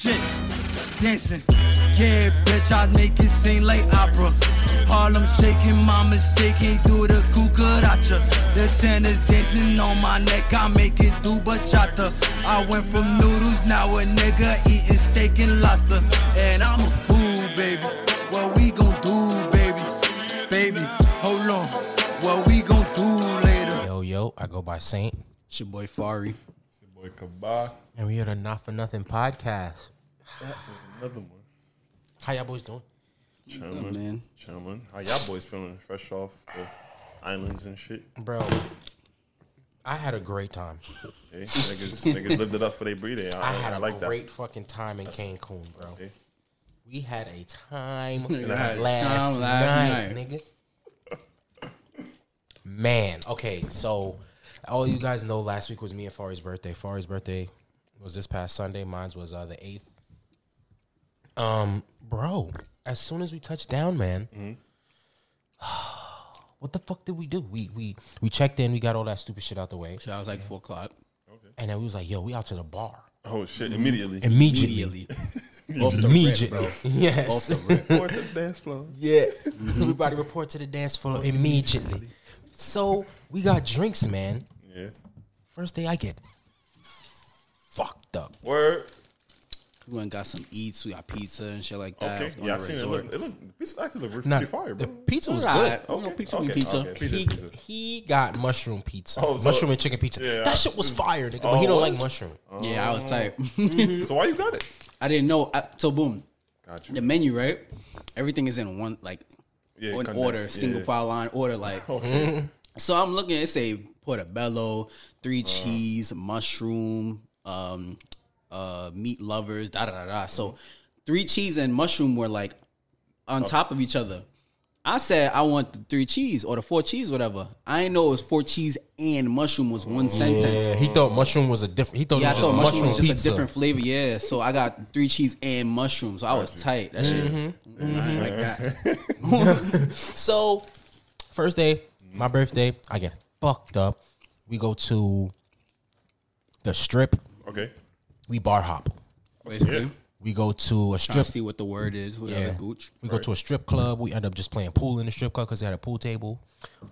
shit. Dancing. Yeah, bitch, I make it seem like opera. Harlem shaking, my mistake ain't do the cucaracha. The tennis dancing on my neck, I make it do bachata. I went from noodles, now a nigga eating steak and lobster. And I'm a fool, baby. What we gon' do, baby? Baby, hold on. What we gon' do later? Yo, yo, I go by Saint, It's your boy Fari. Boy, Kabah. and we are the Not for Nothing podcast. Another one. How y'all boys doing? Chillin', man. chillin'. How y'all boys feeling? Fresh off the islands and shit. Bro, I had a great time. Hey, niggas, niggas lived it up for their breeding. I, I had I a like great fucking time in Cancun, bro. Okay. We had a time had last, time last night, nigga. Man, okay, so all you guys know last week was me and Fari's birthday. Fari's birthday was this past Sunday. Mine was uh, the eighth. Um, bro, as soon as we touched down, man, Mm-hmm. what the fuck did we do? We we we checked in. We got all that stupid shit out the way, So I was like four o'clock. and then we was like, "Yo, we out to the bar. Oh shit! Immediately. immediately." Immediately. Off the rip, Immediately, bro. yes. Off the rip. Going to the dance floor. Yeah. Everybody report to the dance floor immediately. So we got drinks, man. Yeah. First day I get fucked up. Word. We went and got some eats. We got pizza and shit like that. Okay. Yeah, I the seen it. resort. Look, it look. This actually look Now, pretty fire, the pizza was Alright. good. You know, Okay, pizza okay, pizza. okay. Pizza, He, pizza. he got mushroom pizza, Oh, so- mushroom and chicken pizza. Yeah, that shit was fire, nigga. But Oh, he don't oh, what? like mushroom. Oh. Yeah, I was tight. Mm-hmm. So why you got it? I didn't know. I, so boom, Got you. the menu right. Everything is in one like Yeah, in condensed, order, yeah. single file line order. Like Okay. Mm-hmm. so, I'm looking. It say portobello, three uh-huh. cheese, mushroom, um, uh, meat lovers, da da da da. So three cheese and mushroom were like on top of each other. I said I want the three cheese or the four cheese, whatever. I didn't know it was four cheese and mushroom was one sentence. Yeah, he thought mushroom was a different. He thought Yeah, I it was thought just mushroom mushroom was just pizza. a different flavor. Yeah, so I got three cheese and mushroom. So I was tight. That shit, Mm-hmm. Like that. So, first day, my birthday, I get fucked up. We go to the strip. Okay. We bar hop. Basically, We go to a strip. to see what the word is. Whatever Yeah. gooch. We go to a strip club. We end up just playing pool in the strip club because they had a pool table.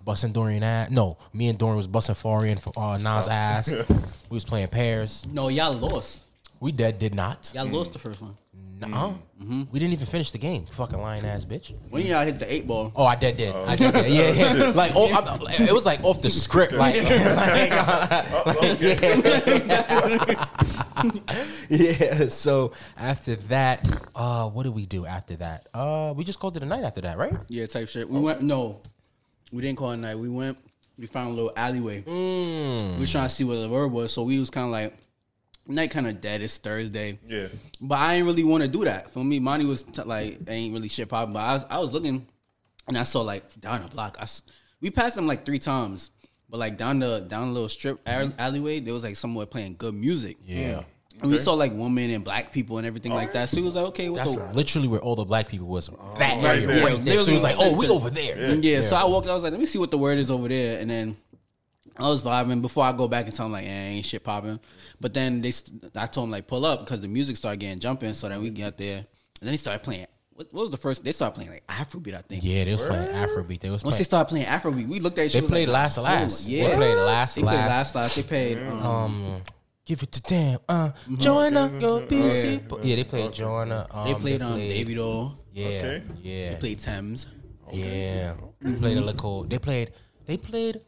Busting Dorian ass. No, me and Dorian was busting Farian for uh, Nas ass. we was playing pairs. No, y'all lost. We dead did not. Y'all lost the first one. Nuh-uh. We didn't even finish the game. Fucking lying ass bitch. When y'all hit the eight ball, Oh, I dead did. I dead did. Yeah, yeah. Like, oh, I'm, it was like off the script. Like, like, yeah. yeah. So after that, uh, what did we do after that? Uh, we just called it a night after that, right? yeah, type shit. We went. No, we didn't call it night. We went. We found a little alleyway. Mm. We was trying to see what the word was. So we was kind of like, night kind of dead. It's Thursday. Yeah. But I ain't really want to do that. For me, money was t- like, ain't really shit popping. But I was, I was looking, and I saw like down the block. I s we passed them like three times, but like down the down the little strip all- alleyway, there was like someone playing good music. Yeah. And we saw like women and black people and everything like that. So he was like, okay, what That's the? literally where all the black people was. Oh, that right area there. right there. So he was like, "Oh, we Literally over there." Yeah, so I walked. I was like, let me see what the word is over there, and then I was vibing before I go back and tell him like, eh, ain't shit popping. But then they, I told him like, pull up because the music started getting jumping. So then we got there, and then he started playing. What, what was the first? They started playing like Afrobeat, I think. Yeah, they was playing Afrobeat. They was Once they playing. started playing Afrobeat, we looked at each They other. played like, Last oh, Last. Yeah, They played Last They played Last. Last Last. They played. Um, Um, give it to them. Uh, Joanna, your BC. Yeah, they played Joanna. Um, they played um Davido. Yeah, Okay. yeah, They played Tems. yeah. They played a little. They played. They played.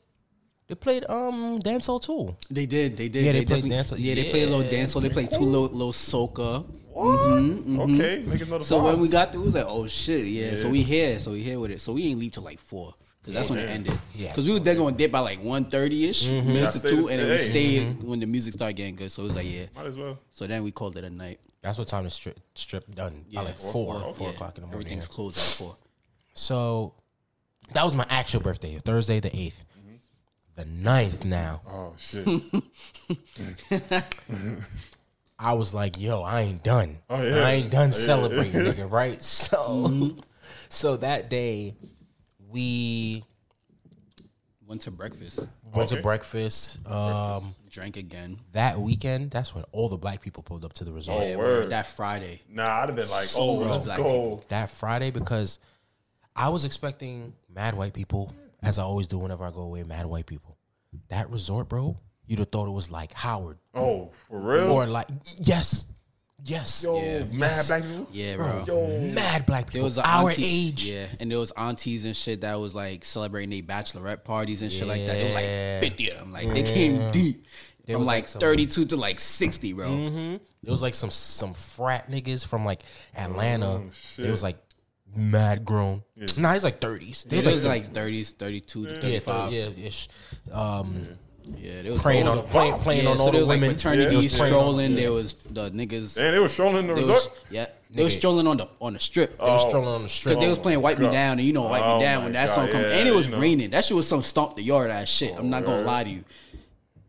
They played um dancehall too. They did. They did. Yeah, they they played definitely- dancehall. Yeah, they played a little Yeah. dance. So they played two little, little soca. What? Mm-hmm, mm-hmm. Okay. Niggas know the So when we got there, it was like, oh shit, yeah. So we here, so we here with it. So we ain't leave till like four. Cause that's when it ended. Yeah. Cause we was there going to dip by like 1.30 ish mm-hmm. minutes to two, and then we hey. stayed when the music started getting good. So it was like, yeah. Might as well. So then we called it a night. That's what time the strip strip done. Yeah. By like four, four, four Yeah. o'clock in the morning. Everything's closed at four. So that was my actual birthday, Thursday the 8th The 9th now. Oh shit. I was like, yo, I ain't done. Oh, yeah. I ain't done Yeah. celebrating, nigga, right? So so that day we Went to breakfast, Went to breakfast. Um, drank again. that weekend, that's when all the black people pulled up to the resort. Yeah, word. that Friday. Nah, I'd have been like, So oh, let's black go. That Friday because I was expecting mad white people, as I always do whenever I go away. Mad white people. That resort, bro. You'd have thought it was like Howard Oh, for real? or like yes, yes, Yo, Yeah. mad black people? Yeah, bro. Yo. mad black There people. was our auntie- age. yeah, and there was aunties and shit that was like celebrating their bachelorette parties and shit like that. It was like fifty of them. Like they came deep There from was, like, like, some- thirty-two to like sixty, bro. Mm-hmm. It was like some some frat niggas from like Atlanta. Oh, it was like mad grown. Nah, he's like thirties. They It was was like, like thirties, thirty-two to thirty-five. yeah, ish. Um, Yeah, there was preying was on playing, playing yeah, on so all the was like women. fraternity Yeah, it was preying strolling. on- There was the niggas. And they was strolling in the resort? was, yeah, they was strolling on the on the strip. They was Oh. strolling on the strip. Cause they was playing "Wipe Me Down" and you know "Wipe Oh Me Down" when that God, song come, yeah, and it was you know. raining. That shit was some stomp the yard ass shit. I'm not gonna lie to you.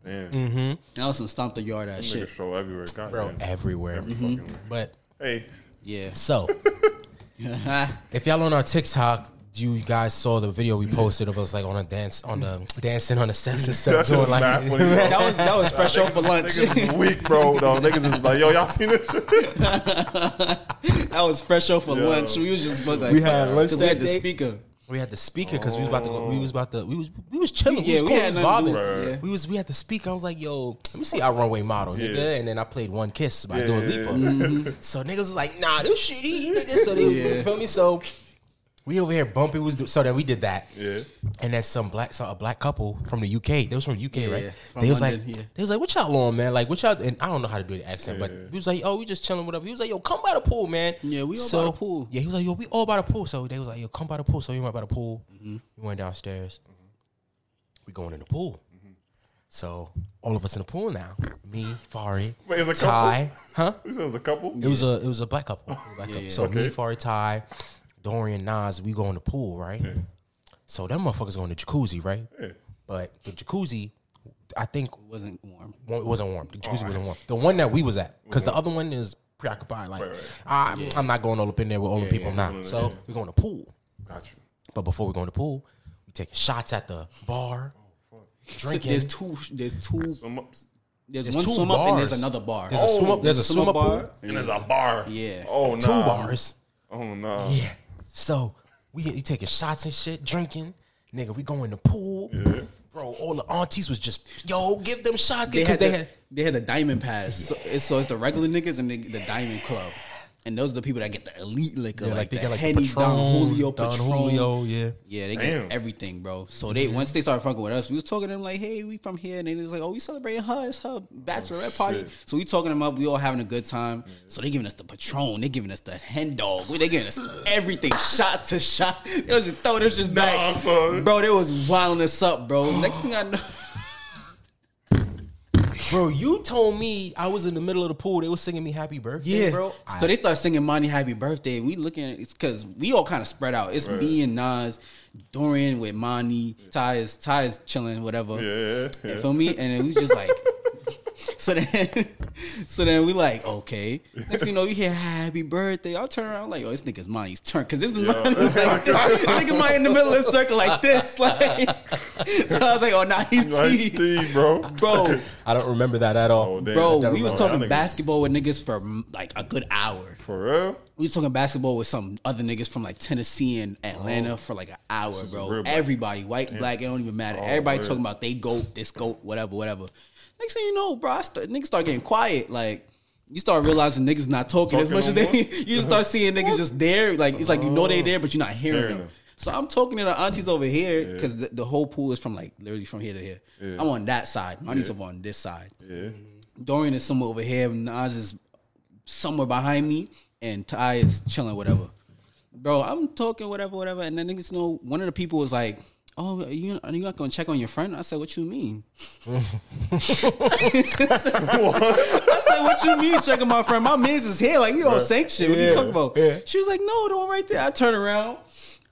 Damn. Mm-hmm. That was some stomp the yard ass Niggas shit. stroll everywhere. God bro damn. everywhere. Every fucking where. But Hey, Yeah. so if y'all on our TikTok, you guys saw the video we posted of us like on a dance on the dancing on the steps and stuff, shit doing like mad funny, bro. that was that was fresh off for lunch. Niggas is weak, bro. Though niggas is like, yo, y'all seen this shit? that was fresh off for lunch. We was just like We had lunch because we had that the day. speaker. We had the speaker because we was about to go, we was about to we was we was chilling. Yeah, we was, we cool, had we was nothing to do. vibing. Yeah. We was we had the speaker. I was like, yo, let me see our runway model, nigga. Yeah. And then I played one kiss by Yeah, doing yeah, Lipa. Mm-hmm. So niggas was like, nah, this shitty, nigga. So they Yeah. you feel me. So we over here bumping was do- so that we did that. Yeah. And then some black, so a black couple from the UK. They was from the UK, Yeah, right? yeah. From They was London, like, yeah. they was like, what y'all on, man? Like, what y'all? And I don't know how to do the accent, but he was like, oh, we just chilling, whatever. He was like, yo, come by the pool, man. Yeah, we all so, by the pool. Yeah, he was like, yo, we all by the pool. So they was like, yo, come by the pool. So we went by the pool. Mm-hmm. We went downstairs. We going in the pool. So all of us in the pool now. Me, Fari, Wait, it's a Ty, huh? You said it was a couple? It was a it was a black couple. It was a black couple. So me, Fari, Ty, Dorian, Nas, we go in the pool, right? So them motherfuckers go in the jacuzzi, right? Yeah. But the jacuzzi, I think It wasn't warm. it wasn't warm. The jacuzzi oh, wasn't warm. The one that we was at, because the other one is preoccupied. Like, Right, right. I'm, I'm not going all up in there with all the people yeah. now. So we go in the pool. Got you. But before we go in the pool, we taking shots at the bar, oh, So drinking. there's two. There's two. Swim. There's, There's one two swim up and there's another bar. There's a swim up. There's a oh, swim up pool. And there's a bar. Yeah. Oh, no. Two bars. Oh, no. Yeah. So we, we taking shots and shit, drinking. Nigga, we go in the pool. Bro, all the aunties was just, yo, give them shots. They Because had, they the, had, they had the diamond pass. So, it's, so it's the regular niggas and the, the diamond club. And those are the people that get the elite liquor, yeah, like, like they the get like Henny, the Patron, Don Julio, Don Patron. Julio, yeah. Yeah, they Damn. get everything, bro. So they once they started fucking with us, we was talking to them like, "Hey, we from here," and they was like, "Oh, we celebrating her, it's her bachelorette oh, party." shit. So we talking them up, we all having a good time. So they giving us the Patron, they giving us the hen dog, they giving us everything, shot to shot. They was just throwing us just back, Nah, son. bro. They was wilding us up, bro. Next thing I know, Bro, you told me I was in the middle of the pool. They was singing me happy birthday, yeah, bro. So they start singing "Money Happy Birthday." We looking at it's because we all kind of spread out. It's me and Nas, Dorian with Money, Ty is Ty is chilling, whatever. Yeah, You feel me? And it was just like, so then, so then we like, okay. Next thing you know, you hear happy birthday. I'll turn around like, oh, this nigga's money's turn. Cause this man was like, this, nigga mine in the middle of the circle like this. Like, so I was like, oh, nah, he's Nice T. tea, bro. Bro, I don't remember that at all. Oh, damn. bro, we was talking basketball with niggas for mm, like a good hour. For real? We was talking basketball with some other niggas from like Tennessee and Atlanta for like an hour, Oh. bro. Everybody, white, black, it don't even matter. Everybody word. talking about they goat, this goat, whatever, whatever. Next thing you know, bro, I start, niggas start getting quiet. Like you start realizing niggas not talking, as much as they. you just start seeing niggas just there. Like it's like you know they there, but you're not hearing Hearing them. them. So I'm talking to the aunties over here because the, the whole pool is from like literally from here to here. I'm on that side. My aunties are on this side. Yeah. Dorian is somewhere over here. Nas is somewhere behind me, and Ty is chilling, whatever. Bro, I'm talking whatever, whatever, and then niggas know one of the people was like, "Oh, are you are you not gonna check on your friend?" I said, "What you mean?" I said, "What you mean checking my friend? My man's is here, like we all sank shit. What you talking about?" yeah. She was like, "No, the one right there." I turn around,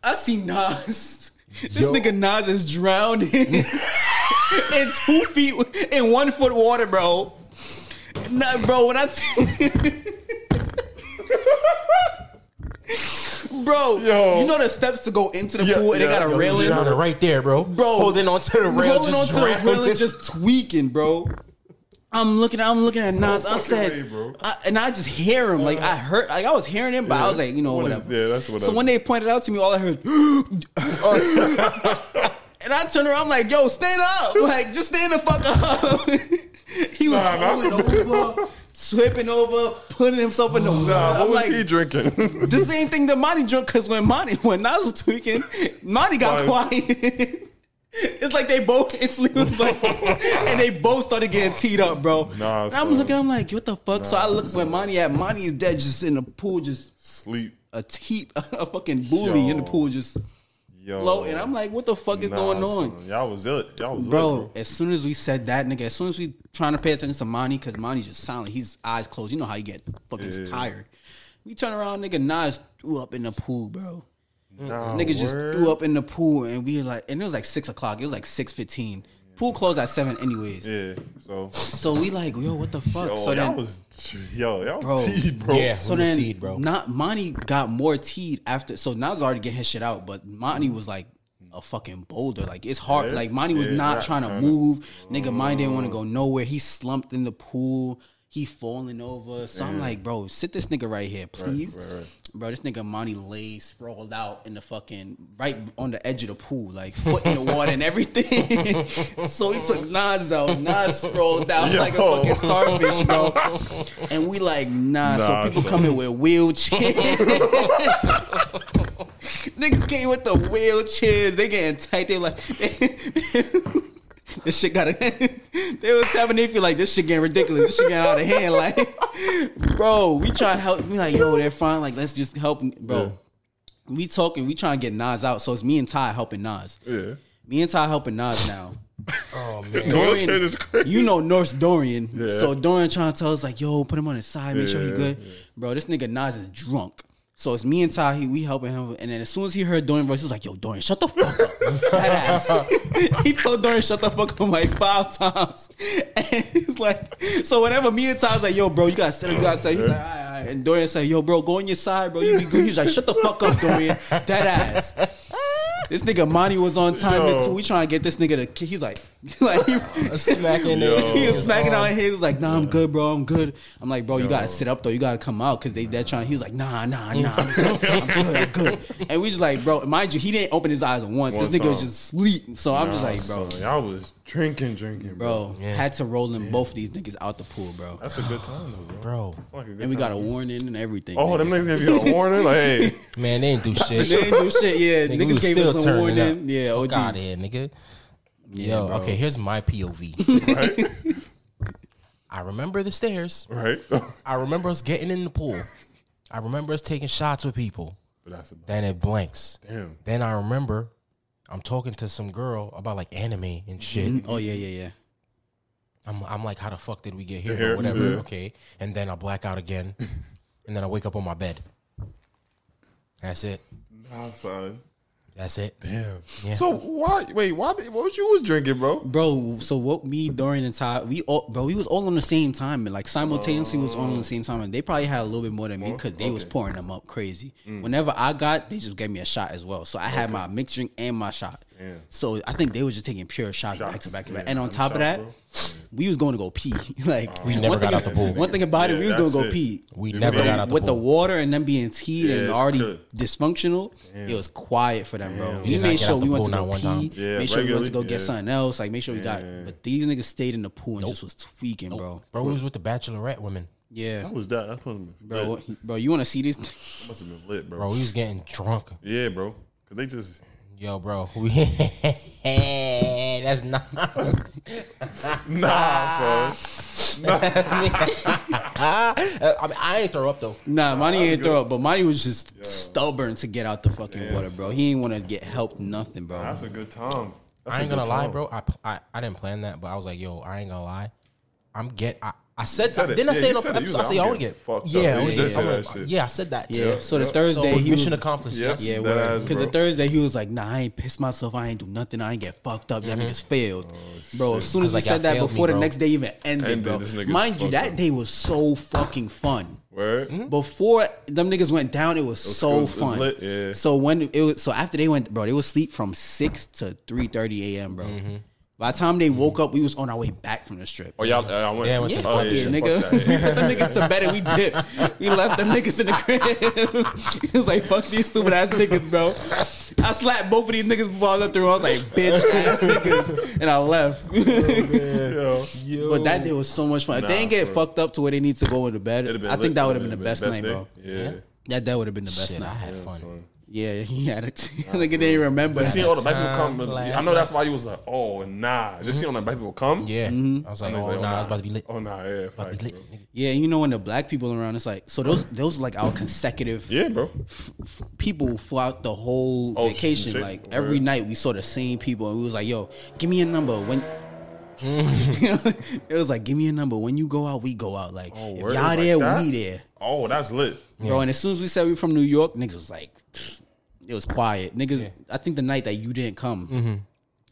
I see Nas. This Yo. nigga Nas is drowning in two feet in one foot water, bro. Nah, bro, when I t- bro. Yo. You know the steps to go into the Yeah, pool and they got a yo, railing, Drowning right there, bro. bro. holding on to the rail, holding on just to the railing, just tweaking, bro. I'm looking, I'm looking at Nas. I said, way, bro. I, and I just hear him. Like I heard, like I was hearing him, but I was like, you know, What is- whatever. yeah, that's what. So when they pointed out to me, all I heard, and I turned around, I'm like, yo, stand up, like just stand the fuck up. he was Nah, not rolling over, slipping over, putting himself in the water. Nah, what I'm was like, he drinking? the same thing that Monty drunk because when Monty when Nas was tweaking, Monty got Monty- quiet. it's like they both instantly was like, and they both started getting teed up, bro. Nah, and I'm son. looking, I'm like, what the fuck? so I look when Monty at Monty is dead, just in the pool, just Sleep. a teep, a fucking bully in the pool, just Yo. floating. I'm like, what the fuck is Nah, going on? Y'all was lit. Y'all was Bro, lit, as soon as we said that, nigga, as soon as we trying to pay attention to Monty, because Monty's just silent, he's eyes closed. You know how you get fucking Yeah. tired. We turn around, nigga, Nas threw up in the pool, bro. Nah, Nigga just threw up in the pool, and we like, and it was like six o'clock. It was like six fifteen. Pool closed at seven, anyways. Yeah. So. So we like, yo, what the fuck? Yo, so y'all then, was. Yo, y'all Bro. was teed, bro. Yeah. so then, teed, bro. not Monty got more teed after. So Nas already get his shit out, but Monty was like a fucking boulder. Like it's hard. Yeah. Like Monty was Yeah, not not trying to trying to- move. Nigga, Monty didn't want to oh. go nowhere. He slumped in the pool. He falling over. So I'm like, bro, sit this nigga right here, please. right, right. Bro, this nigga Monty lay sprawled out in the fucking right on the edge of the pool, like foot in the water and everything. so he took Nas out. Nas sprawled out like a fucking starfish, bro. And we like, nah. so people come in with wheelchairs. Niggas came with the wheelchairs. They getting tight. They like, this shit got to They was tapping their feet like this shit getting ridiculous. This shit getting out of hand. Like, bro, we try to help. We like, yo, they're fine. Like, let's just help, bro. We talking. We trying to get Nas out. So it's me and Ty helping Nas. Yeah. Me and Ty helping Nas now. Oh man. Wheelchair is crazy. you know Norse Dorian. Yeah. So Dorian trying to tell us like, yo, put him on his side, make sure he Yeah, good. Bro, this nigga Nas is drunk. So it's me and Ty, he, we helping him. And then as soon as he heard Dorian voice, he was like, yo, Dorian, shut the fuck up. That ass. he told Dorian, shut the fuck up like five times. And he's like, so whenever me and Ty's like, yo, bro, you gotta sit up, you gotta sit. He's like, all right, all right. And Dorian said, yo, bro, go on your side, bro. You be good. He's like, shut the fuck up, Dorian. That ass. This nigga Monty was on time. Yo. So we trying to get this nigga to. ki- He's like, like he, smacking Yo. it. he was smacking out here. He was like, "Nah, I'm good, bro. I'm good." I'm like, "Bro, you gotta sit up though. You gotta come out because they they're trying." He was like, "Nah, nah, nah. I'm good. I'm good. I'm good." And we just like, bro, mind you, he didn't open his eyes once. One this nigga was just asleep. So I'm just like, bro, son, y'all was drinking, drinking, bro. bro, had to roll in both of these niggas out the pool, bro. That's a good time, though, bro. Bro, like And we got a time. warning and everything. Oh, nigga. them niggas gave you a warning? Like, hey, man, they ain't do shit. They didn't do shit. Yeah, Nigga, niggas gave still us a warning. up. Yeah, Fuck OD. out of here, nigga. Yeah, Yo, bro. okay, here's my POV. right? I remember the stairs. right? I remember us getting in the pool. I remember us taking shots with people. but that's about Then it blanks. damn. Then I remember I'm talking to some girl about like anime and shit. Mm-hmm. Oh yeah, yeah, yeah. I'm, I'm like, how the fuck did we get here? Here, Or whatever. yeah. Okay. And then I black out again. and then I wake up on my bed. That's it. Nah, son. That's it. Damn. Yeah. So why? Wait, why? did- What you was drinking, bro? Bro, so what me, during the time we all, bro, we was all on the same time, and like simultaneously was all on the same time, and they probably had a little bit more than me because they was pouring them up crazy. Mm. Whenever I got, they just gave me a shot as well, so I had my mixed drink and my shot. Damn. So I think they was just taking pure shots, back Shots. to back to Yeah, back, and on them top of that, bro. we was going to go pee. like oh. We never one got thing, out the pool. One thing about it, Yeah, we was gonna go it. pee. We With never With got the, out the with the water and them being teed Yeah, and already good. dysfunctional, it was quiet for them, bro. Damn. We made sure we the went to not go one pee. time. Made sure we went to go get something else. Like make sure we got. But these niggas stayed in the pool and just was tweaking, bro. Bro, we was with the bachelorette women. Yeah, That was that. That must have been bro. what- Bro, you want to see this? Must have been lit, bro. Bro, we was getting drunk. Yeah, bro. Cause they just Yo, bro. We That's not. nah, son. I mean, I ain't throw up though. Nah, Monty ain't throw up, but Monty was just stubborn to get out the fucking water, bro. He ain't want to get help, nothing, bro. That's a good time. That's I a ain't gonna good lie, bro. I, I I didn't plan that, but I was like, yo, I ain't gonna lie. I'm get. I, I said, said it. didn't I say you in the it. You was episode? I like, said I I'm want to getting get fucked up. Yeah, Yeah, I you wanna did get- say I'm that gonna- shit. yeah, I said that. Yeah. too. So the So Thursday he mission was accomplished. Yep. Yes. Yeah, That word. Because the. Thursday he was like, "Nah, I ain't pissed myself. I ain't do nothing. I ain't get fucked up. Y'all mm-hmm. niggas failed, oh, bro." As soon as was he like, said that, failed me, before the next day even ended, Ended. bro. Mind you, that day was so fucking fun. Word. Mm-hmm. Before them niggas went down, it was so it was- it was fun. lit, yeah. So when it was, so after they went, bro, they was sleep from six to three thirty a.m., bro. Mm-hmm. By the time they woke up, we was on our way back from the strip. Oh y'all, uh, I went. Yeah, I went to Yeah, the oh, fuck yeah, nigga. that, We yeah. put them niggas to bed and we dipped. We left them niggas in the crib. he was like, fuck these stupid ass niggas, bro. I slapped both of these niggas before I left the room. I was like, bitch ass niggas. And I left. Oh, Yo, But that day was so much fun. if they didn't get bro. fucked up to where they need to go into bed, it'd've I lit. think that would It'd've have been the best night, day. bro. Yeah. That that would have been the best Shit, I night. had fun. Son. Yeah, he had it. Nigga didn't even remember. Seeing all the black people come, last I know that's why you was like, oh nah. Just seeing all the black people come. Yeah. Mm-hmm. I was like, I was oh, like, oh, nah, I was about to be lit. Oh nah, yeah, About to be lit. bro. Yeah, you know when the black people around, it's like so those those like our consecutive Yeah, bro. f- people throughout the whole Oh, vacation. shit. Like every Word. night we saw the same people, and we was like, "Yo, give me a number when." it was like, "Give me a number when you go out, we go out." Like Oh, if y'all Like there, that? we there, Oh, that's lit. bro. And as soon as we said we from New York, niggas was like, it was quiet. Niggas, I think the night that you didn't come. Mm-hmm.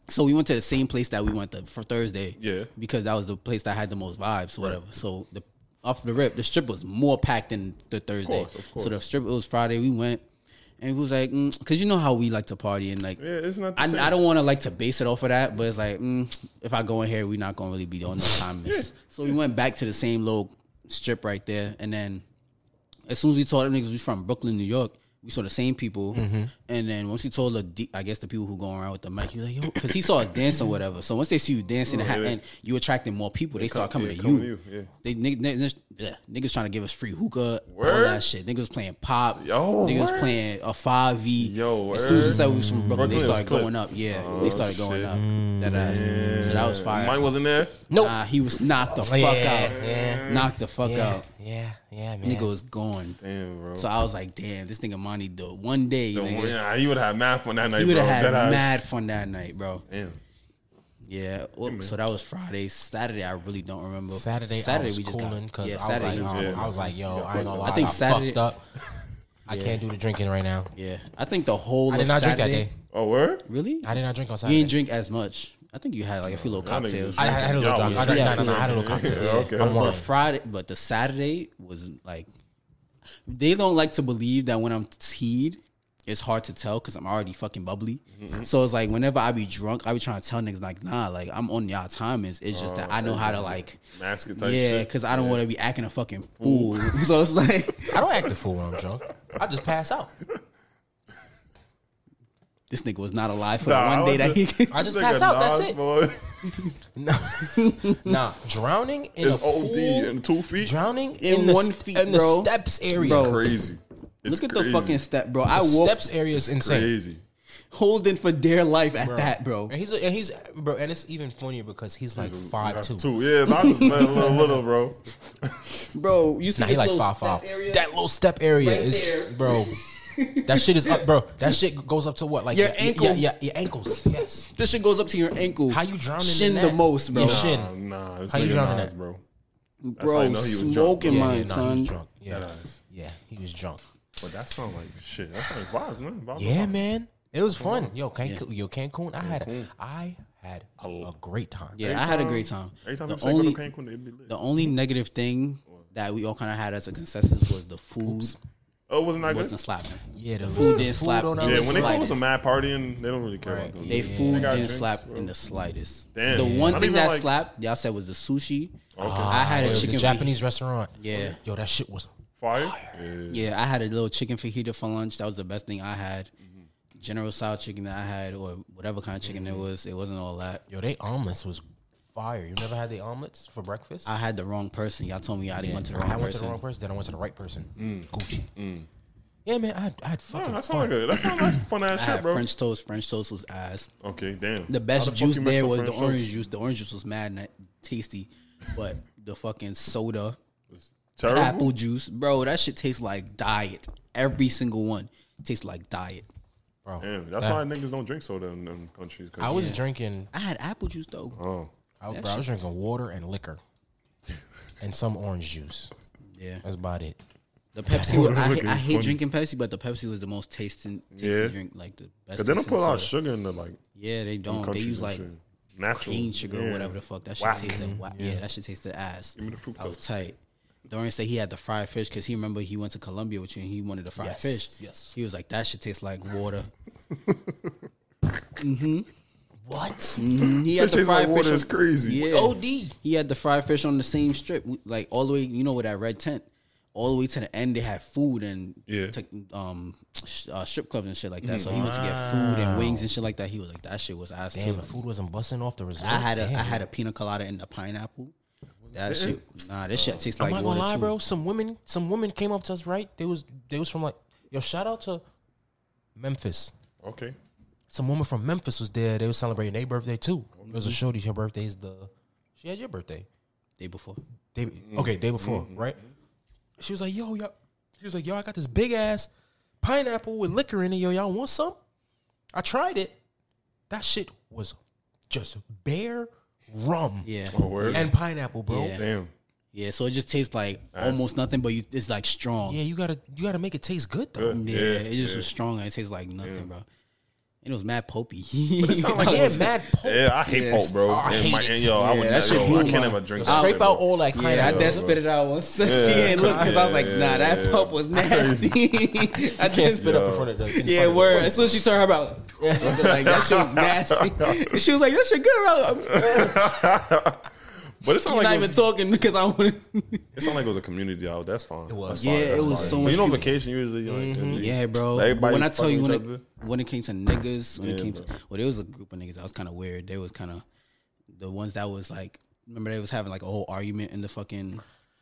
So we went to the same place that we went to for Thursday. Yeah. Because that was the place that had the most vibes, or whatever. So the off the rip, the strip was more packed than the Thursday. course, of course. So the strip it was Friday. We went, and we was like, because you know how we like to party and like. Yeah, it's not the I, same. I don't want to like to base it off of that, but it's like mm, if I go in here, we're not gonna really be on no time miss. So we went back to the same little strip right there, and then as soon as we told them niggas we from Brooklyn, New York, we saw the same people. Mm-hmm. And then once we told the, I guess the people who go around with the mic, he was like, yo, because he saw us dancing or whatever. So once they see you dancing and, Oh, yeah. and you attracting more people, they, start come- coming yeah, to coming you. to you, yeah. They niggas, niggas, yeah, niggas trying to give us free hookah, all that shit. Niggas playing pop. Yo, niggas word? playing a five V. Yo, as soon as we said we was from Brooklyn, Brooklyn they started going up. Yeah, Oh, they started going shit. up. That ass. So that was fire. Mine wasn't there. Nope. Nah, he was knocked the fuck Yeah, out. yeah. Knocked the fuck out. Yeah, yeah, man. Nigga was gone. Damn, bro. So I was like, damn, this nigga Monty do one day, So, nigga, yeah, he would have had mad fun that night. he would have had That mad fun that night, bro. Damn. Yeah. well, so that was Friday. Saturday, I really don't remember. Saturday, Saturday I was we just cooling got. because Yeah, I was Saturday. like, we um, I was like, yo, I ain't gonna lie, I I think got Saturday- fucked up. I can't do the drinking right now. yeah, I think the whole. I of did not drink that day. Oh, word? Really? I did not drink on You Saturday. didn't drink as much. I think you had like a few little Y'all cocktails. I, I had a little Y'all drunk. I, Yeah, no, no, no, I had a little yeah, cocktail. yeah, okay. I'm But wine. Friday, but the Saturday was like, they don't like to believe that when I'm teed, it's hard to tell because I'm already fucking bubbly. Mm-hmm. So it's like whenever I be drunk, I be trying to tell niggas like, nah, like I'm on y'all time. It's, it's just that oh, I know how to like, Mask it type yeah, shit. because I don't want to be acting a fucking fool. so it's like, I don't act a fool when I'm drunk. I just pass out. this nigga was not alive for Nah, the one day that was he. I just Nigga pass out. That's Nas, it. boy. Nah, drowning in It's a OD pool, in two feet. drowning In in, the, one feet, in the steps area. Bro. Crazy. It's Look at crazy. the fucking step, bro. I The walk steps area is insane. Crazy. holding for dear life at that, bro. And he's and he's bro, and it's even funnier because he's like five two. Two. Yeah, I was a little, little, bro. Bro, you see Nah, this he like little five step five. area? That little step area Right is there. bro. That shit is up, bro. That shit goes up to what, like Your ankle. Yeah, yeah, your ankles. Yes. This shit goes up to your ankle. How you drowning? Shin in the most, bro. Your shin. Nah, nah. This How you drowning Nas, that? bro. bro, he was drunk. smoking Yeah, mine, yeah, nah, he son. was drunk. Yeah, That yeah, he was drunk. But that sound like shit. That sound like vibes, man. Vibes, Yeah, vibes. man, it was fun. Yo, Cancun, yo, Cancun. I had, I had a great time. Yeah, I had a great time. Every time The you only, go to Cancun, it'd be lit. the only negative thing that we all kind of had as a consensus was the food Oh, wasn't that good? wasn't slapping. Yeah, the food didn't slap on in our Yeah, the when they go with slightest. some mad partying, they don't really care Right. about those. They food They got didn't drinks, slap bro. in the slightest. Damn. The one Not thing even that like- slapped, y'all said was the sushi. Okay. I had a chicken the fajita- Japanese restaurant. Yeah. yo, that shit was Fire? Yeah. Yeah, I had a little chicken fajita for lunch. That was the best thing I had. General style chicken that I had, or whatever kind of chicken it mm-hmm. was. It wasn't all that. yo. They omelets was fire. You never had the omelets for breakfast? I had the wrong person. Y'all told me I didn't went to the wrong I wrong went to the wrong person. Then I went to the right person. Mm. Gucci. Mm. Yeah, man, I had, I had fucking that fun. sounds good. That sounds like fun ass I shit, had bro. French toast. French toast was ass. Okay, damn. The best fuck juice there up was the orange toast? juice. The orange juice was mad na- tasty, but the fucking soda, It's terrible. apple juice, bro, that shit tastes like diet. Every single one tastes like diet. bro. Damn, that's that- why niggas don't drink soda in them countries. 'cause- I was drinking. I had apple juice though. Oh. I, That bro, I was drinking water and liquor. and some orange juice. Yeah, That's about it. the Pepsi. Was, I, hate, I hate funny. drinking Pepsi, but the Pepsi was the most tasting, tasty Yeah. drink, like the best. Cause they don't tasting put a lot of soda. sugar in the like Yeah, they don't. They countries use and like shit. natural cane sugar or Yeah. whatever the fuck. That shit Whack. tasted. Mm-hmm. Whack. Yeah. that shit tasted ass. Give me the I was fructose. tight. Dorian said he had the fried fish because he remember he went to Colombia with you and he wanted the fried Yes, fish. yes. He was like, that should taste like water. Mm-hmm. What? Mhm. He had Fish the tastes like fried water fish. is on- crazy. Yeah. OD. He had the fried fish on the same strip, we- like all the way, you know, with that red tent. All the way to the end, they had food and Yeah. took, um sh- uh, strip clubs and shit like that. So he went to get food and wings and shit like that. He was like, that shit was ass Damn, too. the food wasn't busting off the resort. I had a I Damn. had a pina colada and a pineapple. That shit, nah, this shit tastes I'm like not water gonna lie, too. bro. Some women, some women came up to us, right? They was, they was from like, yo, shout out to Memphis. Okay. Some woman from Memphis was there. They were celebrating their birthday too. It was a mm-hmm. shorty. Her birthday is the. She had your birthday. Day before, Day, okay, day before, mm-hmm. right? She was like, "Yo, yo," she was like, "Yo, I got this big ass pineapple with liquor in it. Yo, y'all want some?" I tried it. That shit was just bare rum, yeah, Oh, and pineapple, bro. Yeah. Yeah. Damn. yeah. So it just tastes like almost nothing, but you, it's like strong. Yeah, you gotta, you gotta make it taste good though. Good. Yeah, Yeah, it just yeah. was strong and it tastes like nothing, bro. And it was mad popey. sound like Yeah, mad pulp. Yeah, I hate Yeah. pulp, bro. Oh, I and hate my, it. and yo, I Yeah, would that never, shit yo, I blew can't my- ever drink. Scrape that, out bro. all that kind Yeah, I of. then spit it out once. she Yeah. ain't look because I was like, nah, that yeah. pulp was nasty. I Can't then spit up in front of the. in Yeah, front of the- word. As soon as she turned her about, like that shit was nasty. And she was like, "That shit good, bro." But it He's sounded not like it even talking because I want. it sounded like it was a community out. That's fine. It was. Yeah, it was so But much you know, people. vacation usually. You know, like, mm-hmm. Yeah, bro. But Everybody when I tell you when it, each when it came to niggas, when it Yeah, came to bro. well, there was a group of niggas that was kind of weird. They was kind of the ones that was like, remember they was having like a whole argument in the fucking.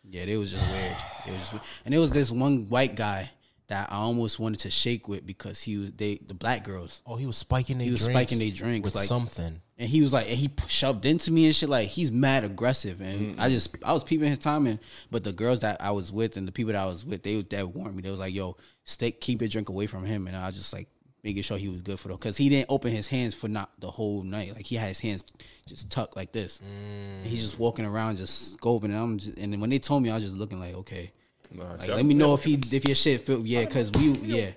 Yeah, they was just weird. They was just weird. and there was this one white guy that I almost wanted to shake with because he was they the black girls. Oh, he was spiking. Their He was drinks spiking their drinks, with like- something. And he was like, and he shoved into me and shit. Like he's mad aggressive, and I just I was peeping his timing. But the girls that I was with and the people that I was with, they that warned me. They was like, "Yo, stay keep your drink away from him." And I was just like making sure he was good for them because he didn't open his hands for not the whole night. Like he had his hands just tucked like this. And he's just walking around just scoping. And I'm just and when they told me, I was just looking like, okay, Nah, like let me know if he if your shit feel yeah, because we yeah.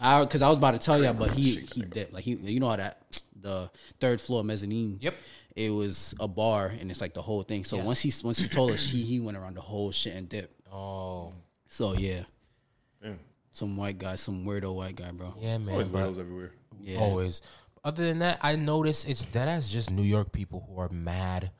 I because I was about to tell y'all, but he he did like he you know how that the third floor mezzanine. Yep. It was a bar and it's like the whole thing. So once he once he told us he he went around the whole shit and dip. Oh, So yeah, Damn. some white guy, some weirdo white guy, bro. yeah, man. Always but- weirdos everywhere. Yeah. Always. Other than that, I notice it's that as just New York people who are mad,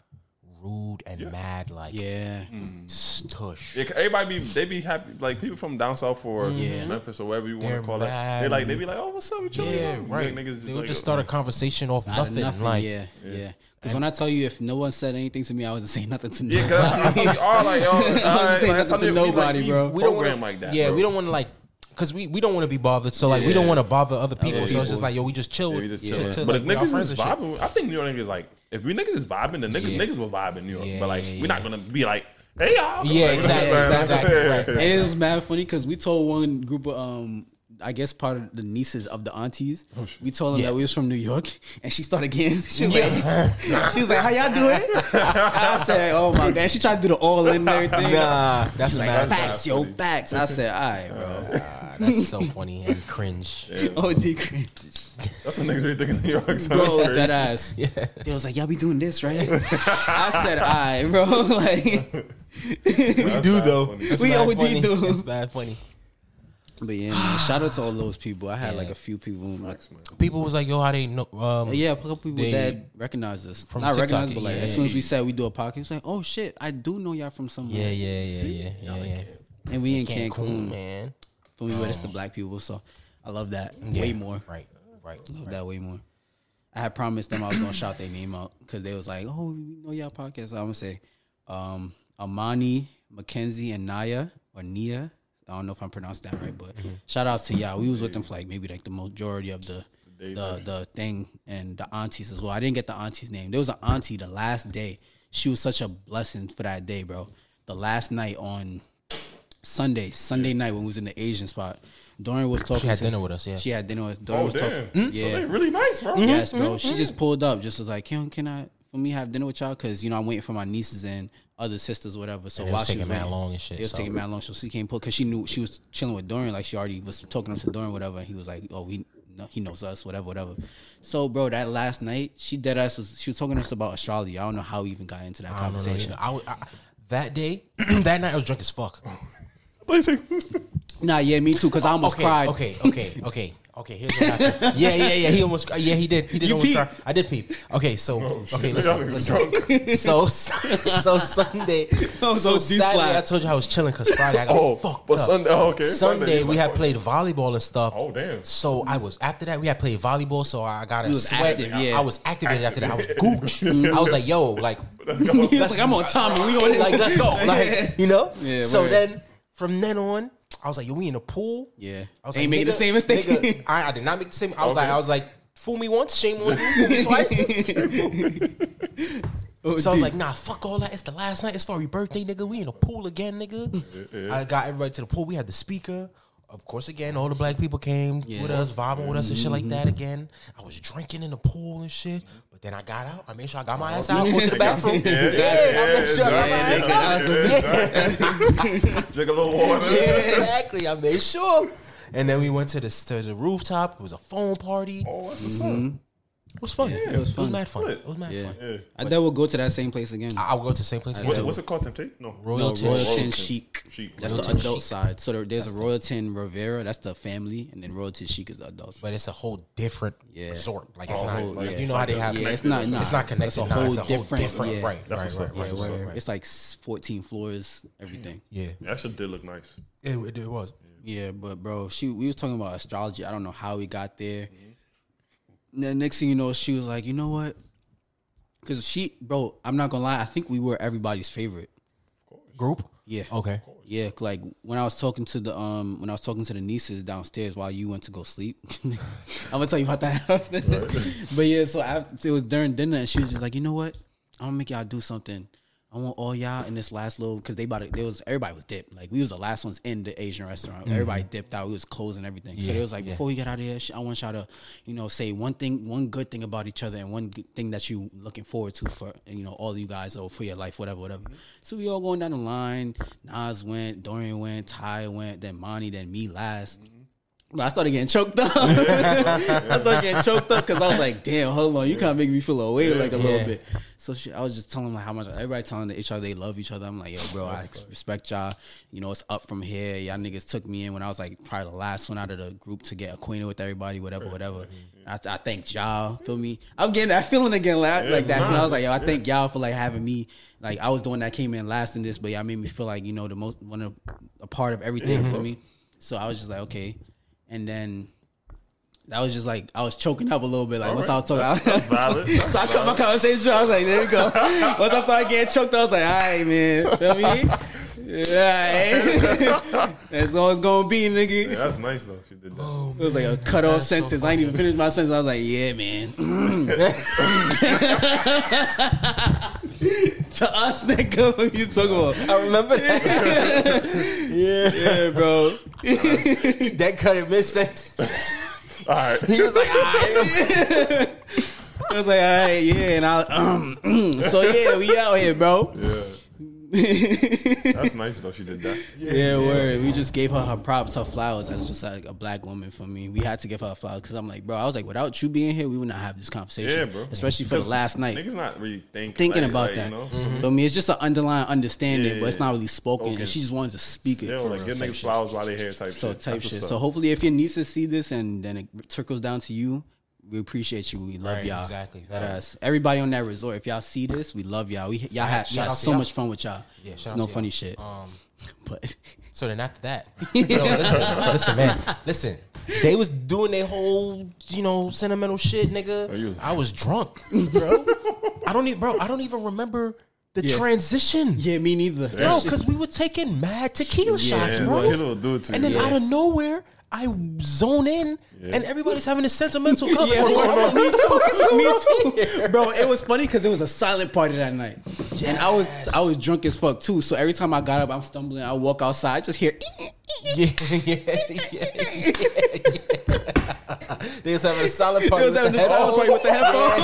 rude, and mad like Yeah. stush. Yeah, 'cause everybody be they be happy like people from down south or mm-hmm. Yeah. Memphis or wherever you want to call mad. it. They like they be like, oh, what's up with you? Yeah, You right. Niggas, they would like, just start a conversation off Out of nothing, Like, yeah, yeah. Because when I tell you, if no one said anything to me, I wasn't saying nothing to Yeah, nobody. cause that's, that's how we are. Like, yo, all right, saying like, that's nothing to we- we, nobody, like, bro. We we don't don't want like that. Yeah, bro. we don't want to like. Cause we, we don't want to be bothered, so like we don't want to bother other people. so it's just like yo, we just chill. Yeah, with we just chill chilling. to, But like, if niggas friends is and vibing, I think New York niggas like if we niggas is vibing, then niggas Yeah. niggas will vibe in New York. Yeah, but like yeah, we're not gonna be like, hey y'all. Yeah, Like, exactly, like, exactly, right. and it was mad funny because we told one group of um I guess part of the nieces of the aunties. we told them Yeah. that we was from New York, and she started getting. She was like, she was like, "How y'all doing?" I said, "Oh my god." She tried to do the all in and everything. Nah, that's She's mad. like, "Facts, yo, facts." I said, "All right, bro." Ah, that's so funny and cringe. Oh, D cringe. That's what niggas really think in New York. son. bro, that crazy. ass. Yeah. They was like, "Y'all be doing this, right?" I said, "All right, bro." like, That's do though. We bad already funny. do. That's bad funny. But yeah, man, shout out to all those people. I had Yeah. like a few people. Like, People was like, yo, how they know? Um, Yeah, a couple people They- that recognize us. from Not TikTok, recognize, but like yeah, as soon as we said we do a podcast, it's like, oh shit, I do know y'all from somewhere. yeah, yeah, yeah, yeah, yeah, yeah. And we in Cancun, Cancun, man. for me, but it's the black people, so I love that Yeah, way more. Right, right. Love that way more. I had promised them I was gonna shout their name out because they was like, oh, we know y'all podcast. So I'm gonna say, um, Amani, Mackenzie, and Naya or Nia. I don't know if I'm pronouncing that right, but mm-hmm. shout outs to y'all. We was with them for like maybe like the majority of the the the thing and the aunties as well. I didn't get the auntie's name. There was an auntie the last day. She was such a blessing for that day, bro. The last night on Sunday, Sunday night when we was in the Asian spot, Dorian was talking. She had to- dinner with us, yeah. She had dinner with Dorian Oh was damn. talking. So Yeah, they really nice, bro. Yes, bro. She mm-hmm. just pulled up, just was like, "Can can I for me have dinner with y'all because you know I'm waiting for my nieces and other sisters, whatever. So And it while was she taking was mad waiting, long and shit, it was so- taking mad long. So she came pull because she knew she was chilling with Dorian, like she already was talking to Dorian, whatever. And he was like, "Oh, he no, he knows us, whatever, whatever." So, bro, that last night she did us. Was, she was talking to us about astrology. I don't know how we even got into that I conversation. I, was- I, that day, that night, I was drunk as fuck. Nah, yeah, me too. Because I almost okay, cried. Okay, okay, okay, okay. Here's what happened. Yeah, yeah, yeah. He almost. Yeah, he did. He did You almost cry. I did peep. Okay, so Oh, okay, Y'all listen, niggas listen. So so Sunday. was So Saturday. I told you I was chilling because Friday I got Oh, fucked but up. Sunday- oh, okay. Sunday, Sunday, we had like- played volleyball and stuff. Oh, damn. So I was after that we had played volleyball. So I got a sweat. active, yeah. I was activated after that. I was gooch. I was like, yo, like Let's go. He was like, I'm on time. and We on like let's go, like you know. Yeah, so then from then on, I was like, yo, we in the pool. Yeah. I was Ain't like, making the nigga- same mistake. nigga, I, I did not make the same. I was Okay. like, I was like, fool me once, shame on you. Fool me twice. Oh, So I was dude. like, nah, fuck all that. It's the last night. It's for your birthday, nigga. We in the pool again, nigga. I got everybody to the pool. We had the speaker. Of course, again, all the black people came with Yeah. Mm-hmm. us, vibing with us and shit like that again. I was drinking in the pool and shit. But then I got out. I made sure I got my ass out, go to the bathroom. Yeah, Yeah, I made sure I got my yeah, ass out. Drink a little water. Yeah, exactly. I made sure. And then we went to the to the rooftop. It was a phone party. Oh, that's what's up. It was fun. it was It was mad fun. Lit. It was mad Yeah. fun. Yeah. I bet we'll go to that same place again. I- I'll go to the same place again. What, too. what's it called? Temptation? No. No, Royalton. Royalton Royalton. Chic. Chic. That's Royalton the adult Chic. side. So there, there's a Royalton Riviera. That's the family, and then Royalton Chic is the adults. But it's a whole different Yeah. resort. Like it's Oh, not. like- like, yeah. you know how they have. yeah, it's not. Nah, It's not connected. It's a whole it's a whole different. different. Yeah, Right. That's right. Right. Right. right, it's like 14 floors, everything. Yeah. That shit did look nice. It, it, it was. Yeah, but bro, she we was talking about astrology. I don't know how we got there. Mm-hmm. And then next thing you know, she was like, you know what? Because she, bro, I'm not gonna lie. I think we were everybody's favorite. Group. Yeah. Okay. Yeah, like when I was talking to the um when I was talking to the nieces downstairs while you went to go sleep. I'm gonna tell you about that. after. but yeah, so after, it was during dinner and she was just like, you know what? I'm gonna make y'all do something. I want all y'all in this last little because they about to, there was everybody was dipped. Like we was the last ones in the Asian restaurant. Mm-hmm. Everybody dipped out. We was closing everything. so it was like yeah. before we get out of here, I want y'all to, you know, say one thing, one good thing about each other, and one thing that you looking forward to for you know all you guys or for your life, whatever, whatever. Mm-hmm. So we all going down the line. Nas went, Dorian went, Ty went, then Monty, then me last. But I started getting choked up. I started getting choked up because I was like, "Damn, hold on, you kind of make me feel away like a Yeah. little bit." So she, I was just telling them like how much everybody telling each other they love each other. I'm like, "Yo, bro, I respect y'all. You know, it's up from here. Y'all niggas took me in when I was like probably the last one out of the group to get acquainted with everybody, whatever, whatever." Mm-hmm. I, I thank y'all. Feel me? I'm getting that feeling again, like, like that. feeling. I was like, "Yo, I thank y'all for like having me." Like I was the one that came in last in this, but y'all made me feel like you know the most one of a part of everything for mm-hmm. me. So I was just like, okay, and then that was just like I was choking up a little bit. Like once I was talking, That's, that's. That's so I cut my conversation. I was like, there you go. Once I started getting choked, I was like, all right, man. Feel me? Yeah, eh? that's all it's gonna be, nigga. Yeah, that's nice though. She did that. Oh, it was like a cut off That's so sentence. I ain't even finished my sentence. I was like, yeah, man. to us, nigga, what you talking about? I remember that. Yeah, bro. that cut it mid sentence. All right. He was like, "Alright." I was like, all right, yeah, and I um, so yeah, we out here, bro. Yeah. That's nice though. She did that. Yeah, word. We just gave her her props, her flowers as just like a black woman for me. We had to give her flowers because I'm like, bro, I was like, without you being here, we would not have this conversation. Yeah, bro. Especially for the last night. Niggas not really thinking, Thinking like- about like, that. You know? Mm-hmm. For me, it's just an underlying understanding, Yeah, but it's not really spoken. Spoken. And she just wanted to speak it. Yeah, for like real give niggas flowers while they here type So shit. type That's shit. So hopefully, if your nieces see this and then it trickles down to you, we appreciate you. We love Right, y'all. exactly. That Facts. us. Everybody on that resort. If y'all see this, we love y'all. We y'all had, Shout had so y'all. much fun with y'all. Yeah, It's out no to funny y'all. shit. Um, but so then after that, no, listen, listen, man, listen. They was doing their whole, you know, sentimental shit, nigga. Oh, you was- I was drunk, bro. I don't even, bro. I don't even remember the Yeah. transition. yeah, me neither. That Bro, because we were taking mad tequila shots, Yeah, bro. tequila will do it to and you. then Yeah. out of nowhere, I zone in, and everybody's having a sentimental conversation. Yeah, I'm me what the fuck is too. Me too. Bro, it was funny because it was a silent party that night. And I was I was drunk as fuck too. So every time I got up, I'm stumbling. I walk outside, I just hear. Yeah, yeah, yeah, yeah. They was having a silent It party. was having the silent party with the headphones.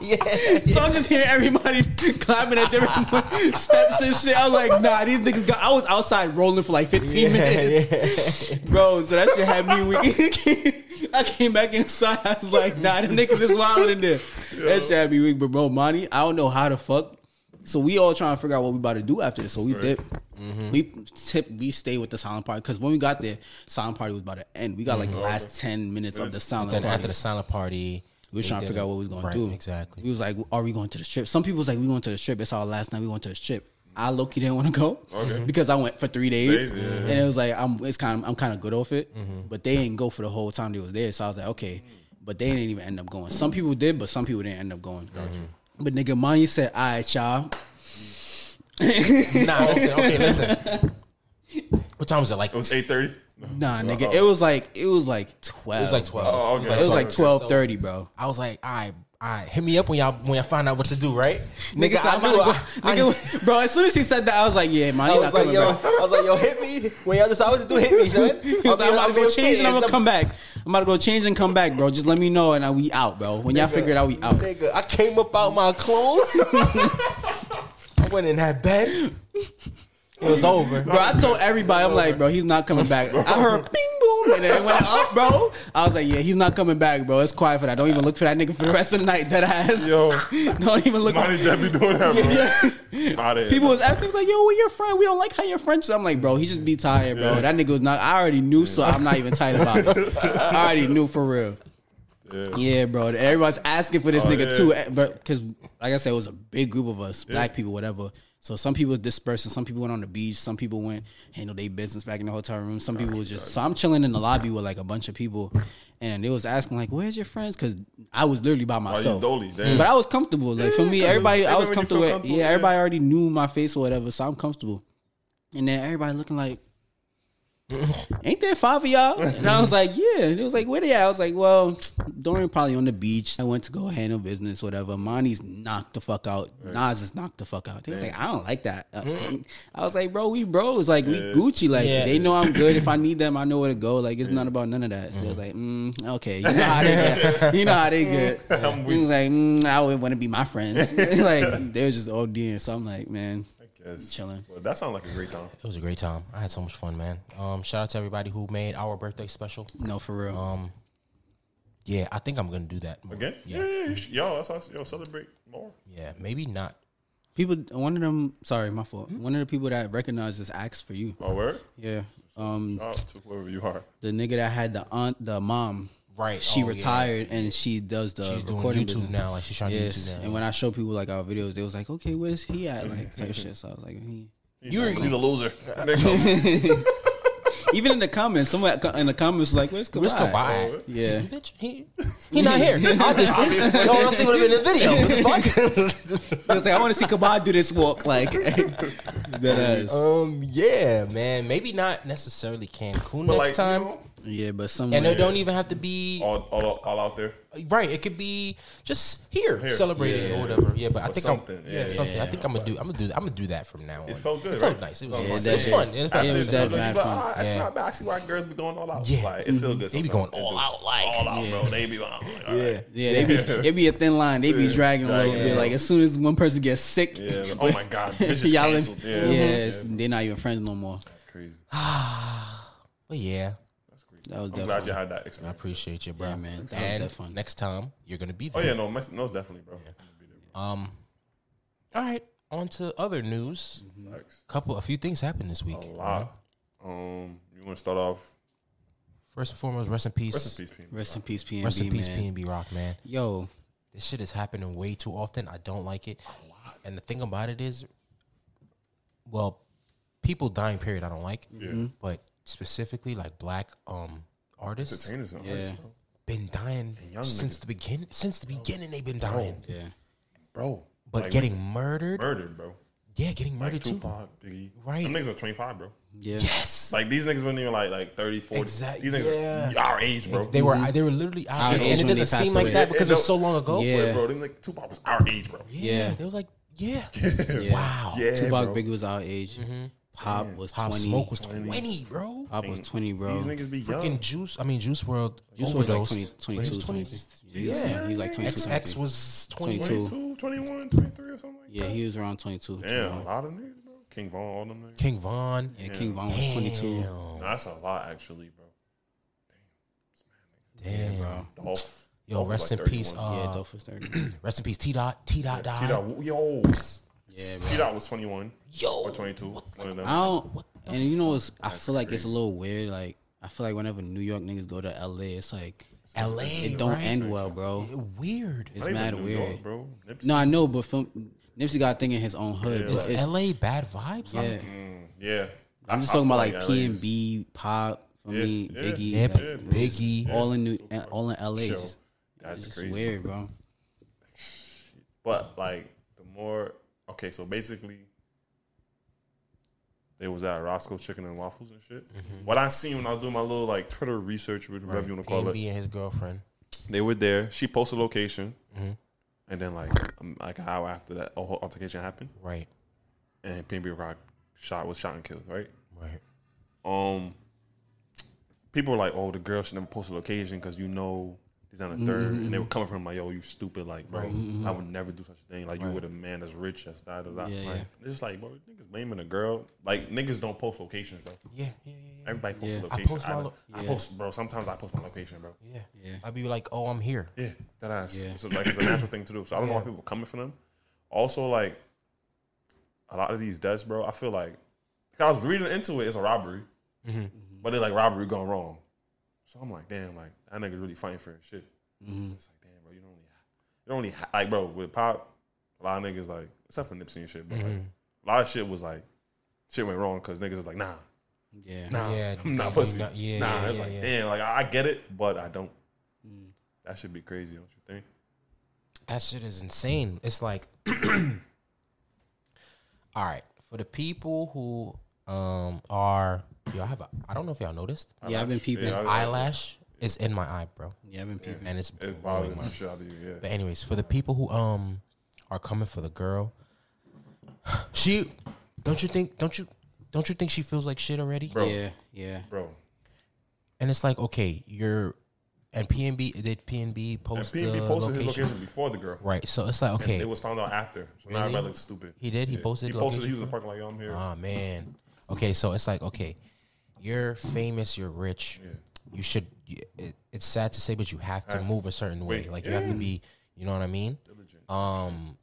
Yeah, yeah, yeah. So I'm just hearing everybody clapping at different steps and shit. I was like, nah, these niggas got. I was outside rolling for like 15 minutes, bro. So that shit had me weak. I came back inside. I was like, nah, the niggas is wild in there. That shit had me weak. But bro, Monty, I don't know how the fuck. So we all trying to figure out what we about to do after this. So we did. Mm-hmm. We tip. We stay with the silent party because when we got there, silent party was about to end. We got like the last 10 minutes of the silent Then party. after the silent party, We was trying to figure out what we was gonna right, do. Exactly. We was like, are we going to the strip? Some people was like, we going to the strip. It's our last night. We went to the strip. I low key didn't want to go Okay. because I went for three days, Days, yeah. and it was like I'm it's kind of I'm kind of good off it. Mm-hmm. But they didn't go for the whole time they was there, so I was like, okay. But they didn't even end up going. Some people did, but some people didn't end up going. Mm-hmm. But nigga, Money said, "All right, y'all." Nah, listen. Okay, listen. What time was it? Like It was eight thirty. Nah, nigga, oh. it was like it was like twelve. It was like twelve. Oh, okay. It was like 12. twelve thirty, bro. I was like, all right, all right, hit me up when y'all when y'all find out what to do, right? Nigga, said, I'm knew about to I- go, I- bro. As soon as he said that, I was like, "Yeah, man, I was like, yo, back." I was like, yo, hit me when y'all decide what to do. Hit me, son. He was like, I'm about to go change and I'm gonna come back. I'm about to go change and come back, bro. Just let me know and I, we out, bro. When y'all figure it out, we out. Nigga, I came up out my clothes. I went in that bed. It was over. Bro, I told everybody, I'm like, bro, he's not coming back. I heard bing boom, and then it went up, bro. I was like, yeah, he's not coming back, bro. It's quiet for that. Don't even look for that nigga for the rest of the night. That ass. Yo. don't even look. Money definitely doing that, bro. Yeah. Outta here. People was asking like, "Yo, we your friend. We don't like how your friends." I'm like, "Bro, he just be tired, bro. That nigga was not. I already knew, so I'm not even tight about it. I already knew for real. Yeah. Yeah, bro. Everybody's asking for this Oh, nigga yeah. too, eh, but because like I said, it was a big group of us, black people, whatever. So some people dispersed, and some people went on the beach. Some people went handle their business back in the hotel room. Some people was just. So I'm chilling in the lobby with like a bunch of people, and they was asking like, "Where's your friends?" Because I was literally by myself. dolly. But I was comfortable. Like for me, everybody, I was comfortable. comfortable, yeah, yeah. everybody already knew my face or whatever, so I'm comfortable. And then everybody looking like, ain't there five of y'all? And I was like, yeah. And it was like, where they at? I was like, well, Dorian probably on the beach. I went to go handle business, whatever. Monty's knocked the fuck out. Nas is knocked the fuck out. They was like, I don't like that. Uh, I was like, bro, we bros. Like, we Gucci. Like, Yeah. they know I'm good. If I need them, I know where to go. Like, it's not about none of that. So it was like, mm, okay. You know how they get. You know how they get. He was like, mm, I would want to be my friends. like, they was just ODing. So I'm like, man, Yes. Chilling. Well, that sounds like a great time. It was a great time. I had so much fun, man. Um, shout out to everybody who made our birthday special. No, for real. Um, yeah, I think I'm gonna do that more. Again? Yeah, Yeah, yeah. You should, yo, that's us. Yo, celebrate more. yeah. Maybe not. People, one of them. Sorry, my fault. One of the people that recognized this asked for you. My word. Yeah. Um, Shout out to whoever you are. the nigga that had the aunt, the mom. Right. She Oh, yeah. retired and she does the She's doing recording YouTube business. now. Like she's trying to Yes, YouTube now. and when I show people like our videos, they was like, "Okay, where's he at?" Like type shit. So I was like, he. He's, You're- a, he's a loser. Even in the comments, someone in the comments was like, "Where's Kabad?" Where's Kabad? Yeah. Bitch, he he not here. Obviously, no one else would have been in the video. What the fuck? It was like, "I want to see Kabad do this walk." Like that ass. um, yeah, man. Maybe not necessarily Cancun but next like, time. you know, Yeah, but some. and it don't even have to be all, all, all out there. right. It could be just here, Here. celebrating Yeah. or whatever. Yeah, but I think something. I'm, yeah, Yeah, something. I think I'm gonna do. I'm gonna do. I'm gonna do that from now on. It felt good, It felt right? nice. It was, Yeah, it was, that it was shit- fun. It felt, it it was was that fun. Like, fun. ah, it's not bad. I see why girls be going all out. Yeah. Like, it feel good. They be going It all out, like- all out, Yeah. bro. They be all, like, all right. Yeah, they be it be a thin line. They be Yeah. dragging a little bit. Like as soon as one person gets sick, Yeah, oh my God, y'all, canceled. yeah, Yeah. they're not even friends no more. That's crazy. But yeah, That's crazy. That was I'm glad you had that experience. I appreciate you, bro. Yeah, man. That was and that fun. next time you're gonna be there. Oh yeah, no, most, most definitely, bro. Um. All right. On to other news. Facts. Couple, a few things happened this week. A lot. Um, you want to start off? First and foremost, rest in peace. Rest in peace, P. Rest in peace, PNB, Rest in peace, man. PNB Rock, man. Yo, This shit is happening way too often. I don't like it. A lot. And the thing about it is, well, people dying. Period. I don't like. Yeah. But specifically, like black um artists, Entertainers and Yeah. artists, bro. been dying young since niggas. the beginning. Since the beginning, they've been dying. yeah, bro. But Like, getting murdered, murdered, bro. yeah, getting Like murdered too. Tupac, Biggie. Right. Them niggas are 25, bro. yeah. Yes. Like these niggas weren't even like like 30, 40. Exact- These niggas yeah. are our age, bro. They were they were literally our Our age, age and it when they doesn't passed seem like away. that because it was so long ago. Yeah. Yeah, bro. Them like Tupac was our age, bro. Yeah, Yeah. they was like Yeah. Yeah. Wow. Yeah, Tupac bro. Biggie was our age. Pop was Pop twenty. Smoke was twenty, bro. Pop was twenty, bro. These niggas be Freaking young. Juice. I mean, Juice WRLD. Juice WRLD was like overdosed. 20, 22, was 20. 20. Yeah, he was like 22, XX 23. was 20. 22. 22, 21, 23 or something like Yeah, that. he was around 22. Damn, a lot of niggas, bro. King Von, all them niggas. King Von. Yeah, King Von was 22. No, that's a lot, actually, bro. Damn. bro. Dolph. Yo, Dolph rest like in peace. 31. Yeah, Uh, Dolph was 30. rest in peace. T dot. T dot died. T-Dot, yo. Yeah, T Dot was 21 Yo. or 22. One of. I don't. And you know, it's, I feel like it's a little weird. Like, I feel like whenever New York niggas go to LA, it's like LA. it don't right? end well, bro. Weird. It's Not mad weird. York, bro. Nipsey. No, I know, but from, Nipsey got a thing in his own hood. Yeah, It's- Is it's- LA bad vibes? yeah, Like, Mm, yeah. I'm just I- I talking about like P and B, Pop, for Yeah, me, yeah. Biggie, Nip, like, Yeah, bro. Biggie. all in New, all in LA. Chill. Just, That's it's crazy. weird, bro. But like the more okay, so basically they was at Roscoe Chicken and Waffles and shit. What I seen when I was doing my little like Twitter research, whatever you want to call it, B and his girlfriend. they were there. She posted location, Mhm. and then like um, like an hour after that a whole altercation happened, Right. and PNB Rock shot was shot and killed. Right. Right. Um, people were like, "Oh, the girl should never post a location because you know he's on a 3rd and they mm-hmm. were coming from like, "Yo, you stupid!" Like, bro, mm-hmm. I would never do such a thing. Like, you Right. with a man that's rich, that's da da da. Yeah, like, yeah. It's just like, bro, niggas blaming a girl. Like, niggas don't post locations, bro. Yeah. Yeah. Yeah. Yeah. Everybody posts Yeah. a I location. post I, my lo- I Yeah. post, bro. Sometimes I post my location, bro. Yeah. Yeah. I'd be like, oh, I'm here. Yeah, that ass. Yeah. So like, it's a natural thing to do. So I don't know why people are coming for them. Also, like, a lot of these deaths, bro. I feel like, like I was reading into it, it's a robbery, Mm-hmm. but it's like robbery gone wrong. So I'm like, damn, like that nigga's really fighting for his shit. Mhm. It's like, damn, bro, you don't only, you don't only ha- like, bro, with pop, a lot of niggas like, except for Nipsey and shit, but like, Mhm. a lot of shit was like, shit went wrong because niggas was like, nah, Yeah. nah, Yeah, I'm not yeah, pussy. yeah, yeah, nah, yeah, it's yeah, like, yeah. damn, like I, I get it, but I don't. Mm. That should be crazy, don't you think? That shit is insane. It's like, all right, for the people who um are, yo, I have, a, I don't know if y'all noticed, Yeah, I've been peeping. Yeah, eyelash is in my eye, bro, Yeah, I've been peeping. and it's It's blowing bothering my. the shit out of you, yeah. But anyways, for the people who um are coming for the girl, she, don't you think, don't you, don't you think she feels like shit already? Bro, Yeah, yeah. bro. And it's like, okay, you're, and PNB did PNB And post PNB the posted location? his location before the girl. Right. So it's like, okay, It was found out after. So now Really? everybody looks stupid. He did? He posted He the posted. He location was in the parking lot. Yo, I'm here. Oh man. Okay, so it's like okay, you're famous, you're rich. Yeah. You should. You, it, it's sad to say, but you have to move a certain way. Like you have to be. You know what I mean? Diligent. Um,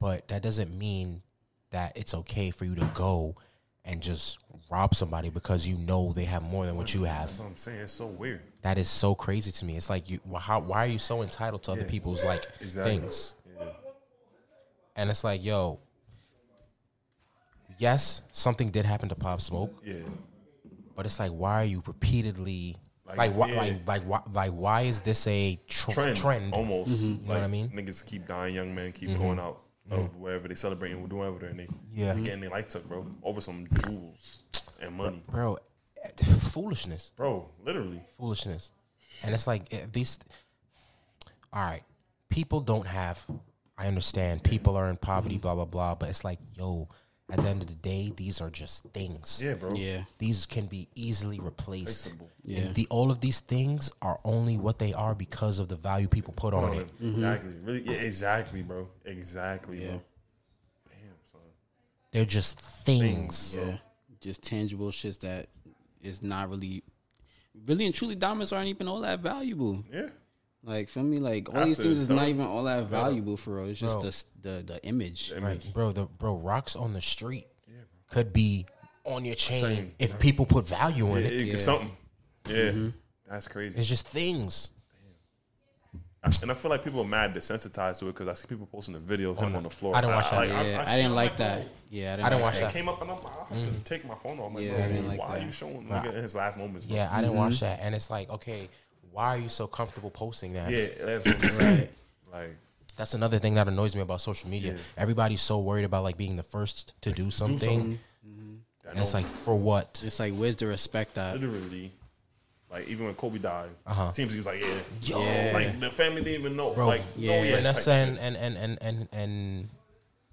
but that doesn't mean that it's okay for you to go and just rob somebody because you know they have more than what you have. That's what I'm saying. It's so weird. That is so crazy to me. It's like you. wh- How? Why are you so entitled to other Yeah. people's like Exactly. things? Yeah. And it's like, yo. Yes, something did happen to Pop Smoke. Yeah. But it's like, why are you repeatedly Like, like, why, yeah. like, like, why, like, why is this a tr- Trend. trend? Almost. You know what I mean? Niggas keep dying. Young men keep going out of wherever they celebrating, doing whatever, and they Yeah. they getting their life took, bro, over some jewels and money, bro? Foolishness, bro. Literally. foolishness, and it's like eh, these. All right, people don't have. I understand people are in poverty, blah blah blah, but it's like, yo, at the end of the day, these are just things. Yeah, bro. Yeah. These can be easily replaced. Replaceable. Yeah. And the all of these things are only what they are because of the value people put on it. Exactly. Really. Yeah. Exactly, bro. Exactly, Yeah. bro. Damn, son. They're just things. Yeah. Just tangible shits that is not really, really and truly, diamonds aren't even all that valuable. Yeah. Like for me, like all these things is not even all that valuable for us. It's just the the the image. The Right, image. bro. The bro rocks on the street could be on your chain Chain, if people put value in Yeah, it. it- Yeah. Something. Yeah. Mm-hmm. That's crazy. It's just things. And I feel like people are mad desensitized to it because I see people posting the video of him on the floor. I didn't watch that. Yeah, I, see- didn't I'm like bro, that. Yeah, I didn't, I didn't like watch It that. came up and I'm, I had to mm-hmm. take my phone off. I'm like, Yeah, bro, I didn't like why that. are you showing nigga in his last moments? Bro? Yeah, I didn't watch mm-hmm. that, and it's like, okay, why are you so comfortable posting that? Yeah, that's what I'm saying. Like, That's another thing that annoys me about social media. Yeah. Everybody's so worried about like being the first to do something, something. I and it's like for what? It's like where's the respect at? literally, like even when Kobe died, Uh-huh. teams he was like, yeah, Yo. Yeah. like the family didn't even know, Bro, like, yeah. no, yeah, Vanessa type and shit. and and and and, and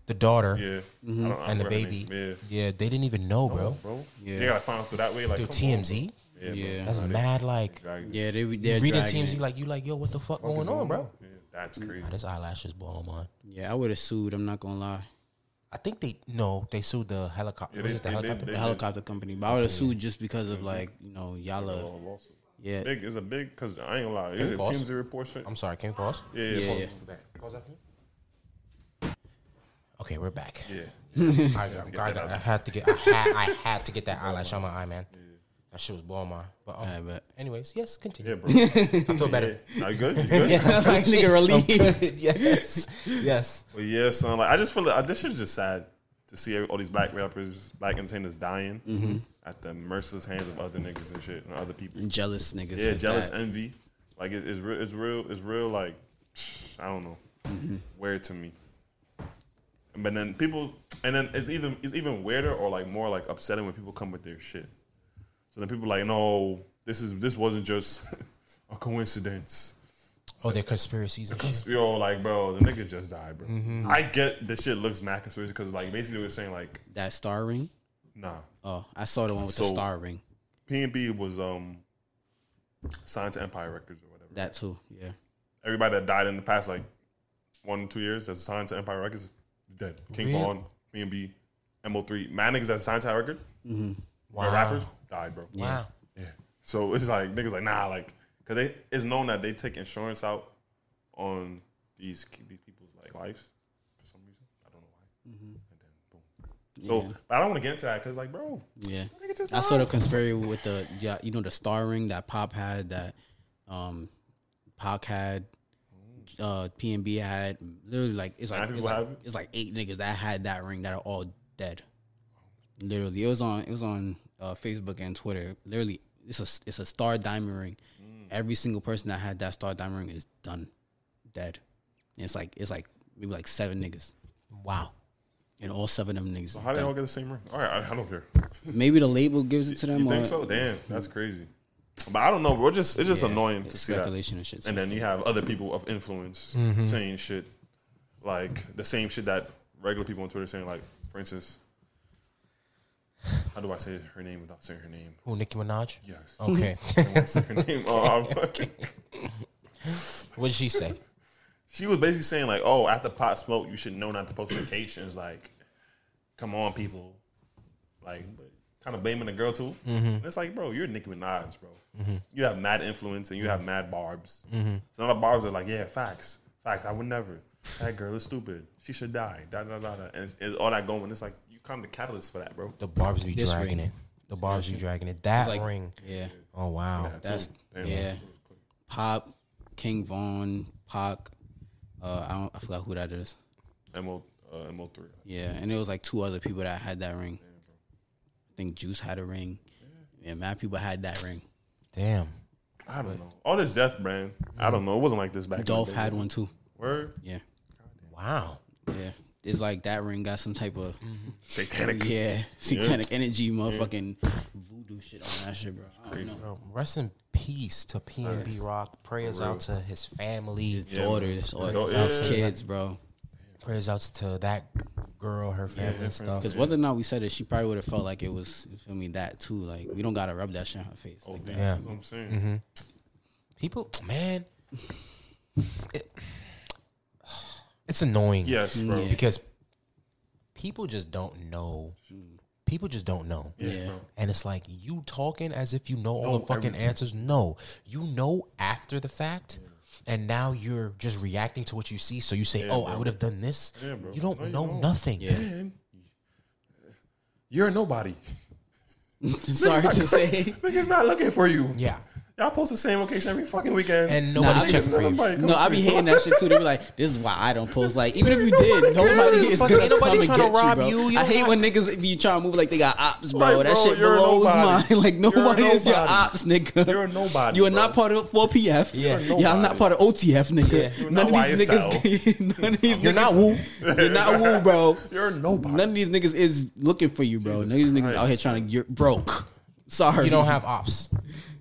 the daughter Yeah, Mm-hmm. I don't, I and the baby. Yeah. Yeah, they didn't even know, bro, bro. bro. Yeah. They gotta find out through that way. Like Dude, come on, TMZ. bro. Yeah, bro. Yeah. That's mad. Like Yeah, they they're reading dragging TMZ, it. like you, like yo, what the fuck What is going on, bro? Yeah, that's crazy. Nah, this eyelash is blowing mine. Yeah, I would have sued. I'm not gonna lie. I think they no, they sued the helicopter. Yeah, was they- it the they- they- helicopter? The helicopter company, but I would have sued just because of like you know y'all. Are, yeah, Big is a big because I ain't gonna lie. Can Is we it pause? TMZ report shit? I'm sorry, can we pause? Yeah, yeah, Yeah, pause. yeah. Pause that for me. Okay, we're back. yeah. I, I, I, I had to get. I had. I had to get that eyelash on my eye, man. That shit was blowing my. But um, I bet. anyways, yes, continue. Yeah, bro. I feel better. Are you good? You good? like nigga relieved. yes, yes. But yeah, son. Like I just feel like this shit is just sad to see all these black rappers, black entertainers dying Mm-hmm. at the merciless hands of other niggas and shit and other people. Jealous niggas. Yeah, like jealous that. envy. Like it, it's real. It's real. It's real. Like I don't know. Mm-hmm. Weird to me. But then people, and then it's even it's even weirder or like more like upsetting when people come with their shit. So then people like, no, this is this wasn't just a coincidence. Oh, they're conspiracies and. Yo, like, bro, the nigga just died, bro. Mm-hmm. I get this shit looks mad conspiracy because, like, basically we're saying like, That star ring. nah, Oh, I saw the one with the star ring. P and B was um signed to Empire Records or whatever. That too. Yeah. Everybody that died in the past like one two years that's signed to Empire Records dead. King Really? Von, P and B, Mo3, mad niggas that signed to that record, Wow. rappers died, bro. Wow. Yeah. So it's like niggas like nah, like because they it's known that they take insurance out on these these people's like lives for some reason. I don't know why. And then boom. So but I don't want to get into that because like bro, Yeah. nigga just I saw the died. conspiracy with the yeah, you know the star ring that Pop had that um Pac had uh PNB had literally like it's like it's like, it's like eight niggas that had that ring that are all dead. Literally, it was on it was on uh, Facebook and Twitter. Literally, it's a it's a star diamond ring. Mm. Every single person that had that star diamond ring is done, dead. And it's like it's like maybe like seven niggas, Wow. and all seven of them niggas. is How they done. all get the same ring? All right, I, I don't care. Maybe the label gives it to them. You or, so? Damn, that's crazy. But I don't know. We're just it's just Yeah, annoying to it's see that. speculation and shit, too. And then you have other people of influence Mm-hmm. saying shit like the same shit that regular people on Twitter saying. Like, for instance, how do I say her name without saying her name? Who, Nicki Minaj? Yes. Okay. Say her name. Oh, I'm- what did she say? she was basically saying like, "Oh, after Pop Smoke, you should know not to post locations." Like, come on, people. Like, kind of blaming the girl too. Mm-hmm. It's like, bro, you're Nicki Minaj, bro. You have mad influence and you have mad barbs. Mm-hmm. Some of the barbs are like, yeah, facts, facts. I would never. That girl is stupid. She should die. Da da da da. And all that going. It's like you kind of the catalyst for that, bro. The barbs be This dragging ring. it. The barbs be dragging it. That like- ring. Yeah, Oh wow. Yeah, too. that's Damn. yeah. Pop, King Von, Pac. Uh, I don't. I forgot who that is. Mo uh, Mo three. Yeah, and it was like two other people that had that ring. I think Juice had a ring. Yeah, mad people had that ring. Damn. I don't know. All this death brand. I don't know. It wasn't like this back. in the Dolph day. had one too. Word Yeah, Wow. yeah. It's like that ring got some type of satanic. yeah satanic energy, motherfucking voodoo shit on that shit, bro. I don't know. Bro, rest in peace to PNB Rock. Prayers out to his family. His daughters or bro. his Yeah. kids, bro. Prayers out to that girl, her family and stuff. Because whether or not we said it, she probably would have felt like it was. You feel me? That too. Like we don't gotta rub that shit in her face. Like that. Damn, Yeah. That's what I'm saying. Mm-hmm. People, man, it, it's annoying. Yes, mm. bro. Yeah. because people just don't know. People just don't know. Yeah. And it's like you talking as if you know all the fucking answers. No, you know after the fact, and now you're just reacting to what you see. So you say, "Oh, I would have done this." Yeah, bro. You don't No, you know don't. nothing. Yeah. Man, you're a nobody. Sorry to say. Niggas not looking for you. Yeah. Y'all post the same location every fucking weekend. And Nah, nobody's I checking for you. No, I for be hating that shit too. They be like, "This is why I don't post." Like, even if you did, nobody is gonna ain't nobody come and tryna get rob you, bro. you. You I don't hate when niggas be trying to move like they got ops, bro. Like, that shit blows nobody. mine. Like You're nobody is your ops, nigga. You're a nobody, You are bro. not part of 4PF. Yeah. y'all not part of OTF, nigga. You're None of these niggas. none of these You're niggas, not woo. You're not woo, bro. You're a nobody. None of these niggas is looking for you, bro. None of these niggas out here trying to. You're broke. Sorry. You don't have ops.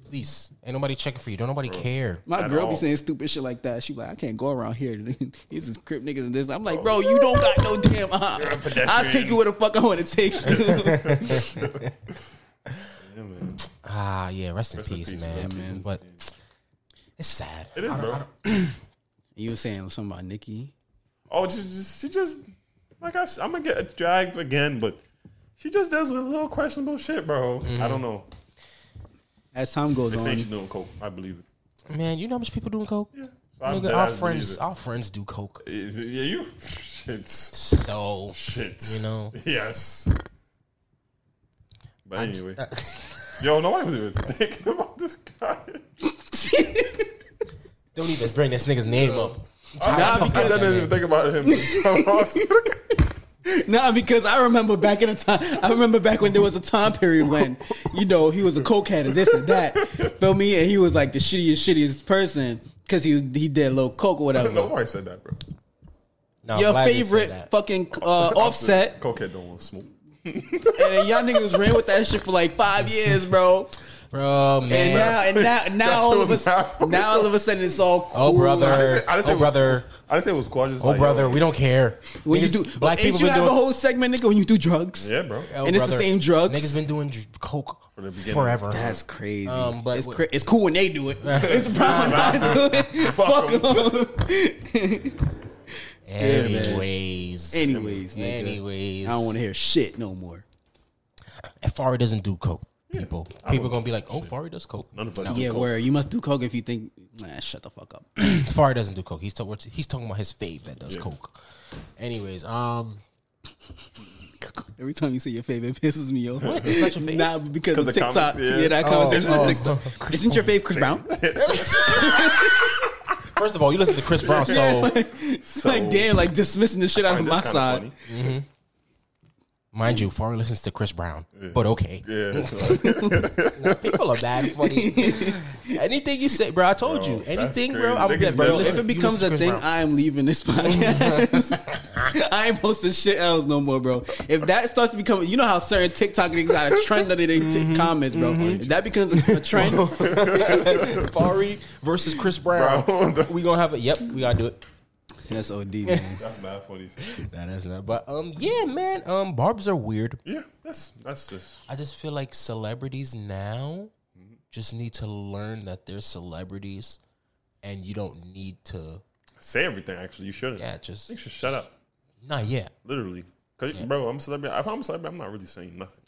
Please, ain't nobody checking for you. Don't nobody care. My At girl all. be saying stupid shit like that. She be like, I can't go around here. These is crip niggas and this. I'm like, bro, you don't got no damn ops. pedestrian. I'll take you where the fuck I want to take you. Yeah. Ah, yeah. Rest in Rest in peace, peace, man. yeah, man. But it's sad. It is, bro. you were saying something about Nicki. Oh, just, just she just like I, am gonna get dragged again, but she just does a little questionable shit, bro. I don't know. As time goes They say on, she's doing coke. I believe it. Man, you know how much people doing coke? Yeah, so I'm Nigga, dead our ass friends, it. our friends do coke. Is it- Yeah, you. Shit. So Shit. You know. Yes. But anyway, yo, nobody was even thinking about this guy. don't even bring this nigga's name up. Nah, I because- didn't even think about him. Nah, because I remember back in the time. I remember back when there was a time period when, you know, he was a cokehead and this and that. Feel me? And he was like the shittiest, shittiest person because he he did a little coke or whatever. Nobody said that, bro. No, Your Vlad did say favorite that. fucking uh, offset, Cokehead don't want smoke. and then y'all niggas ran with that shit for like five years, bro. Bro, man. And now, and now, now That all of a sudden, now all of a sudden it's all cool. oh brother, I just said oh it was- brother, I didn't say it was cool. I just oh like, brother. yo, We don't care. When you do, black ain't people you have doing. a whole segment, nigga, when you do drugs? Yeah, bro. Oh, and it's the same drugs. Niggas been doing dr- coke the forever. That's crazy. Um, but it's, cra- it's cool when they do it. it's the problem when I do it. Fuck Fuck 'em. them. Anyways, Anyways, nigga. anyways, I don't want to hear shit no more. If Fari doesn't do coke, people, people gonna be like, "Oh, Fari does coke." None of us. Yeah, coke. where you must do coke if you think. Nah, shut the fuck up. Fari doesn't do coke. He's talking. He's talking about his fave that does Yeah. coke. Anyways, um, Every time you say your favorite, it pisses me off. what? It's not your fave? Nah, because of the TikTok. comments, yeah. yeah. that Oh, conversation on oh. TikTok. Isn't your fave Chris Brown? First of all, you listen to Chris Brown, so like, damn, like dismissing the shit out of my this kinda side. Funny. mind you, Fari listens to Chris Brown, but okay. Yeah. People are bad funny. Anything you say, bro, I told Bro, you. Anything, bro, I'm Niggas good, bro. know. Listen, if it becomes a thing, Brown. I am leaving this podcast. I ain't posting shit else no more, bro. If that starts to become, you know how certain TikTok niggas got a trend under their Mm-hmm. comments, bro. If that becomes a, a trend, Fari versus Chris Brown. Bro. we gonna have it. Yep, we gotta do it. That's OD, man. That's bad funny. That is not. But um, yeah, man. Um, barbs are weird. Yeah, that's that's just I just feel like celebrities now just need to learn that they're celebrities, and you don't need to. say everything. Actually, you shouldn't. Yeah, just you should shut up. not yet. Literally, cause bro, I'm a celebrity. If I'm a celebrity, I'm not really saying nothing.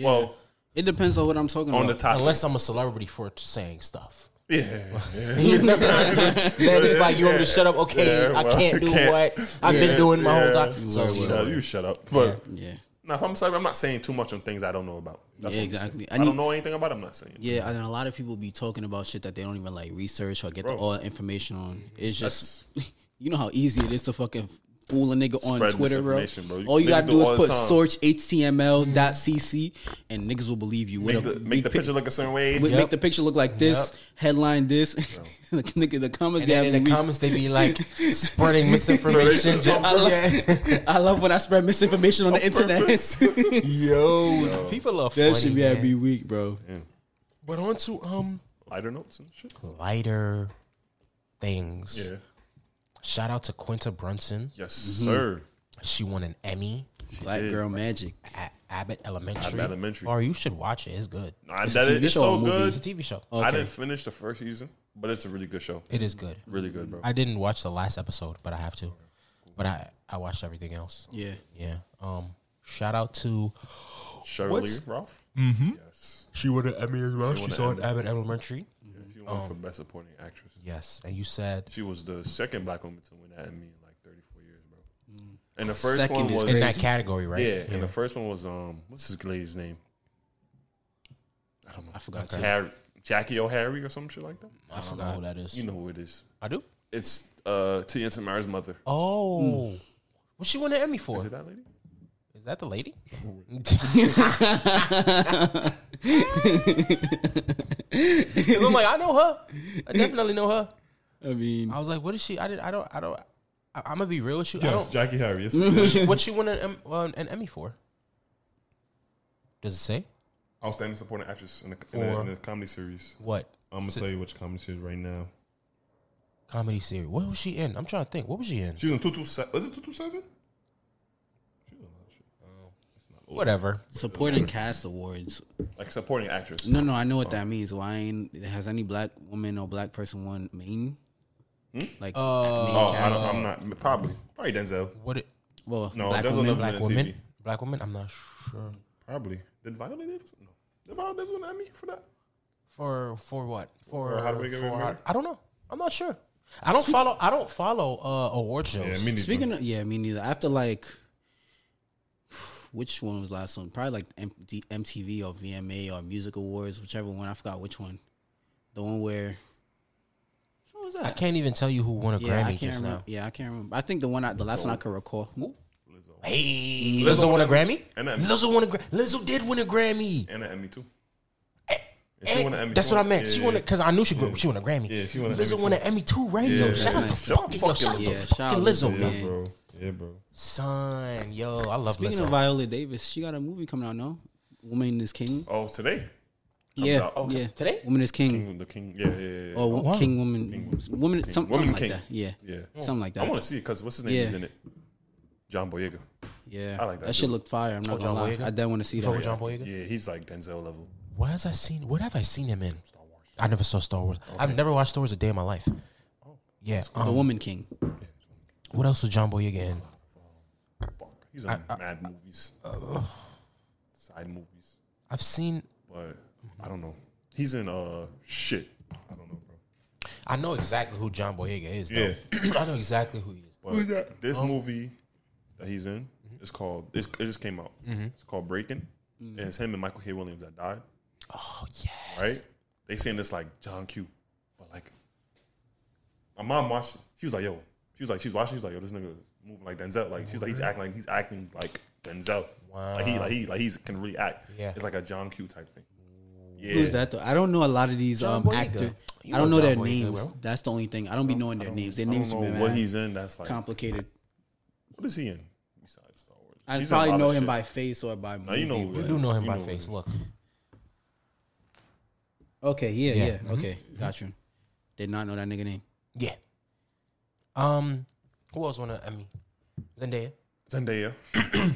Well, It depends on what I'm talking on the about. topic. Unless I'm a celebrity for saying stuff. Yeah, yeah. then it's like you want me to shut up. Okay, Yeah, I can't do can't. what I've been doing my whole time. So you know, you shut up. But yeah. no, if I'm celebrity, I'm not saying too much on things I don't know about. That's Yeah, exactly. I I, don't know anything about. it, I'm not saying. Yeah, and a lot of people be talking about shit that they don't even like research or get the, Bro. all the information on. It's just, you know how easy it is to fucking fool a nigga on Twitter, bro. bro. All you Niggas gotta do do is all the put time. search HTML.cc and niggas will believe you. Make the, make big the pic- picture look a certain way. Yep. Make the picture look like this, Yep. headline this. the nigga, the comments and then in the me- comments they be like spreading misinformation. I love, I love when I spread misinformation on the internet. purpose. Yo, people are funny. that should be man. every week, bro. But on to um Lighter notes and shit. lighter things. Yeah. Shout out to Quinta Brunson. Yes, Mm-hmm. sir. She won an Emmy Black did. girl magic. at Abbott Elementary. Abbott Elementary. Or you should watch it. It's good. Nah, It's that a is- TV it's show so or movie? good. It's a TV show. I Okay. didn't finish the first season, but it's a really good show. It is good. Really good, bro. I didn't watch the last episode, but I have to. But I I watched everything else. Yeah. Yeah. Um. Shout out to Sheryl Lee What's- Ralph. Mm-hmm. Yes. she won an Emmy as well. She won She an saw Emmy. at Abbott Elementary. Yeah, she won for best supporting actress. Yes, and you said She was the second black woman to win that Emmy in like 34 years, bro. And the first Second one was in that category, right? yeah, and the first one was um, what's this lady's name? I don't know. I forgot to. Harry, Jackie O'Harry or some shit like that. I don't know who that is. You know who it is? I do. It's uh, Tia Tamera's mother. Oh, what she won an Emmy for? Is it that lady? Is that the lady? I'm like, I know her. I definitely know her. I mean, I was like, what is she? I didn't. I don't. I don't. I, I'm gonna be real with you. I Yes, don't. Jackée Harry. Yes. What she, won an, Em- uh, an Emmy for? Does it say? Outstanding supporting actress in a, in For- the, in the comedy series. What I'm gonna tell you which comedy series right now. comedy series? What was she in? I'm trying to think. What was she in? She was in two two seven. Was it two two seven? Whatever. Supporting cast awards. Like supporting actress. No, no, I know what that means. Why ain't has any black woman or black person won main? Like main Oh, I don't, I'm not. Probably. Probably Denzel. What? It, well, No, black there's woman. another- black in woman. TV. Black woman. I'm not sure. Probably. Did Viola Davis? No. Did Viola Davis win an Emmy for that? For for what? For, For How to Make It for Remember? I don't know. I'm not sure. I don't follow. I don't follow uh, award shows. Yeah, me neither. Speaking of yeah, me neither. After like, which one was the last one? Probably like MD MTV or VMA or Music Awards, whichever one. I forgot which one. The one where. What was that? I can't even tell you who won a yeah, I Grammy can't just remember. now. Yeah, I can't remember. I think the one, I, the last one I could recall. Who? Lizzo. Hey, Lizzo Lizzo won won a Grammy. and an- Lizzo won a Gra- Lizzo did win a Grammy. And an Emmy too. Eh, she won an Emmy. That's what I won- meant. she won it because I knew she grew, she won a Grammy. Yeah, she won an Lizzo Emmy won an Emmy too, right? yo, Yeah, shout out to fucking, yo, shout out to fucking Lizzo, Lizzo, man. man. bro. Yeah, bro. Son, yo, I love Speaking Lizzo. of Viola Davis, she got a movie coming out now. Woman is King. Oh, today. yeah, out. Okay. yeah. Today? Woman is King. King, the King. Yeah, yeah, yeah. yeah. Or wow. King Woman. Woman. Some, Woman something King. like that. Yeah. yeah. Something like that. I want to see it because what's his name Yeah. is in it? John Boyega. Yeah. I like that That shit looked fire. I'm not Oh, John gonna lie. Boyega? I did want to see You that. with John Boyega? Yeah, he's like Denzel level. What has I seen? What have I seen him in? Star Wars. I never saw Star Wars. I've never watched Star Wars a day in my life. Oh, yeah. The Um, Woman King. What else was John Boyega in? Fuck. He's in mad movies. Side movies. I've seen. But I don't know. He's in uh shit. I don't know, bro. I know exactly who John Boyega is. Though. Yeah. I know exactly who he is. But this um, movie that he's in mm-hmm. is called. It's, it just came out. Mm-hmm. It's called Breaking. Mm. And it's him and Michael K. Williams that died. Oh yeah. Right? They saying this like John Q, but like my mom watched. it. She was like, "Yo," she was like, she's watching. She's like, "Yo, this nigga is moving like Denzel." Like she's like, he's acting like he's acting like Denzel. Like he like he like he's can really act. Yeah. It's like a John Q type thing. Yeah. Who's that though? I don't know a lot of these John um Boyega. actors. You I don't know know John their Boyega, names. bro. That's the only thing. I don't be knowing their names. Their I names don't be know what he's in. That's like complicated. what is he in besides Star Wars? I He's probably know him shit. by face or by movie. Now, you know who You do know him You by know face. Look. Okay, yeah, Yeah. yeah. Okay, got you. Did not know that nigga name. Yeah. Um. Who else won an Emmy? Zendaya. Zendaya.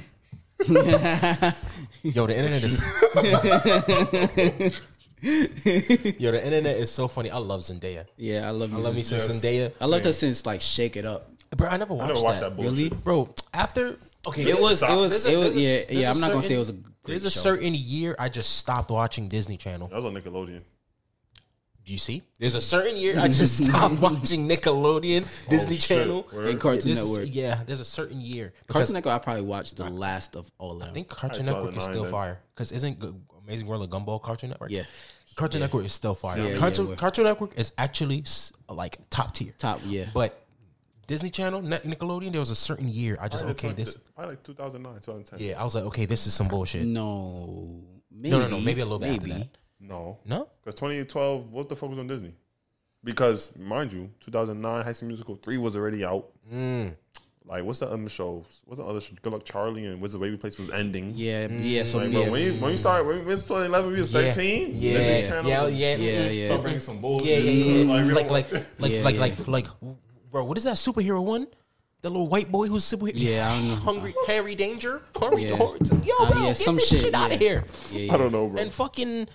Yo, the internet is. Yo, the internet is so funny. I love Zendaya. Yeah, I love. I love me some Yes. Zendaya. I loved her since like Shake It Up. Bro, I never I watched, never watched that. that. Really? Bro, after okay, It there's- was. It was. there's a- It was. Yeah, yeah. I'm not gonna say it was a certain- great There's a show. certain year I just stopped watching Disney Channel. That was on Nickelodeon. Do you see? There's a certain year I just stopped watching Nickelodeon, oh, Disney Oh, shit. Channel, Word? And Cartoon This is- Network. yeah, there's a certain year. Because Cartoon Network. I probably watched the last of all of them. I think Cartoon Probably Network is 2009 still then. fire. Because isn't G- Amazing World of Gumball Cartoon Network? Yeah. Cartoon Network is still fire. Yeah, yeah, Cartoon, we're- Cartoon Network is actually s- like top tier. Top. Yeah. But Disney Channel, Net- Nickelodeon, there was a certain year I just Probably okay like- this. Probably like 2009, 2010. Yeah, I was like, okay, this is some bullshit. no. Maybe. No, no, no, maybe a little bit after Maybe. that. No. No, Because 2012, what the fuck was on Disney? Because mind you, 2009 High School Musical three was already out. Mm. Like, what's the other shows? What's the other show? Good Luck Charlie and Wizards of Waverly Place was ending. Yeah. Yeah. So Like, yeah. when you when you started, when it was 2011, we was 13. Yeah. Yeah. Yeah, yeah, yeah, mm, yeah. Start bringing some bullshit. yeah, yeah, yeah. Like, Like, like, like, Yeah, like, yeah. like, like, bro, what is that superhero one? The little white boy who's superhero. Yeah, I don't know. Hungry Harry Danger. Hungry, Yeah. Yo, Uh, bro, yeah, get some this shit, shit, out of here. Yeah, yeah. I don't know, bro. And fucking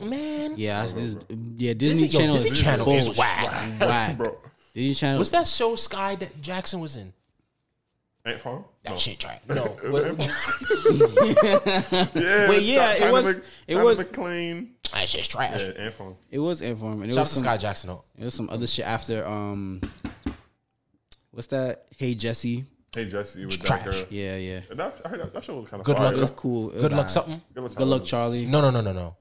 man, Yeah, this, is- yeah. Disney, Disney- yo, Channel Disney is Channel is whack. Whack. bro. Disney Channel. what's that show Skai that Jackson was in? Ant Farm? That No. shit trash. No, It was what- yeah, Wait, yeah, it was- Mc- it was- McClain. that shit's trash. Yeah, Ant Farm. It was Inform, and it Shout out was to some. Skai Jackson though. It was some other shit after. Um, what's that? Hey Jessie. Hey Jessie with Trash. that girl. Yeah, yeah. And that, I heard that, that show was kind of Good fire. luck. It was cool. It was Good luck alright. something. Good luck, Good luck, Charlie. No, no, no, no, no.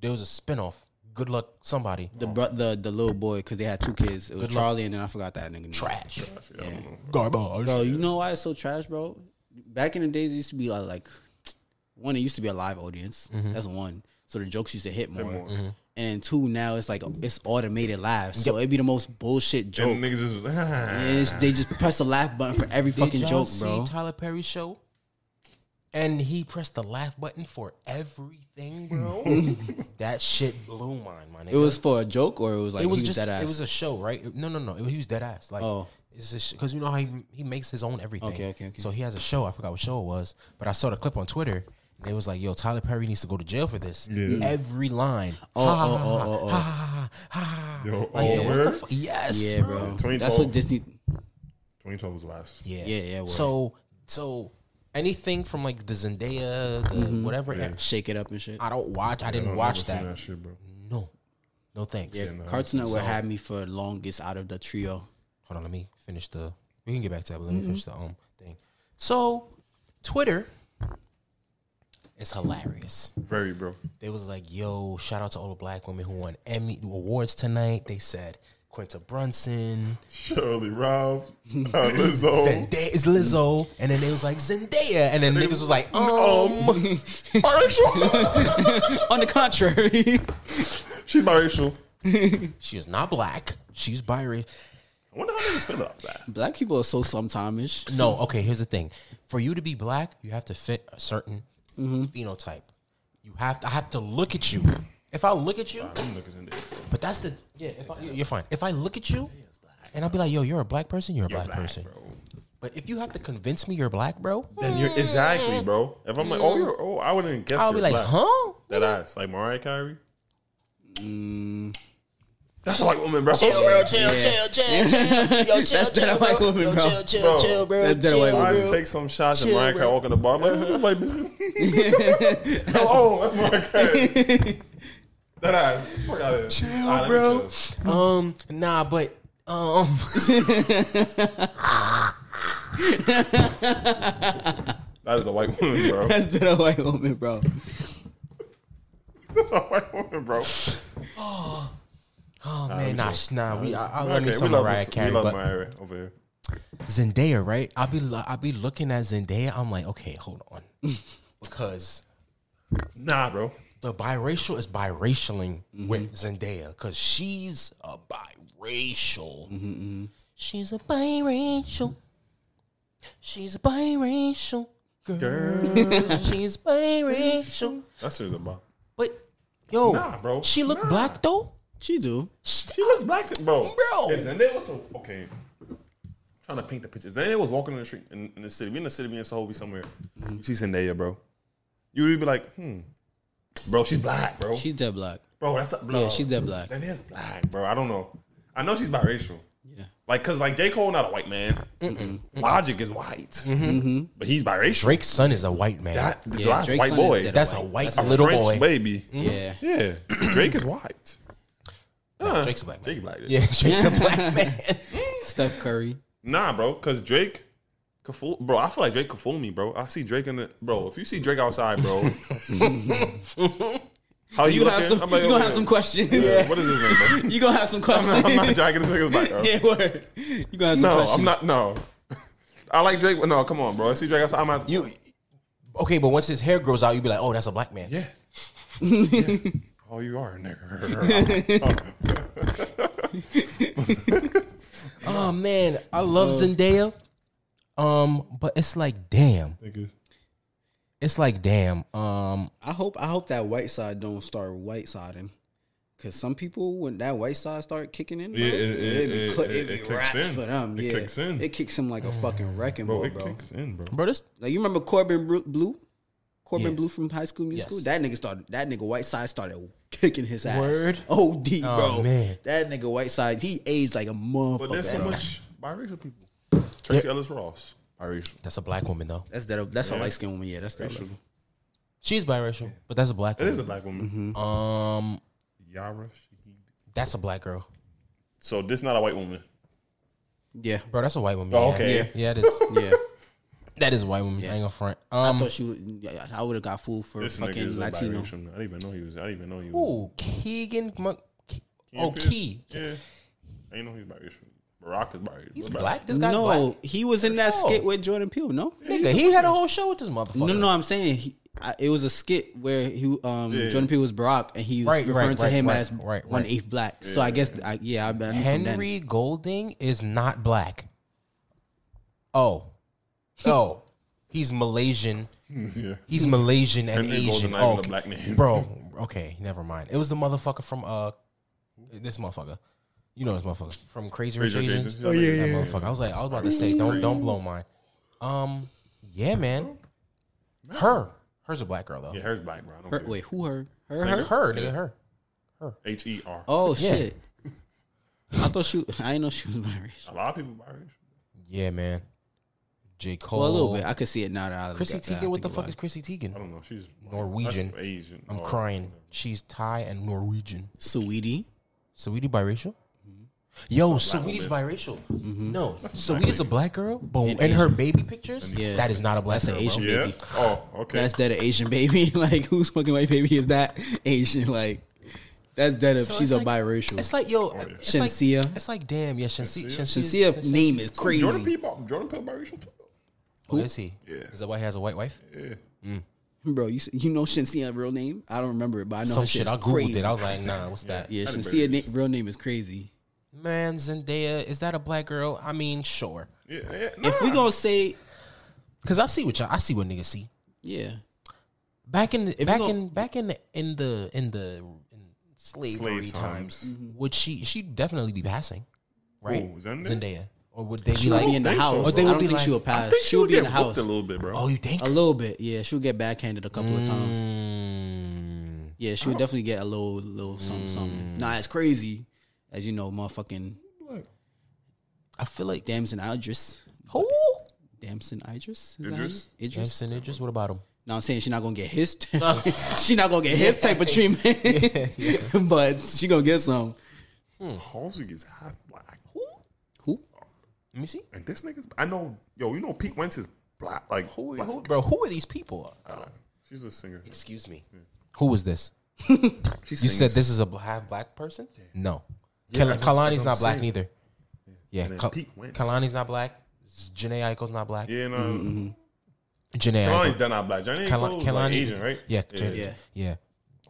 There was a spinoff. Good luck somebody. The bro- the the little boy because they had two kids. It was Good luck. Charlie and then I forgot that nigga. name. Trash. I don't. Garbage. Bro, you know why it's so trash, bro? Back in the days, it used to be like, like one. It used to be a live audience. Mm-hmm. That's one. So the jokes used to hit more. more. And then two, now it's like it's automated live. So it'd be the most bullshit joke. And niggas is And it's- they just press the laugh button for every Did fucking y'all joke, see bro. Tyler Perry's show? And he pressed the laugh button for everything, bro. that shit blew mine, my nigga. It was for a joke or it was like it was he just dead ass. it was a show, right? No, no, no. It, he was dead ass. Like, Oh. it's because you know how he, he makes his own everything. Okay, okay, okay. So he has a show. I forgot what show it was, but I saw the clip on Twitter. And it was like, "Yo, Tyler Perry needs to go to jail for this." Every line. Oh, oh, oh, oh, oh. Ha, ha, ha, ha. Yo, Like, oh, yo, what the word? fu- Yes, yeah, bro. 2012. That's what Disney. 2012 was last. Yeah, Yeah, yeah, word. So, so anything from like the Zendaya, the Mm-hmm. whatever. Shake it up and shit. I don't watch. I didn't I've watch that. that shit, bro. No, no thanks. Yeah, Cartoon Network had me for longest out of the trio. Hold on, let me finish the. We can get back to that, but let Mm-hmm. me finish the um thing. So, Twitter is hilarious. Very, bro. They was like, "Yo, shout out to all the black women who won Emmy awards tonight." They said Quinta Brunson, Sheryl Lee Ralph, uh, Lizzo. Zendaya is Lizzo, and then they was like Zendaya, and then niggas was like, um, biracial. On the contrary, She's biracial. she is not black. She's biracial. I wonder how niggas feel about that. black people are so sometime-ish. No, okay. Here's the thing: for you to be black, you have to fit a certain Mm-hmm. phenotype. You have to. I have to look at you. If I look at you, Them niggas in there. but that's the yeah. If I, you're fine. If I look at you, and I'll be like, "Yo, you're a black person. You're a black, Black, person." bro. But if you have to convince me you're black, bro, Then you're exactly, bro. If I'm like, oh, you're, oh, I wouldn't guess. I'll be like, black. "Huh?" That ass, like Mariah Carey. Mm. That's a white woman, bro. chill, bro. chill, chill, chill, chill. Yo, chill, That's that white woman, Yo, bro. chill, chill, Bro, chill, bro. that's that white chill, I woman. bro. take some shots and Chill, Mariah bro. Carey walk in the bar. I'm like, like, oh, that's Mariah Carey. That ass. Fuck out of here. Chill, right, bro. Um, nah, but um, That is a white woman, bro. That's that white woman, bro. That's a white woman, bro. oh we man, nah, sh- nah. We, I, I me some Mariah Carey, We love but Mariah over here. Zendaya, right? I'll be lo- I'll be looking at Zendaya. I'm like, okay, hold on, because Nah, bro. The biracial is biracialing with Zendaya because she's a biracial. She's a biracial. She's a biracial girl. she's biracial. That's what it's about. But yo, Nah, bro. she look Nah. black though. She do. She looks black, bro. Bro. Is Zendaya was so okay. trying to paint the picture. Zendaya was walking in the street in, in the city. We in the city, we in Soho, we somewhere. Mm-hmm. She's Zendaya, bro. You would be like, hmm, bro, she's black, bro. She's dead black. bro, that's a, bro. Yeah, she's dead black. Zendaya's black, bro. I don't know. I know she's biracial. Yeah. Like, cause like J Cole not a white man. Logic is white, mm-hmm. but he's biracial. Drake's son is a white man. that, Yeah, that's Drake's white son boy. dead That's a white. white That's a little French boy. baby. Mm-hmm. Yeah. Yeah, Drake is white. Nah, Drake's a black man. Drake black. Yeah, Drake's a black man. Steph Curry. Nah, bro, cause Drake could fool, bro. I feel like Drake could fool me, bro. I see Drake in the bro. If you see Drake outside, bro, how You you, have some. I'm like, You gonna have some questions. Yeah, What is his name, bro? You gonna have some I'm not, I'm not questions. jacking this nigga's back, bro. yeah, word. You gonna have some No, questions. No, I'm not. No, I like Drake, but no, come on, bro. I see Drake outside. I'm at You okay? But once his hair grows out, you be like, oh, that's a black man. yeah. Yeah. Oh, you are a nigga. Oh man, I love uh, Zendaya. Um, but it's like, damn. It's like, damn. Um, I hope. I hope that white side don't start white siding. Cause some people, when that white side start kicking in, bro, Yeah, it- it- be it- cl- it- it it kicks in. for them. It yeah, kicks in. It kicks him like a fucking wrecking bro, ball, it bro. kicks in, bro. bro, this Like you remember Corbin Bleu? Corbin Yeah. Bleu from High School Musical. Yes. That nigga started. That nigga Whiteside started kicking his ass. Word? OD, Oh, bro. man. That nigga white side. he aged like a motherfucker. But there's so bro. much biracial people. Tracee Ellis Ross, biracial. that's a black woman though. That's that. That's a light skinned woman. Yeah, that's that. Biracial. She's biracial, but that's a black It woman. is a black woman. Mm-hmm. Um, Yara. Shahid. that's a black girl, So this not a white woman. Yeah, bro. That's a white woman. Oh, yeah. okay. Yeah, yeah, it is. yeah. that is a white woman. I ain't gonna front. I Um, thought she would. yeah, I would have got fooled for This nigga fucking is a Latino. biracial. I didn't even know he was. I didn't even know he was. ooh, Keegan. Mon- Ke- oh, Key. Yeah. I didn't know he's biracial. Barack is biracial. He's What's black. This guy's No, black. he was in that Oh. skit with Jordan Peele. No, Nigga, he had a whole show with this motherfucker. no, no. I'm saying he, I, it was a skit where he, um, Yeah. Jordan Peele was Barack, and he was Right, referring right, to right, him right, as right, right. eighth black. So I guess, I, yeah, I, I knew from then. Henry Golding is not black. Oh, oh, He's Malaysian. yeah. He's Malaysian and Henry Asian. Golden not Oh, a black name. bro. Okay, never mind. It was the motherfucker from uh, this motherfucker. You know this motherfucker from Crazy Rich Crazy Rich Asians. Asians? Oh, yeah, that yeah, motherfucker. I was like, I was about to say, don't don't blow mine. Um, yeah, man. Her, her's a black girl though. Yeah, her's black, bro. I don't Her, care. wait, who her? Her? Her, her? her, nigga, her. H E R. Oh Yeah. shit! I thought she. I didn't know she was biracial. A lot of people biracial. Yeah, man. J Cole. Well, a little bit. I could see it now that I look Chrissy at that, I Teigen. What the fuck about is Chrissy Teigen? I don't know. She's Norwegian. That's Asian. I'm Oh, crying. She's Thai and Norwegian. it. Sweetie. Saweetie biracial? Yo, black Saweetie's woman. biracial. Mm-hmm. No, a black Saweetie's a black girl, but And in her baby pictures, Yeah. that is not a black That's an girl, bro. Asian Yeah. baby. Oh, okay. That's dead an Asian baby. like whose fucking white baby is that? Asian. Like that's dead if So she's a like- biracial. It's like yo, oh, yeah. it's like, it's like damn, yeah, Shenseea. Shenseea? Shenseea name is crazy. Jordan Peele, Jordan Peele biracial too. Who is he? Yeah. Is that why he has a white wife? Yeah. Mm. Bro, you you know Shenseea real name? I don't remember it, but I know Some shit. I googled crazy. it. I was like, nah, what's that? yeah, I didn't Shenseea believe na- real name is crazy. Man, Zendaya, is that a black girl? I mean, sure. Yeah. yeah. If we gonna say Cause I see what y'all, I see what niggas see. yeah, Back in you back gon- in back in the in the in the in slavery Slave times, times. would she she definitely be passing, right? Who, Zendaya? Zendaya, or would they she be like? be in the think so, house. Or they I would don't be think she like- would I pass. think She would be in the house a little bit, bro. oh, you think? a little bit. Yeah, she would get backhanded a couple of times. Mm, Yeah, she would definitely get a little little something something. Not as crazy as you know, motherfucking Look, I feel like Damson Idris. who? Damson Idris? Is Idris? him? Idris. Jameson Idris. What about him? No, I'm saying she's not gonna get his. she not gonna get his type of treatment, but she gonna get some. Halsey is half black. Who? Who? Let me see. And this nigga's, I know, yo, you know Pete Wentz is black. Like, Who, black. who, bro? Who are these people? Uh, she's a singer. Excuse me. Who was this? She You sings. said this is a half black person? No. Yeah, Kal- Kehlani's not black saying. neither. Yeah, And then Kal- Kehlani's not black. Jhené Aiko's not black. Yeah, no. Mm-hmm. Jhené Kehlani's Aiko. not black. Johnny Kal- Kehlani, like Asian, right? Yeah, yeah. Yeah. yeah.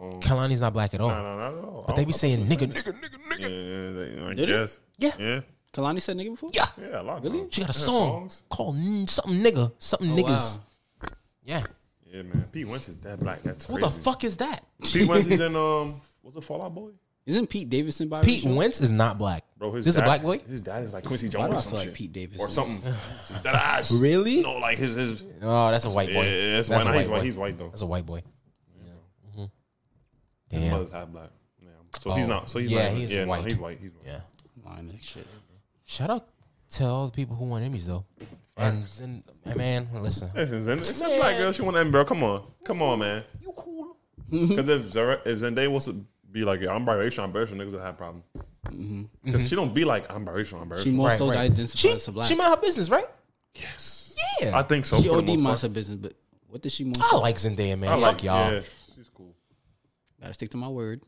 Um, Kehlani's not black at all. No, no, not at all. But they be I- I saying thought nigga, nigga, nigga, nigga. said- Yeah, they, I Did he? Yeah. Yeah. Kehlani said nigga before? Yeah. Yeah, a lot Really? times. She got a song called something nigga, something Oh, niggas. wow. Yeah. Yeah, man. Pete Wentz is dead black. That's Who crazy. the fuck is that? Pete Wentz is in, um, what's it, Fall Out Boy? Isn't Pete Davidson biracial? Pete Wentz is not black. Bro, his this is a black boy? His dad is like Quincy Jones Why do or I some feel like. Pete Davidson Or something. that ass. Really? No, like his, his, Oh, that's a white boy. Yeah, that's that's why a not. He's white white. boy. He's white though. That's a white boy. Mhm. His mother's half black. Yeah. So he's Oh. not. So he's Yeah, not. he's yeah, no, white. he's white. He's white. Yeah. Line and shit. Shout out to all the people who won Emmys though. And, and man, listen. Listen, Zen- it's a black girl. She want Emmy, bro. Come on, come on, man. You cool. Because if Zara, if Zendaya wants to be like, yeah, I'm biracial, I'm biracial, niggas would have a problem. Because mm-hmm. mm-hmm. she don't be like, I'm biracial, I'm biracial. She more Right, so right. identifies She, as a black. she mind her business, right? yes, Yeah. I think so. she for the OD most minds her business, but what does she most? I like Zendaya, man. I Fuck like, y'all. Yeah, she's cool. Gotta stick to my word.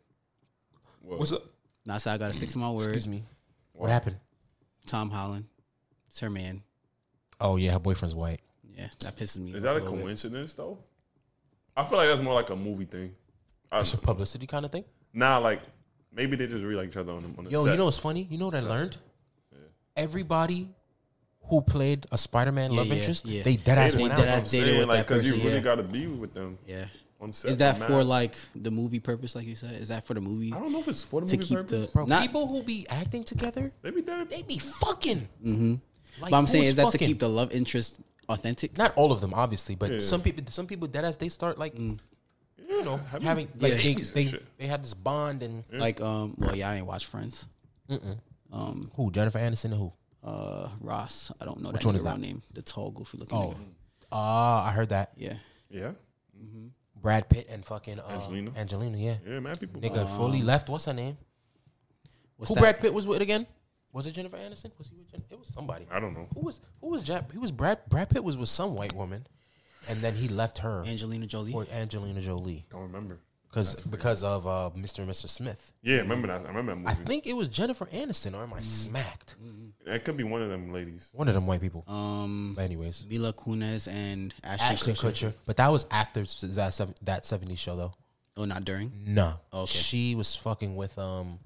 What? What's up? Nah, so I gotta stick to my word. Excuse me. What happened? Tom Holland, it's her man. Oh yeah, her boyfriend's white. Yeah, that pisses me. Is that a little bit. coincidence though? I feel like that's more like a movie thing. I, It's a publicity kind of thing. Nah, like maybe they just really like each other on the, on the Yo, set. you know what's funny? You know what I learned? Everybody who played a Spider-Man Yeah, love yeah, interest, yeah. they dead ass They went dead out. ass I'm dated saying, with like, that you person, really yeah. got to be with them Yeah. on set. Is that man. for like the movie purpose, like you said? Is that for the movie I don't know if it's for the to movie keep purpose. the Bro, not? people who be acting together, They be dead. they be fucking. Mm-hmm. Like, but I'm who saying is that to fucking? keep the love interest authentic? not all of them, obviously, but Yeah. some people, some people dead ass they start like, Mm. You know, having having like Yeah. they, babies they, shit. they have this bond and Like um, well, yeah, I ain't watch Friends. Um, who Jennifer Anderson and who? uh, Ross. I don't know Which that one is that? real name. The tall, goofy looking. Oh, nigga. ah, I heard that yeah. Yeah, Brad Pitt and fucking uh, Angelina. Angelina, yeah, yeah, man. People. nigga fully left. What's her name? What's who that? Brad Pitt was with again? Was it Jennifer Anderson? Was he with? Jen- it was somebody. I don't know. Who was who was Jap? He was Brad. Brad Pitt was with some white woman, and then he left her Angelina Jolie. for Angelina Jolie Don't remember. because because of uh, Mr. and Mr. Smith. Yeah, remember that. I remember that movie. I think it was Jennifer Aniston, or am I smacked? That could be one of them ladies. One of them white people. Um, But anyways, Mila Kunis and Ashton, Ashton Kutcher. Kutcher. But that was after s- that sev- that '70s show though. Oh, not during. No, Okay. she was fucking with um,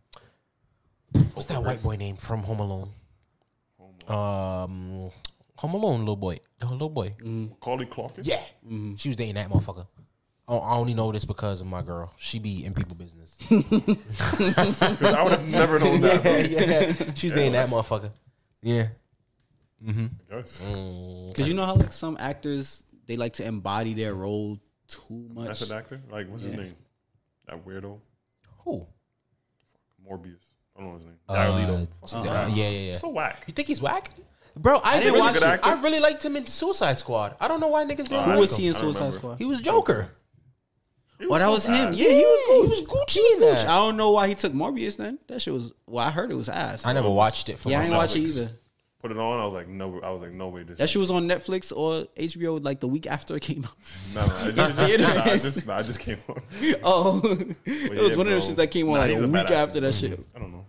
what's that white boy name from Home Alone? Um, Home Alone little boy, the little boy. Macaulay Culkin. Yeah, she was dating that motherfucker. Oh, I only know this because of my girl. She be in people business. 'Cause I would have never known that. bro. yeah, she was dating that motherfucker. Yeah, Yes. Because you know how like some actors they like to embody their role too much. That's an actor. Like, what's his name? That weirdo. who? Morbius. I don't know his name. Uh, Jared Leto. uh, yeah, yeah, yeah. So whack. You think he's whack? Bro, I, didn't really, watch it. I really liked him in Suicide Squad. I don't know why niggas didn't Who like was him. he in I Suicide. Squad? He was Joker. He Oh, that so was him. bad. Yeah, he was Yeah, cool. he was Gucci in that. I don't know why he took Morbius then. That shit was. Well, I heard it was ass. I never watched it for yeah, I didn't watch it either. Put it on. I was like, no. I was like, no way. This. That shit was on Netflix or HBO like the week after it came out. no, no. It just, theaters. nah, I just, nah, I just came on. Oh, it was yeah, one of those shits that came on Nah, like a a week after that shit. I don't know.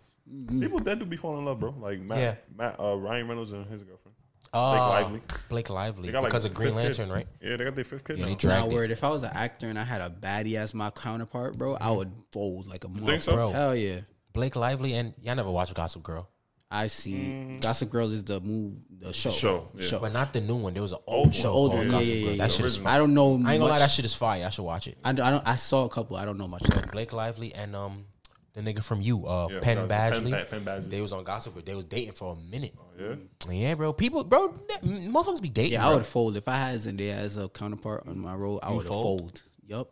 People that do be falling in love, bro. Like Matt, Yeah. Matt, uh, Ryan Reynolds and his girlfriend. Uh, Blake Lively. Blake Lively. They got like because of Green fifth kid. Lantern, right? Yeah, they got their fifth kid. Yeah, now. they dragged it. word. If I was an actor and I had a baddie as my counterpart, bro, I would fold like a think so? Bro. Hell yeah. Blake Lively and y'all never watched Gossip Girl, I see. Gossip Girl is the move, the show. Show, yeah. Show. but not the new one. There was an old Old one. show Old one, yeah, Gossip yeah, Girl. yeah, That yeah. shit is I don't know. I ain't gonna lie, much- that shit is fire. I should watch it. I don't, I don't. I saw a couple. I don't know much. Though. Blake Lively and um the nigga from you, uh Yeah, Penn Penn- Badgley. Penn- Penn Badgley. They was on Gossip Girl. They was dating for a minute. Yeah. Yeah, bro. People, bro, that- motherfuckers be dating. Yeah, I bro. would fold if I had Zendaya as a counterpart on my role. I would fold? fold. Yup.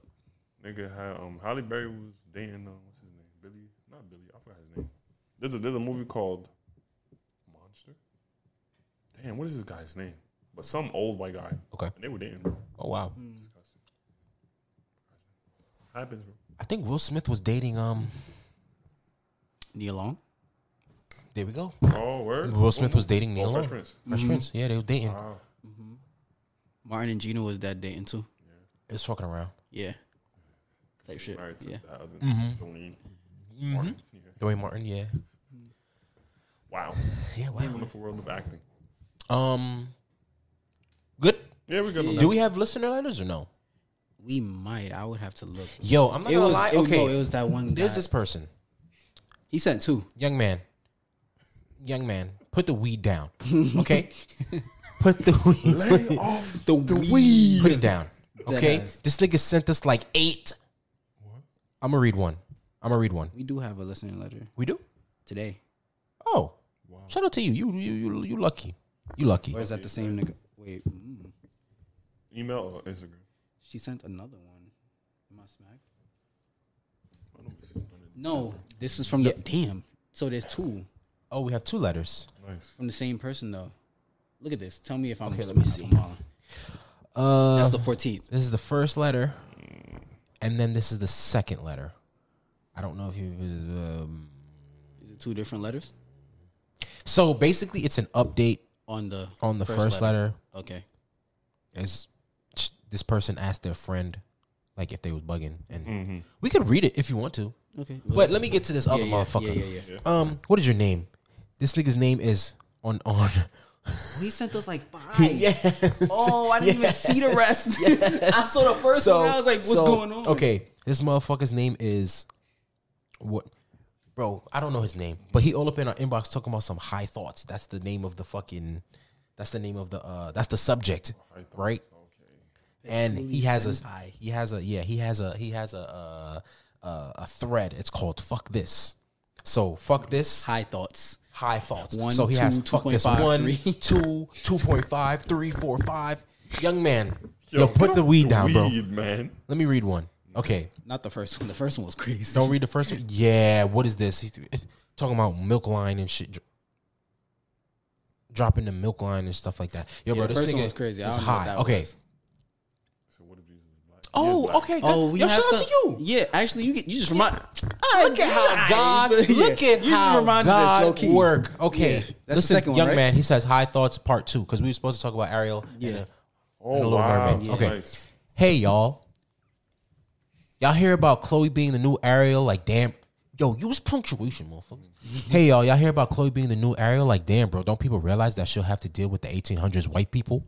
Nigga had um Halle Berry was dating uh, what's his name? Billy not Billy, I forgot his name. There's a there's a movie called Monster. Damn, what is this guy's name? But some old white guy. Okay. And they were dating. Oh wow. Disgusting. Happens, bro. I think Will Smith was dating. Um, Nia Long. there we go. Oh, word. Will Smith was dating Nia Oh, Long. Fresh Prince. Fresh Prince. Yeah, they were dating. Wow. Martin and Gina was that dating too. It's fucking around. Yeah. Type shit. Married to Yeah. that other Mm-hmm. Duane. Martin. Yeah. Duane Martin. Yeah. Wow. Yeah. Wow. Wonderful world of acting. Um. Good. Yeah, we're good on Do we have listener letters or no? We might. I would have to look. Yo, I'm not It gonna was. lie. It, okay, no, it was that one. there's guy. this person, He sent two. young man. Young man, put the weed down. Okay. put the weed. Lay off The, weed. Put it down. Okay. Deadass. This nigga sent us like eight. I'm gonna read one. I'm gonna read one. We do have a listening letter We do. today. Oh, Wow. shout out to you. You you you you lucky. You lucky. Or is that the same nigga? Wait. Mm. email or Instagram. She sent another one. Am I smacked? I don't see none of- No. This is from the. Damn. So there's two Oh, we have two letters. Nice. from the same person though. Look at this. Tell me if I'm. Okay, let me see. I'm. Uh, That's the 14th. this is the first letter, and then this is the second letter. I don't know if you. Um, Is it two different letters so basically, it's an update on the on the first, letter. Okay. Is this person asked their friend, like if they was bugging, and we could read it if you want to. Okay. But let me get to this other yeah, yeah, motherfucker. Yeah, yeah, yeah. Um, what is your name? This nigga's name is on on. He sent us like five. yeah. Oh, I didn't even see the rest. I saw the first one. And I was like, "What's so, going on?" Okay, this motherfucker's name is what? Bro, I don't know his name, but he all up in our inbox talking about some high thoughts. That's the name of the fucking. That's the name of the. uh That's the subject, right? Okay. and he has a. Senpai. He has a. Yeah, he has a. He has a. Uh, uh, a thread. It's called "fuck this." So fuck this High thoughts. high thoughts. One, so he has two, fuck this 2.5, one, three. two, 2.5, 3, 4, 5. Young man, yo, Yo, put get the off weed down, bro. man. Let me read one. Okay, Not the first one. The first one was crazy. don't read the first one. Yeah, what is this? He's talking about milk line and shit. Dropping the milk line and stuff like that. Yo, Yeah, bro, the this first nigga one was crazy. I is don't know what high. okay. was. So what if Jesus was black? Oh, He is black. okay. Oh, good. Oh, we Yo, have shout out to you. Yeah, actually, you get you just remind. Ah, look at how God, look at you just how reminded us, God low-key. work. Okay, Yeah, that's the second one, young right? man. He says high thoughts part two because we were supposed to talk about Ariel. and Yeah. the- Oh, and the Little wow. Mermaid. Okay. Nice. Hey y'all. Y'all hear about Chloe being the new Ariel? Like, damn. Yo, use punctuation, motherfuckers. hey y'all, y'all hear about Chloe being the new Ariel? Like, damn, bro. Don't people realize that she'll have to deal with the 1800s white people?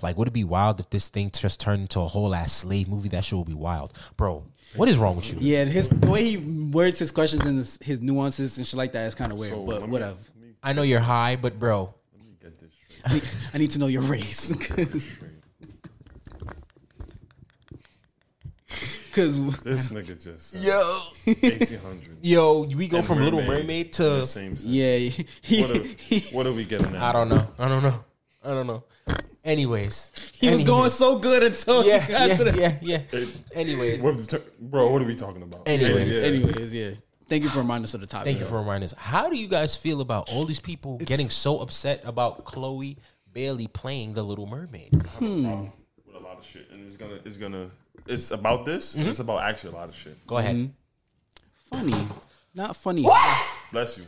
Like, would it be wild if this thing just turned into a whole ass slave movie? That shit would be wild, bro. What is wrong with you? Yeah, and his the way he words his questions and his, his nuances and shit like that is kind of weird. So, but let me- whatever. Let me, I know you're high, but bro, let me get this straight. I need, I need to know your race. Because This nigga just said Yo, 1800. yo, we go And from Little Mermaid Mermaid to the same sentence. yeah, he, What are, what are we getting at? I don't know. I don't know. I don't know. Anyways, he was going so good until Yeah, he got yeah, to the. yeah, yeah. It- Anyways, What, the ter- bro, what are we talking about? Anyways. Yeah, yeah. Anyways, yeah. Thank you for reminding us of the topic. thank you for reminding us. How do you guys feel about all these people getting so upset about Chloe Bailey playing the Little Mermaid? problem with a lot of shit, and it's gonna, it's gonna, it's about this. and It's mm-hmm. about actually a lot of shit. Go ahead. Mm-hmm. funny, not funny. Bless you.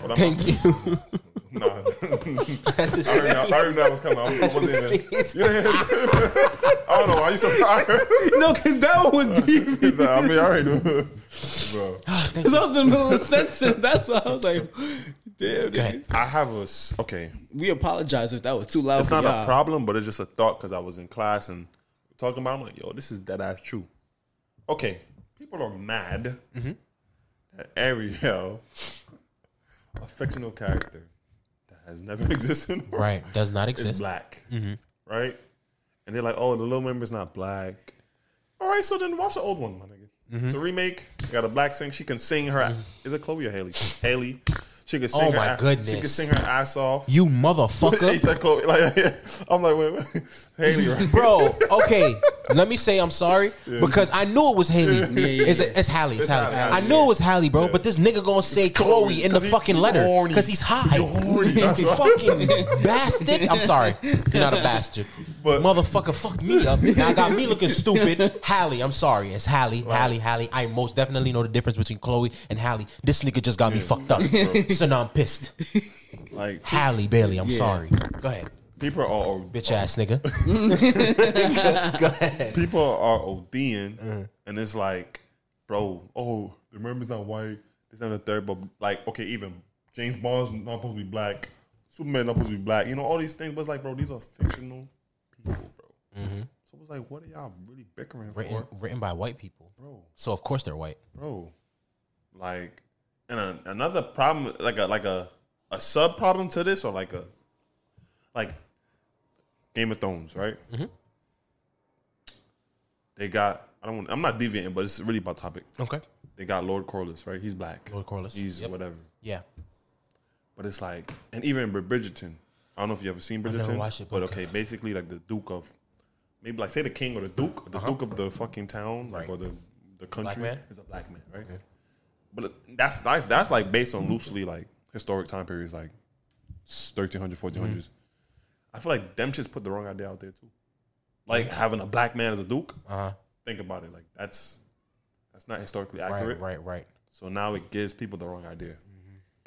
What I'm- Thank you. No, I already know, I already know that was coming. I wasn't even. You didn't I don't know why you so tired. no, because that one was deep. nah, I mean, I already knew. Bro, Because I was in the middle of the sentence. That's why I was like, damn. Go ahead. I have a s- okay. We apologize if that was too loud It's for not y'all. a problem, but it's just a thought because I was in class and talking about. it, I'm like, yo, this is dead ass true. Okay, people are mad mm-hmm. that Ariel, a fictional character that has never existed, Right. Does not is exist. black, mm-hmm. right? And they're like, oh, the Little Member's not black. All right, so then watch the old one, my nigga. Mm-hmm. It's a remake. Got a black sing. She can sing her. Mm-hmm. Is it Chloe or Haley? Haley. She can oh sing. Oh her my ass- She can goodness. sing her ass off. You motherfucker. Like, I'm like, wait, wait. Haley, right? Bro, okay. Let me say I'm sorry because I knew it was Haley. yeah, It's, it's Halle. It's, It's Halle. Halle, I knew it was Halle, bro. But this nigga gonna say Chloe, Chloe, in the he- fucking he letter because he's high. You fucking bastard. I'm sorry. You're not a bastard. But- Motherfucker, fuck me up. Now I got me looking stupid. Halle, I'm sorry. It's Halle. Halle, Halle. I most definitely know the difference between Chloe and Halle. This nigga just got me fucked up. so now I'm pissed. Like, Halle Bailey, I'm sorry. Go ahead. people are all Bitch ass nigga. Go ahead. people are ODing, Uh-huh. and it's like, bro, oh, the mermaid's not white. This and the third, but like, okay, even James Bond's not supposed to be black. Superman not supposed to be black. You know all these things, but it's like, bro, these are fictional people, bro. So it was like, what are y'all really bickering Mm-hmm. Written, for, written by white people. bro? So of course they're white. bro. Like, and a, another problem, like a like a a sub problem to this, or like a like Game of Thrones, right? Mm-hmm. They got. I don't. Want, I'm not deviating, but it's really about topic. Okay. They got Lord Corlys, right? He's black. Lord Corlys, He's yep. whatever. Yeah. But it's like, and even Bridgerton. I don't know if you ever seen Bridgerton. watched it, but but- okay, basically like the Duke of, maybe like say the king or the Duke, or the Duke of the fucking town, like Uh-huh. Right. or the the country man? is a black man, right? But that's that's that's like based on loosely like historic time periods, like 1300, 1400s. Mm-hmm. I feel like them just put the wrong idea out there too. Like having a black man as a duke. Uh huh. Think about it, like that's that's not historically accurate. Right. Right. Right. So now it gives people the wrong idea.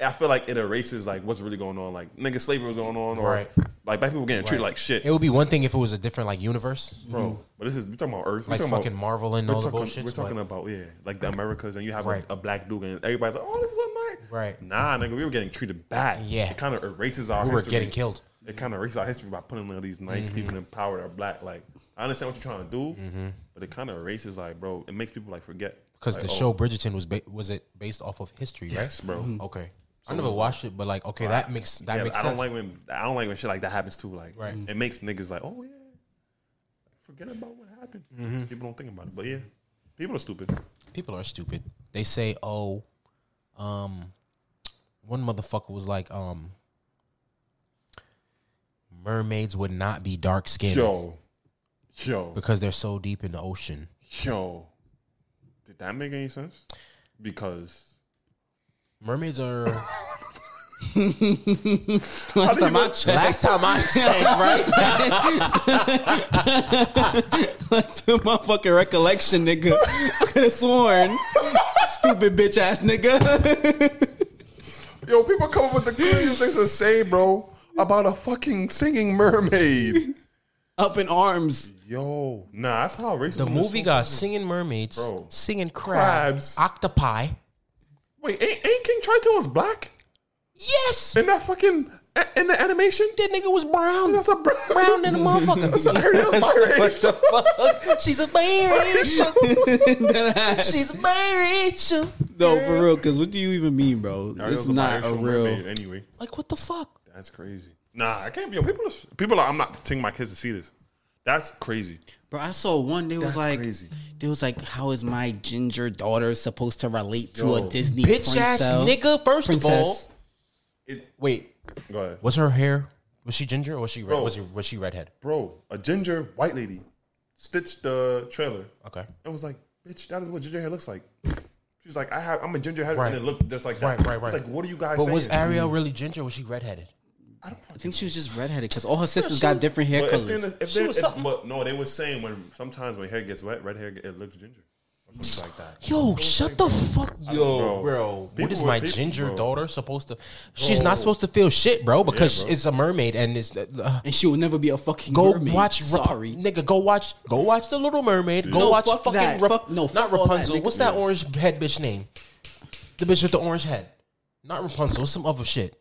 I feel like it erases like what's really going on. Like nigga slavery was going on, or Right. like black people getting treated Right. like shit, It would be one thing if it was a different like universe, bro. But this is we're talking about Earth. We're like talking fucking about, Marvel and we're the talking, bullshit. we're talking about yeah, like the Americas, and you have Right. a, a black dude, and everybody's like, oh, this is so nice. Right. Nah, nigga, we were getting treated bad. Yeah. It kind of erases our. we were history. getting killed. It kind of erases our history by putting all these nice Mm-hmm. people in power that are black. Like I understand what you're trying to do, but it kind of erases like, bro, it makes people like forget Because like, the oh, show Bridgerton was ba- was it based off of history, right? Yes, bro. Okay. I never watched it, but like, okay, that makes that yeah, makes I sense. don't like when I don't like when shit like that happens too. Like, Right. it makes niggas like, oh yeah, forget about what happened. Mm-hmm. People don't think about it, but yeah, people are stupid. People are stupid. They say, "Oh, um, one motherfucker was like, um, mermaids would not be dark skinned Yo, yo, because they're so deep in the ocean." yo, did that make any sense? Because Mermaids are. Last time I checked, Last time I checked, right? to my fucking recollection, nigga. I could have sworn. Stupid bitch ass nigga. yo, people come up with the craziest things to say, bro, about a fucking singing mermaid. Up in arms. Yo, nah, that's how racism. The movie got singing mermaids, Bro. singing crabs, Crabs. octopi. Wait, ain't, ain't King Triton was black Yes, in that fucking in the animation? that nigga was brown. That's a brown, Brown than a motherfucker. That's a Ariel's biracial. Fuck, she's a biracial. she's a biracial. No, for real, because what do you even mean, bro? This is not a real. anyway. Like what the fuck? That's crazy. Nah, I can't be. People, are, people. Are, I'm not taking my kids to see this. That's crazy. Bro, I saw one. They was That's like, crazy. they was like, how is my ginger daughter supposed to relate to Yo, a Disney Bitch ass princess? nigga. First of all, Princess. It's wait, go ahead, was her hair? Was she ginger or was she red? Bro. Was, she, was she redhead? bro. A ginger white lady stitched the trailer Okay. and was like, "Bitch, that is what ginger hair looks like." She's like, "I have. I'm a ginger head, Right. and it looked just like that." Right, right, right. It's like, what are you guys But saying? was Ariel really ginger or was she redheaded? I don't I fucking think she was just redheaded because all her sisters got different hair But if colors. they're- if She they're- was if- something. but no, they were saying when sometimes when hair gets wet, red hair it looks ginger. Or something like that. Yo, shut the fuck, up, yo, bro. bro. what People is my people- ginger bro. daughter supposed to? She's not supposed to feel shit, bro, because bro. it's a mermaid and it's. Uh, and she will never be a fucking Go mermaid. watch, Rap- Sorry. nigga. Go watch, go watch the Little Mermaid. Go No, watch fuck fucking that. Rap- Fuck- no, not fuck all that, Rapunzel. nigga. What's that orange head bitch name? The bitch with the orange head. Not Rapunzel. Some other shit.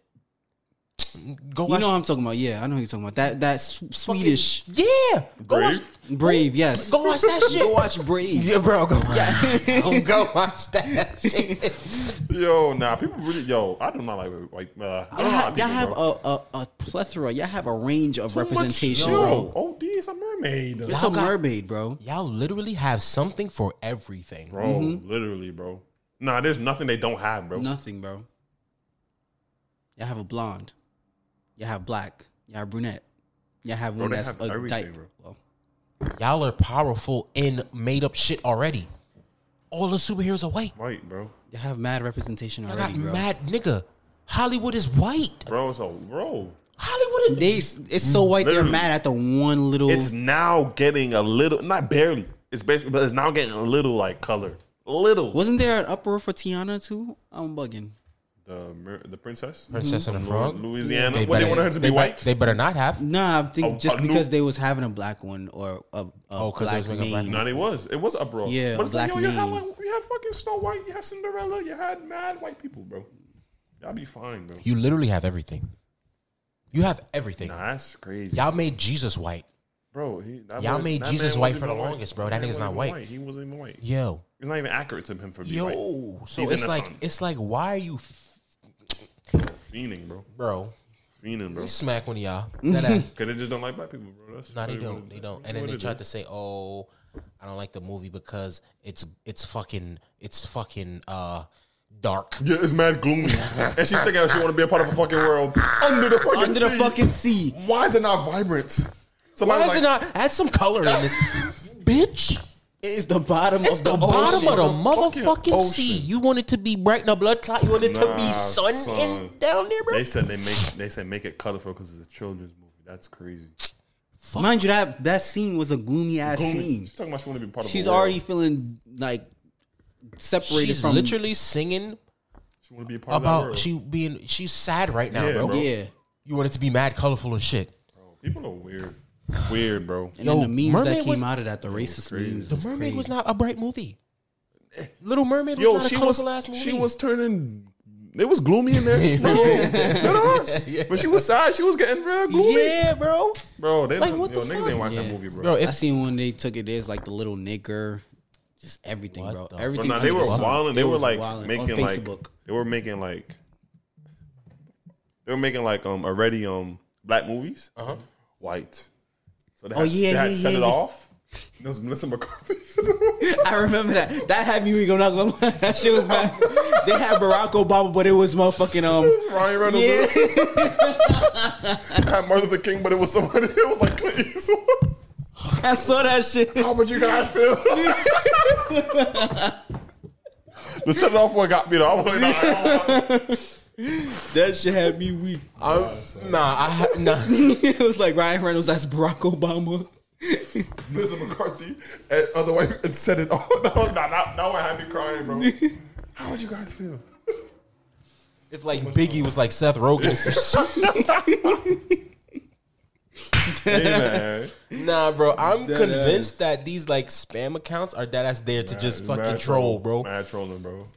Go You know what I'm talking about? Yeah, I know who you're talking about. That that s- Swedish yeah. Go watch. Brave. Brave. Yes. Go watch that shit. Go watch Brave. Yeah, bro. Go watch. go watch that shit. Yo, nah, people really. Yo, I do not like like. Uh, I Y'all, don't know ha- y'all have bro. a, a, a plethora. Y'all have a range of Too much- representation, Yo, bro. OD is a mermaid, It's Y'all a got- mermaid, bro. Y'all literally have something for everything. bro. Mm-hmm. Literally, bro. Nah, there's nothing they don't have, bro. Nothing, bro. Y'all have a blonde. Y'all have black. Y'all have brunette. Y'all have one they that's have a everything, dyke. Well, Y'all are powerful in made up shit already. All the superheroes are white. White, bro. y'all have mad representation I already, got bro. mad nigga. Hollywood is white. Bro, so bro, Hollywood is They it's so white they're mad at the one little. it's now getting a little, not barely. It's basically, but it's now getting a little like color, little. Wasn't there an uproar for Tiana too? I'm bugging. The the princess, Princess and the Frog. Louisiana. They what they better- wanted her to they be be- white. They better not have. Nah, I think A- just a new- because they was having a black one or a, a Oh, 'cause they black was making a black name. No, they was. It was uproar. Yeah, but it's like, black yo, you had, name. like, you had fucking Snow White, you had Cinderella, you had mad white people, bro. Y'all be fine, bro. You literally have everything. You have everything. Nah, that's crazy. Y'all made Jesus white. bro. He, that y'all man- made that Jesus man white wasn't for the even longest, bro. That man nigga's wasn't not even white. He wasn't even white. Yo, It's not even accurate to him for being white. yo. So He's it's like sun. it's like why are you, f- Fiending, bro. bro? Fiending, bro. We smack one of y'all. That ass. Cause they just don't like black people, bro. That's No, they don't. They don't. And then it they is. to say, "Oh, I don't like the movie because it's it's fucking it's fucking uh dark." Yeah, it's mad gloomy. and she's thinking she want to be a part of a fucking world under the fucking Under the sea. fucking sea. Why is it not vibrant? Why Somebody's is like, it not add some color in this, bitch? It is the bottom It's of the, the, bottom of the motherfucking ocean. sea. You want it to be bright, no blood clot. You want it to be sun son. in down there, bro. They said they make they said make it colorful because it's a children's movie. That's crazy. Mind you, that that scene was a gloomy ass Gloomy. scene. She's talking about she want to be part of. She's a world. already feeling like separated She's from. literally singing She want to be a part of that about world. she being she's sad right now, Yeah, bro. bro. yeah. You want it to be mad colorful and shit. People are weird. Weird, bro. And Yo, then the memes Mermaid that came was- out of that, the racist memes. The Mermaid crazy. was not a bright movie. Little Mermaid was Yo, not a she was colorful ass movie. she was turning. It was gloomy in there. No, dead ass. But she was sad. She was getting real gloomy. yeah, bro. Bro, they Like, don't, what yo, the niggas fuck? ain't watch Yeah. that movie, bro. Bro, I if seen when they took it. There's like the little nigger, just everything, What bro. the- But Everything. nah, they under were the sun. wilding. They It were was like wilding making on like Facebook. they were making like they were making like um already um black movies Uh-huh. white. So they Oh, yeah, they had yeah, set yeah, it yeah. off. There was Melissa McCarthy. I remember that. That had me not gonna. That shit was bad. They had Barack Obama, but it was motherfucking um. Ryan Reynolds. Yeah, had Martin Luther King, but it was somebody. It was like Clint Eastwood. I saw that shit. How would you guys feel? the set off one got me though. I was like, nah, I don't want- That shit had me weak. I'm, nah, I nah. it was like Ryan Reynolds. That's Barack Obama. Melissa McCarthy and other way and set it off. No, nah, now, now I had me crying, bro. How would you guys feel? If like Biggie was like Seth Rogen, or some shit. Hey nah, bro. I'm Dead convinced that these like spam accounts are dead ass there to just fucking Mad troll, bro. Mad trolling, bro.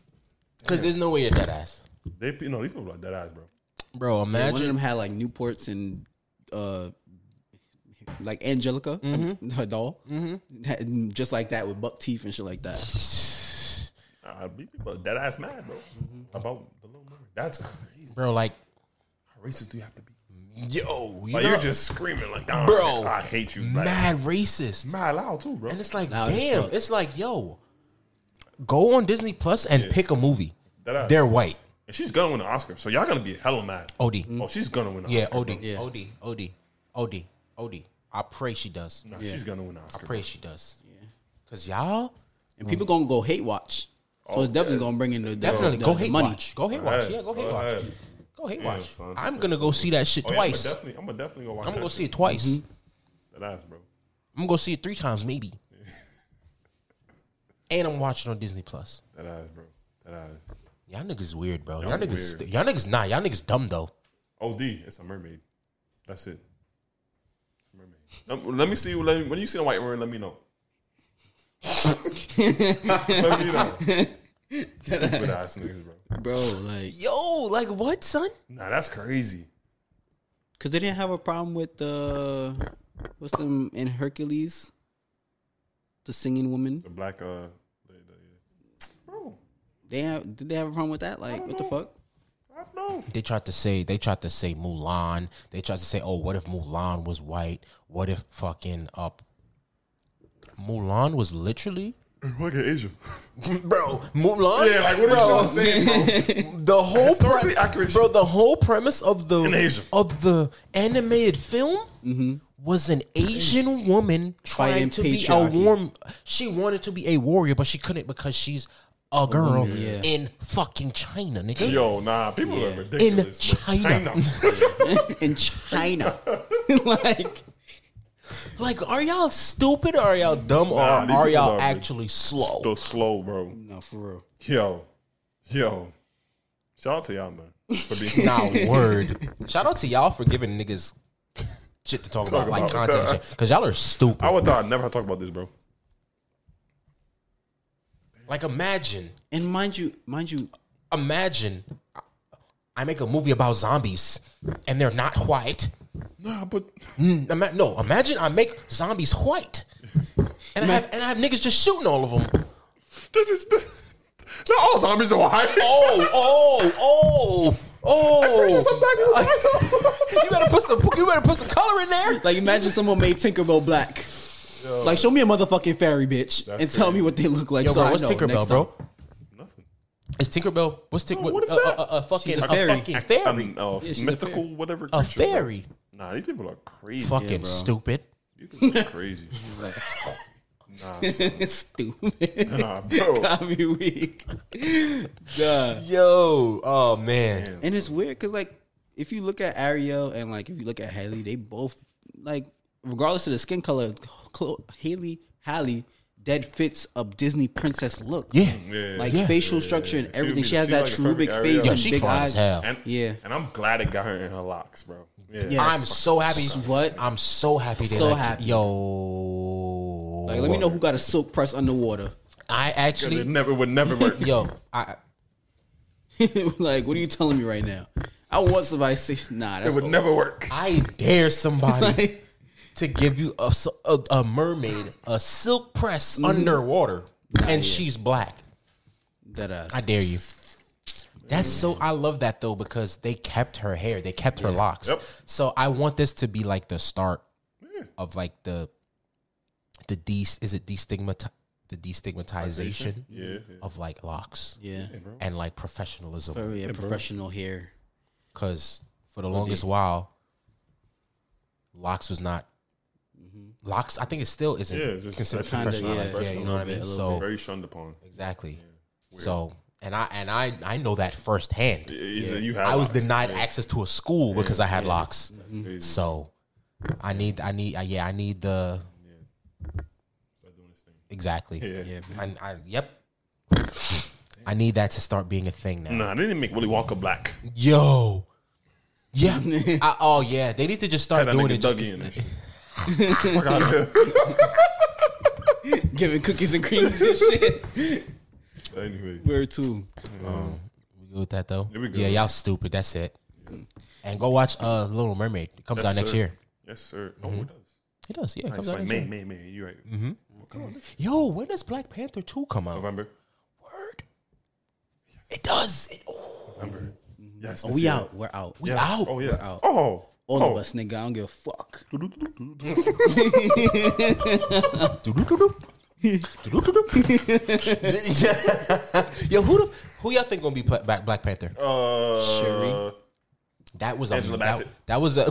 Because there's no way you're dead ass, They, you know, these people are dead eyes, bro. bro. imagine One of them had like Newports and uh, like Angelica, Mm-hmm. her doll, Had- just like that with buck teeth and shit like that. Uh, these people are dead ass mad, bro. Mm-hmm. About the little mermaid. That's crazy. bro. Like, How racist do you have to be? Yo, you Like know, you're just screaming like, "Nah, Bro, I hate you, black. mad racist. mad loud too, bro. And it's like, Loud as damn, fuck. it's like, yo, go on Disney Plus and pick a movie. They're white. And she's gonna win an Oscar, so y'all gonna be hella mad. OD. Oh, she's gonna win an Yeah, Oscar. OD. bro. Yeah. OD. OD. OD. OD. I pray she does. Nah, she's gonna win an Oscar. I pray she does. Cause y'all And people gonna go hate watch. So oh, it's definitely gonna bring in the the- definitely the- go the hate money. watch. Go hate Go watch. ahead. Yeah, go hate Go watch. ahead. Go hate Yeah, watch. son. I'm gonna go see that shit Oh, yeah, twice. I'm gonna definitely, I'm gonna definitely go watch. I'm gonna go see it twice. Mm-hmm. That ass, bro. I'm gonna go see it three times, maybe. and I'm watching on Disney Plus. That ass, bro. That ass. Y'all niggas weird, bro. Y'all, Y'all niggas, weird. st- y'all niggas nah. Y'all niggas dumb though. OD. It's a mermaid. That's it. It's a mermaid. Let, let me see. Let me, when you see a white mermaid, let me know. let me know. Stupid ass niggas, bro. Bro, like Yo, like what, son? Nah, that's crazy. cause they didn't have a problem with the what's them in Hercules? The singing woman. The black, uh, the, the, bro. They have did they have a problem with that? Like what the fuck? I don't know. They tried to say they tried to say Mulan. They tried to say, oh, what if Mulan was white? What if fucking up? Mulan was literally, Look at Asia. bro. Mulan, Yeah, like what are you all saying, bro? the whole pre- accurate bro. The whole premise of the In Asia. of the animated film mm-hmm. was an Asian woman trying Fighting to be a warm. She wanted to be a warrior, but she couldn't because she's a girl woman, yeah. in fucking China, nigga. Yo, nah, people are ridiculous. bro. China. in China. like Like, are y'all stupid or are y'all dumb or Nah, these are y'all are actually slow? So slow, bro. no for real. Yo, yo. Shout out to y'all, man. For being Nah, word. Shout out to y'all for giving niggas shit to talk, about, like content shit. Because y'all are stupid. I would thought I'd never have talk about this, bro. Like, imagine, And mind you, mind you, imagine I make a movie about zombies and they're not white. Nah, but Mm, ima- No, imagine I make zombies white. And I have and I have niggas just shooting all of them. this is this, not all zombies are white. Oh, oh, oh, There's some oh! black people white too. You better put some. You better put some color in there. like imagine someone made Tinkerbell black. Like show me a motherfucking fairy bitch and tell me what they look like. Yo, so bro, I what's know Tinkerbell, next bro? time. Nothing. Is Tinkerbell? What's Tink? what is a, that? A, a, a fucking She's a a, fairy. fucking fairy. Um, uh, she's a mythical, fairy. whatever. a creature, bro. fairy. Nah, these people are crazy. Fucking bro. stupid. These people are crazy. nah, son. Stupid. nah, bro. Got me weak. Duh. Yo, oh man. And it's weird because like if you look at Ariel and like if you look at Haley, they both like regardless of the skin color, Chlo- Haley Haley dead fits a Disney princess look. Yeah. Mm, yeah, Like yeah, facial yeah, structure yeah. and everything. She She, has be- that she's like a cherubic face Ariel. Yo, and she big eyes. as hell. And, Yeah. and I'm glad it got her in her locks, bro. Yeah, Yes. I'm so happy. What? I'm so happy. So like, happy. Yo. Like let me know who got a silk press underwater. I it actually. never would never work. Yo, I. like what are you telling me right now? I want somebody to say nah. it That's would never work. I dare somebody Like, to give you a a mermaid a silk press underwater, and she's black. that ass. I dare you. That's so. I love that though because they kept her hair, they kept her locks. Yep. So I want this to be like the start of like the the de is it destigmati the destigmatization Yeah, yeah. of like locks yeah. and like professionalism. Oh, yeah, professional hair. Because for the longest while, locks was not. Locks, I think it still isn't Yeah, it's just considered kinda, professional. yeah, yeah, you know what I mean. So little Very shunned upon. Exactly. So and I and I I know that firsthand. Is it- You have I was locks. denied access to a school because I had locks. Crazy. So I need I need uh, yeah I need the Start doing this thing. exactly. Yeah. Yeah. I, I yep. I need that to start being a thing now. Nah, they didn't make Willy Walker black. Yo. Yeah. I, oh yeah. They need to just start doing nigga it. Just Dougie in to- and shit. Fuck out of here. Giving cookies and creams and shit. Anyway, Where to? we good with that though. Yeah, we good Yeah, y'all stupid. That's it. And go watch uh Little Mermaid. It comes Yes, out next sir. year. yes, sir. Oh, it does. It does. Yeah, it It's comes out like next May, year. May, May. You right? Mm-hmm. Yo, when does Black Panther two come out? November. Word. It does. It, oh, November. Yes. Oh, we year. out. We're out. we Yeah. out. Oh yeah. We're out. Oh, All Oh. of us, nigga. I don't give a fuck. Yo, who the, who y'all think gonna be pla- Black Black Panther? Uh, Shuri. That was a Angela that, Bassett. that was a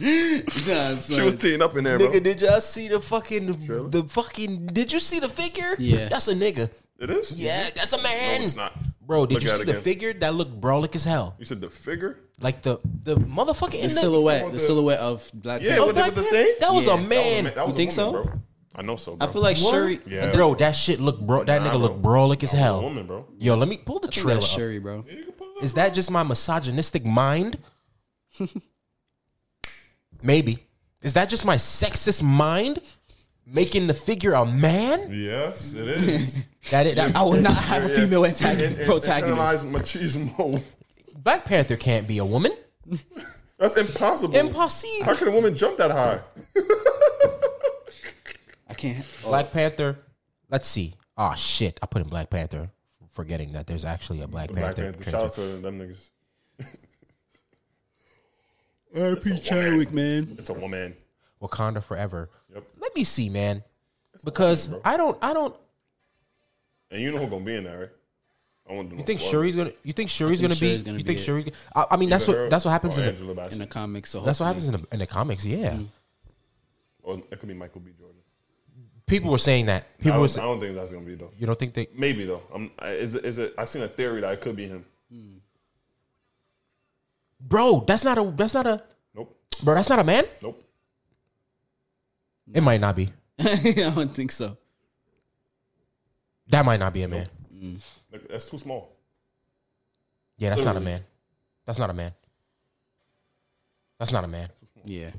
Nah, She son. was teeing up in there, bro. nigga. Did y'all see the fucking the fucking? Did you see the figure? Yeah. that's a nigga. It is. Yeah, that's a man. No, it's not. Bro, did Look you at see it the again. figure that looked brawlic as hell? You said the figure. Like the the motherfucker the in the silhouette, oh, the the- silhouette of Black Yeah, Panther. with the, with the thing. That was Yeah. a That was man. That was You a think woman, so? Bro. I know so. I Bro. feel like What? Shuri. Yeah. Bro, that shit look bro. That Nah, nigga look bro. brawlic as That was a hell. woman, bro. Yo, let me pull the I think trailer. that's up. Shuri, bro. Is that just my misogynistic mind? Maybe. Is that just my sexist mind making the figure a man? Yes, it is. That it, that, I will not have a female antagonist, in- protagonist. Internalized machismo. Black Panther can't be a woman. That's impossible. Impossible. How can a woman jump that high? I can't. Oh, Black Panther. Let's see. Oh shit! I put in Black Panther, forgetting that there's actually a Black Black Panther. Panther. Shout out to them niggas. R.P. Chadwick, man. It's a woman. Wakanda forever. Yep. Let me see, man, because bro. I don't. I don't. And you know who's gonna be in there, right? I want to know. You think who- Shuri's gonna? You think Shuri's think gonna be? Shuri's gonna you be think it. Shuri? I, I mean, that's Either what that's what happens or in the, Angela Bassett. In the comics, so that's what hopefully- happens in the in the comics. Yeah, mm-hmm. Or it could be Michael B. Jordan. people were saying that. I People don't, were. I Say, don't think that's gonna be though. you don't think they? Maybe though. I'm. I- Is it? Is it? I seen a theory that it could be him. Hmm. Bro, that's not a. That's not a. Nope. Bro, that's not a man. Nope. It might not be. I don't think so. That might not be a man. Look, That's too small. Yeah, that's not a man. That's not a man. That's not a man. Yeah.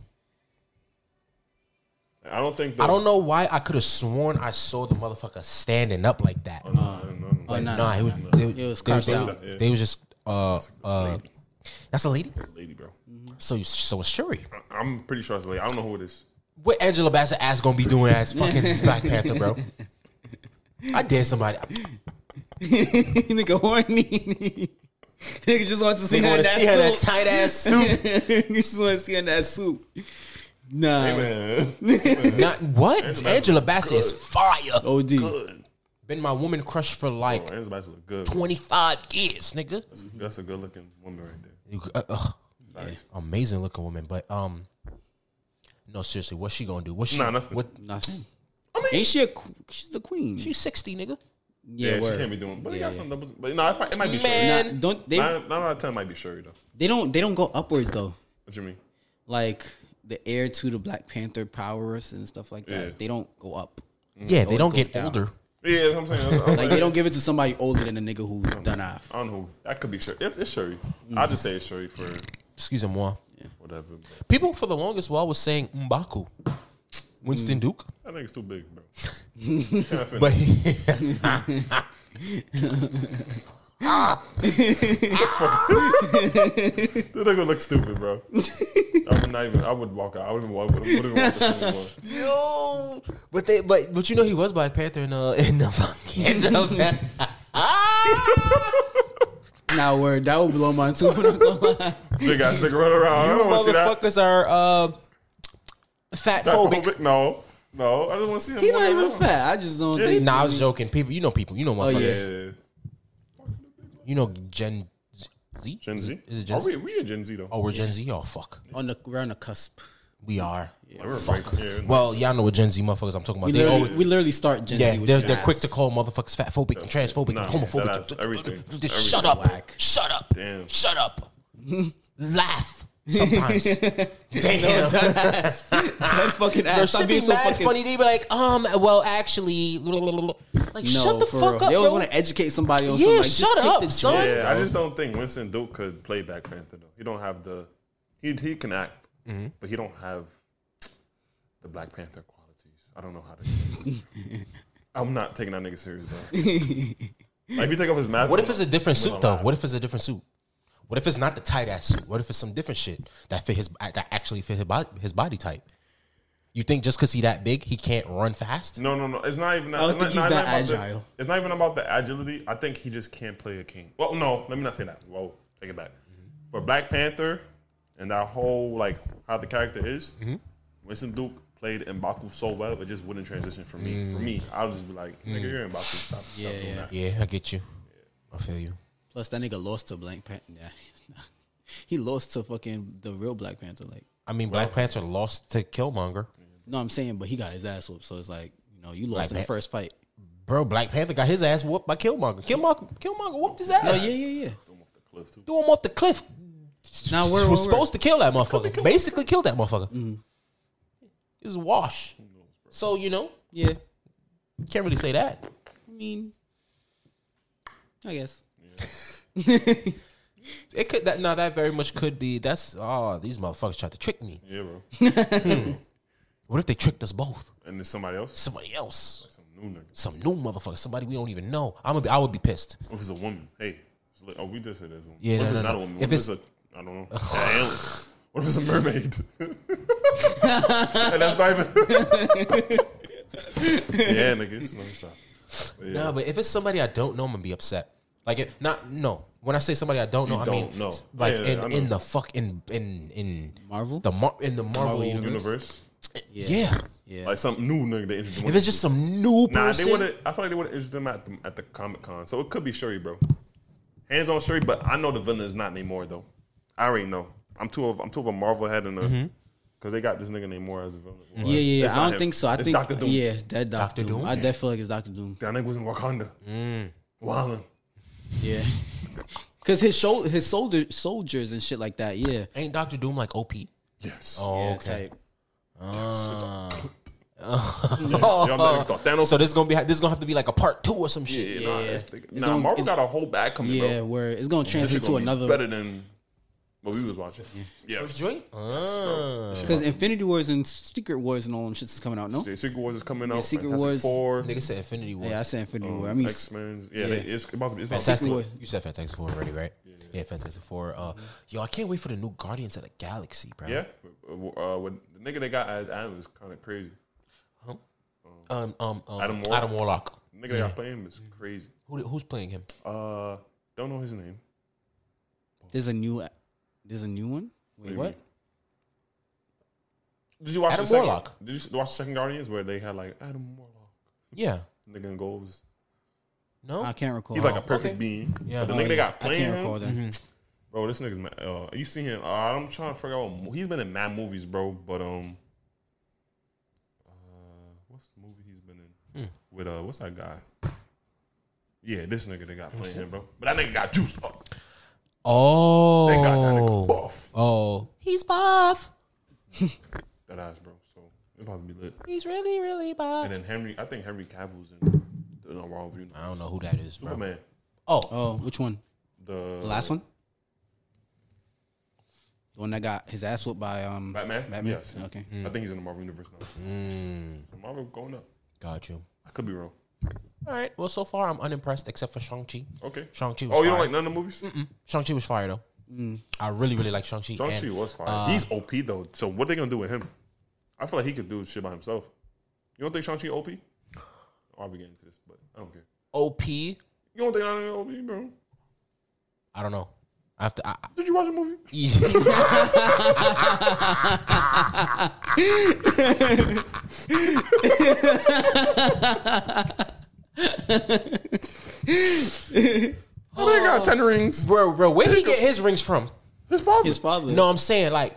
I don't think. The, I don't know why I could have sworn I saw the motherfucker standing up like that. No, no, no, no. Oh, Like, no, nah, no, he was. no, no. They, It was they, crouched they- down. Yeah. they was just. Uh, uh, that's a lady. It's a lady, bro. So, you- so it's Shuri. I'm pretty sure it's a lady. I don't know who it is. What Angela Bassett ass gonna be doing as fucking Black Panther, bro? I dare somebody. Nigga horny. Nigga just wants to see Nigga her wanna that see her that tight ass suit. Nigga just want to see her in that suit. Nah. Hey man. Not what? Angela Angela Bassett Bassett is fire. OD. good. Been my woman crush for like Oh, Angela Bassett look good. 25 years, nigga. That's a good looking woman right there. You- uh, ugh. Amazing looking woman, but um, no seriously, what's she gonna do? What's she? Nah, nothing. What? Nothing. Ain't she a? qu- She's the queen. She's 60, nigga. yeah, Yeah, she word. can't be doing. But they Yeah, got yeah. some doubles. But no, it might, it might be Man. Shuri. Nah, don't they? Nine, nine out of ten might be Shuri though. They don't. They don't go upwards though. What you mean? Like the heir to the Black Panther powers and stuff like that. Yeah. They don't go up. Yeah, they always don't goes get down. older. Yeah, that's what I'm saying. I'm Like they don't give it to somebody older than the nigga who's done off. I don't know. That could be Shuri. If it's Shuri, I'll just say it's Shuri for Excuse me, moi. whatever. People for the longest while was saying Mbaku, Winston Mm. Duke, That nigga's too big, bro. Can't fit but That nigga look stupid, bro. I would not even. I would walk out. I wouldn't walk. Wouldn't walk the cinema. yo, but they, but but you know he was Black Panther in the in the fucking. Now word that would blow my too. I'm not gonna lie. Big ass nigga run around. I You don't want see that. motherfuckers are uh, fat That phobic. phobic? No, no. I just want to see him. He not even around. fat. I just don't Yeah, think. Nah, I was joking. People, you know people. You know Oh, yeah. motherfuckers. You know Gen Z. Gen Z. Is it Gen Are we? We a Gen Z though. Oh, we're Gen Z. Oh fuck, On the we're on the cusp. We are. we're fuck. right. Well, y'all know what Gen Z motherfuckers I'm talking about. We They literally, always- we literally start Gen yeah, Z. With they're, they're quick to call motherfuckers fat phobic and transphobic Nah, and homophobic. that everything. Just Everything. Shut up. Whack. Shut up. Damn. Shut up. Laugh sometimes. Damn. That fucking Yo, ass. Stop being be so mad fucking. funny. They be like, um, well, actually, like, No, shut the fuck real. up, They always want to educate somebody on Yeah, something. Like, shut up, son. Yeah, I just don't think Winston Duke could play Black Panther though. He don't have the. He he can act, Mm-hmm. but he don't have the Black Panther qualities. I don't know how to. I'm not taking that nigga serious, bro. like if you take off his mask. What if it's a different suit though? laugh. What if it's a different suit? What if it's not the tight ass suit? What if it's some different shit that fit his that actually fit his body, his body type? You think just because he that big, he can't run fast? No, no, no. It's not even. That, I don't think not- he's not that about the- agile. it's not even about the agility. I think he just can't play a king. Well, no, let me not say that. Whoa, take it back. For Black Panther and that whole like how the character is, Mm-hmm. Winston Duke played Mbaku so well, it just wouldn't transition for me. For me, I would just be like, nigga, you're Mbaku. Stop, stop Yeah, doing yeah. that. Yeah, I get you. I feel you. Plus, that nigga lost to Black Panther. Yeah. he lost to fucking the real Black Panther. Like, I mean, Black Panther lost to Killmonger. no, I'm saying, but he got his ass whooped. So it's like, you know, you lost Black in the Pan- first fight. Bro, Black Panther got his ass whooped by Killmonger. Killmonger, Killmonger whooped his ass. No, yeah, yeah, yeah. Throw him off the cliff too. Threw him off the cliff. Now, He where- was where- supposed to kill that motherfucker. Basically, killed that motherfucker. Mm. It was a wash. So you know, Yeah. you can't really say that. I mean, I guess. It could that now that very much could be. That's oh these motherfuckers tried to trick me. Yeah, bro. Hmm. What if they tricked us both? And then somebody else, Somebody else, some new nigga. some new motherfucker, somebody we don't even know. I'm gonna be, I would be pissed. What if it's a woman? Hey, oh, we just said there's a woman. Yeah, what no, if it's no, not no. a woman? If if it's- it's a, I don't know. What if it's a mermaid? and that's not even. yeah, niggas. No, stop. But yeah. No, but if it's somebody I don't know, I'm gonna be upset. Like it, not no. When I say somebody I don't know, You I don't mean know. like Yeah, yeah, I in know. in the fuck in in in Marvel? the Mar- in the Marvel, Marvel universe. universe, Yeah. Yeah. like some new nigga they introduced. If it's just some new nah, person, they would have. I feel like they would have introduced them at the at the Comic Con, so it could be Shuri, bro. Hands on Shuri, but I know the villain is not anymore though. I already know. I'm too of I'm too of a Marvel head and a. Mm-hmm. Because they got this nigga Namor as the villain. yeah, yeah, yeah. I don't him. think so. I It's think, Doctor Doom. yeah, that Doctor, Dr. Doom. Doom? I definitely feel like it's Doctor Doom. That nigga was in Wakanda. Mm. Wildin'. Yeah. Because his, show, his soldier, soldiers and shit like that, yeah. ain't Doctor Doom like OP? Yes. Oh, yeah, okay. type. Y'all niggas thought So this is gonna be this is gonna have to be like a part two or some shit. yeah, nah, yeah. it's- It's nah, gonna- Marvel it's- got a whole bag coming, Yeah, bro. where it's going to That translate shit to gonna be another. better than what we was watching. Yeah. First Joint? Ah. Because Infinity Wars and Secret Wars and all them shits is coming out, no? See, Secret Wars is coming out. Yeah, Secret Fantastic Wars- Four. Nigga said Infinity War. Yeah, I said Infinity War. I Um, mean, X Men. Yeah, yeah. They, it's about to be. It's about to Fantastic. be You said Fantastic Four already, right? Yeah, Fantastic Four. Uh, yo, I can't wait for the new Guardians of the Galaxy, bro. Yeah. Uh, when the nigga they got as Adam is kind of crazy. Um, um, um Adam Adam, Warlock? Warlock. The nigga they got playing him is crazy. Who, who's playing him? Uh, don't know his name. there's a new, there's a new one. Wait, you what? Did you watch Adam the second, Warlock. Did you watch the second Guardians where they had like Adam Warlock? Yeah. Nigga in goals. No. I can't recall. He's like a perfect okay. being. Yeah. But the Oh, nigga they yeah. got I playing can't him, recall that. bro. This nigga's mad. Uh, you see him? Uh, I'm trying to figure out. What, he's been in mad movies, bro. But um, uh, what's the movie he's been in Hmm. with? Uh, what's that guy? Yeah, this nigga they got playing him, bro. But that nigga got juiced up. Oh. They got that nigga buff. Oh. He's buff. That ass, bro. So it's about to be lit. He's really, really buff. And then Henry, I think Henry Cavill's in the no, Marvel Universe. I don't know who that is, bro. Superman. Oh. Oh, which one? The, The last one? The one that got his ass whooped by um Batman. Batman. Yes. Okay. I think he's in the Marvel Universe now. Too. Mm, So Marvel going up. got you. I could be wrong. All right. Well, so far I'm unimpressed except for Shang-Chi. Okay. Shang-Chi was Oh, you don't like none of the movies? Shang-Chi was fire, though. I really, really like Shang-Chi. Shang-Chi was fire. uh, He's OP though. So what they gonna do with him? I feel like he could do shit by himself. You don't think Shang-Chi OP? Oh, I'll be getting into this, but I don't care. OP. You don't think I'm OP, bro? I don't know. I have to. I, Did you watch the movie? Oh, they got ten rings. bro, bro, where he get his rings from? His father. His father. No, I'm saying like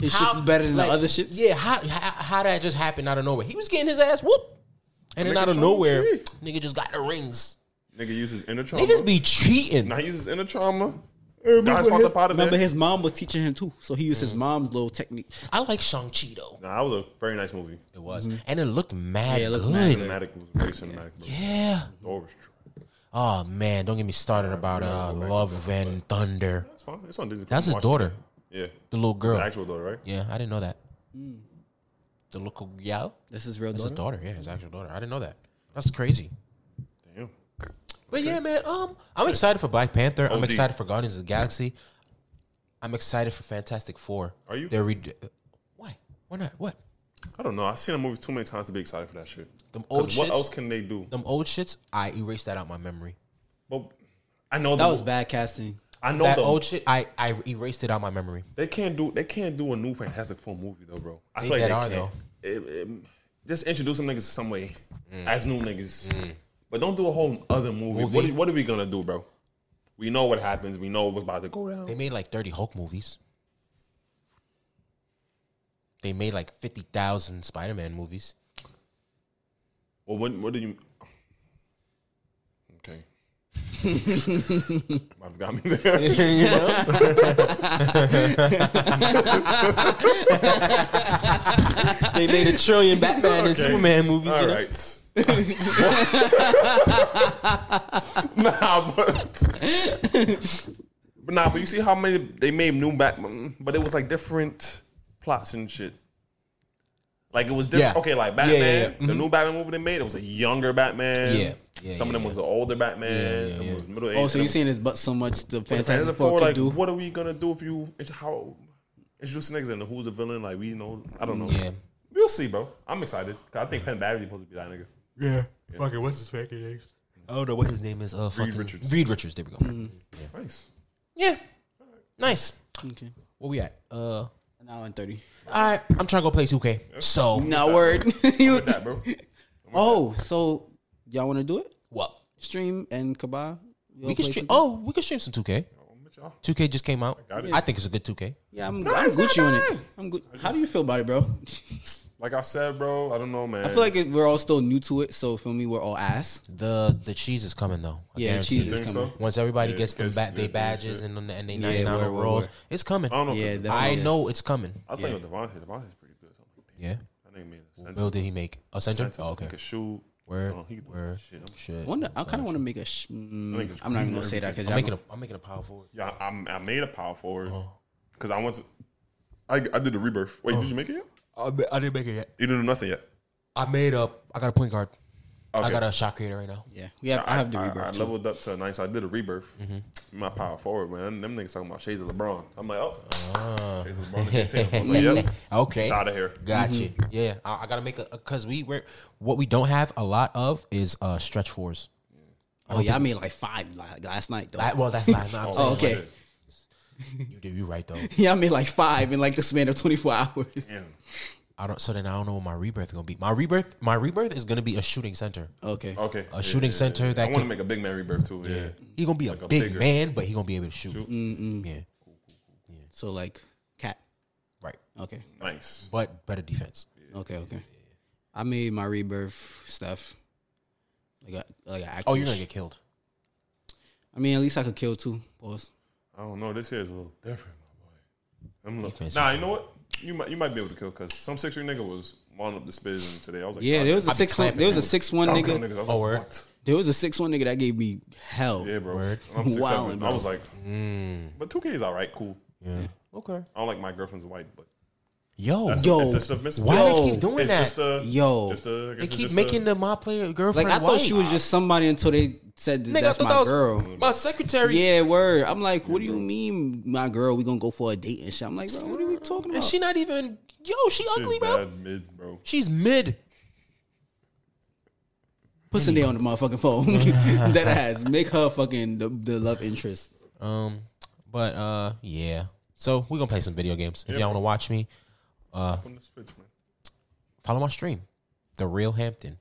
his how- shit is better than like, the other shits. Yeah, how, how how that just happened out of nowhere? He was getting his ass whooped, and then out of Shang-Chi. nowhere, nigga just got the rings. Nigga uses inner trauma. Niggas be cheating. Now he uses inner trauma. Remember Guys his, up out of remember his mom was teaching him too, so he used Mm. his mom's little technique. I like Shang Chi though. Nah, that was a very nice movie. It was, and it looked mad Yeah, it looked good. mad Cinematic was very cinematic. Bro. Yeah. Thor was tr- Oh man, don't get me started about uh, Love and Thunder. That's fine. It's on Disney. That's his Watch it. daughter, Yeah, the little his girl. actual daughter, right? Yeah, I didn't know that. The little gal. This is real That's his daughter. daughter. Yeah, his actual daughter. I didn't know that. That's crazy. Damn. But yeah, man. Um, I'm excited for Black Panther. I'm excited for Guardians of the Galaxy. I'm excited for Fantastic Four. Are you? They're re- why? Why not? What? I don't know. I've seen a movie too many times to be excited for that shit. Them 'Cause old what shits- else can they do? Them old shits, I erased that out my memory. But I know That the- was bad casting. I know That the, old shit, I I erased it out my memory. They can't do they can't do a new Fantastic Four movie though, bro. I They feel like that they are, can't. It- it- just introduce some niggas some way as new niggas, but don't do a whole other movie. Movie. What, are, what are we gonna do, bro? We know what happens. We know what's about to go down. They made like thirty Hulk movies. They made like fifty thousand Spider Man movies. Well, when, what do you? Okay. I've got me there. They made a trillion Batman and Okay. Superman movies. All you know? right. nah, but but nah, but you see how many they made new Batman, but it was like different plots and shit. Like it was different. Yeah. Okay, like Yeah, yeah, Batman, yeah. the mm-hmm. new Batman movie they made, it was a younger Batman. Yeah, yeah, Some of them yeah, was the older Batman. Yeah, yeah, yeah. was middle oh, age. Oh, so you're was- saying it's but so much the Fantastic Fantastic Four Four, like, do? what are we gonna do if you it's how introduce niggas and who's the villain? Like we know, I don't know. Yeah. We'll see, bro. I'm excited. I think Penn Badgley's supposed to be that nigga. Yeah. Fucking what's his fucking name? I don't know what his name is. Uh, fucking Richards. Reed Richards. There we go. Nice. Yeah. Nice. Okay. Where we at? Uh. An hour and thirty. All right. I'm trying to go play 2K. So No word. You- With that, bro. oh, so y'all want to do it? what? Stream and Kabah. We can stream. Oh, we can stream some 2K. I'm with y'all. 2K just came out. got it. I think it's a good 2K. Yeah, I'm, I'm Gucci on it. I'm good. How do you feel about it, bro? Like I said, bro, I don't know, man. I feel like it, we're all still new to it, so feel me, we're all ass. The the cheese is coming though. I Yeah, guarantee cheese is coming. so? Once everybody Yeah, gets them gets- ba- they gets badges and and they Yeah, 99 word, word, overalls, word. it's coming. I don't know. Yeah, I is. know it's coming. I think of Devontae. Devontae's pretty good. Something like that. Yeah. I think he made a What center. build did he make? A center? Center. Oh, okay. He could shoot. Word. Oh, he can do Word. shit. I'm- Shit. Wonder, I kind of want to make a. Sh- I'm not even gonna say that because I'm making a I'm making a power forward. Yeah, I'm, I made a power forward Uh-huh. because I want to. I, I did the rebirth. Wait, did you make it yet? I, I didn't make it yet. You didn't do nothing yet. I made a I got a point guard. I got a shot creator right now. Yeah, we have. I, have the I, rebirth. I, too. leveled up to a nine, so I did a rebirth. Mm-hmm. My power forward, man. Them niggas talking about shades of LeBron. I'm like, oh, Ah. shades of LeBron. They can't take him. I'm like, yep. Okay. It's out of here. Got you. Yeah, I, I gotta make a because we were what we don't have a lot of is uh stretch fours. oh yeah, I made like five last night though. That, well, that's not. No, I'm Oh, saying, okay. Shit. You did you right though. yeah, I made like five in like the span of 24 hours. Damn. I don't. So then I don't know what my rebirth is gonna be. My rebirth, my rebirth is gonna be a shooting center. Okay. Okay. A shooting center that I want to make a big man rebirth too. Yeah. He gonna be a Like a big bigger- man, but he gonna be able to shoot. Yeah, So like cat. right. Okay. Nice. But better defense. Okay. Okay. I made my rebirth stuff. Like a like a Oh, you're gonna get killed. I mean, at least I could kill two. Pause. I don't know. This is a little different, my boy. I'm looking. Defense. Nah, you know what? You might you might be able to kill because some six three nigga was mauling up the spiz today. I was like, Yeah, there was a I be six one. There was a six one I'm nigga. niggas. Oh, like, word? what? There was a six one nigga that gave me hell. Yeah, bro. Word. I'm six Wildin', seven. bro. I was like, Mm. but two K is all right, cool. Yeah. Okay. I don't like my girlfriend's white, but Yo, that's Yo, it's just submissive. why Yo. they keep doing it's that? Just a, Yo. just a, I guess they it's keep just making a, the my player girlfriend. Like girlfriend. I thought white. she was just somebody until they said that Nigga, I that's thought my that was girl. My secretary. Yeah, word. I'm like, what do you mean, my girl? We gonna go for a date and shit? I'm like, bro, what are we talking about? And she not even. Yo, she she's ugly, bro. bad mid, bro. She's mid. Put Sunday on the motherfucking phone. that has make her fucking the, the love interest. Um, but uh, yeah. So we're gonna play some video games. If y'all want to watch me, On the switch, man. follow my stream, the Real Hampton.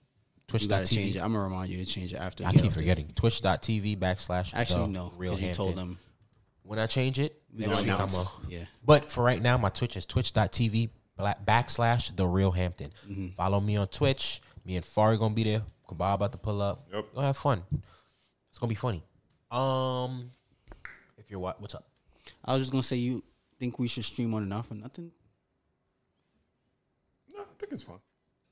Twitch. You gotta change it. I'm gonna remind you to change it after. I keep off this. forgetting. Twitch.tv backslash. Actually, the no, Real because you told them when I change it, we next gonna week I'm a, Yeah, But for right now, my Twitch is twitch.tv black- backslash the real Hampton. Mm-hmm. Follow me on Twitch. Me and Fari gonna be there. Kabah about to pull up. Yep. We're gonna have fun. It's gonna be funny. Um, if you're what, what's up? I was just gonna say, you think we should stream on and off or nothing? No, I think it's fun.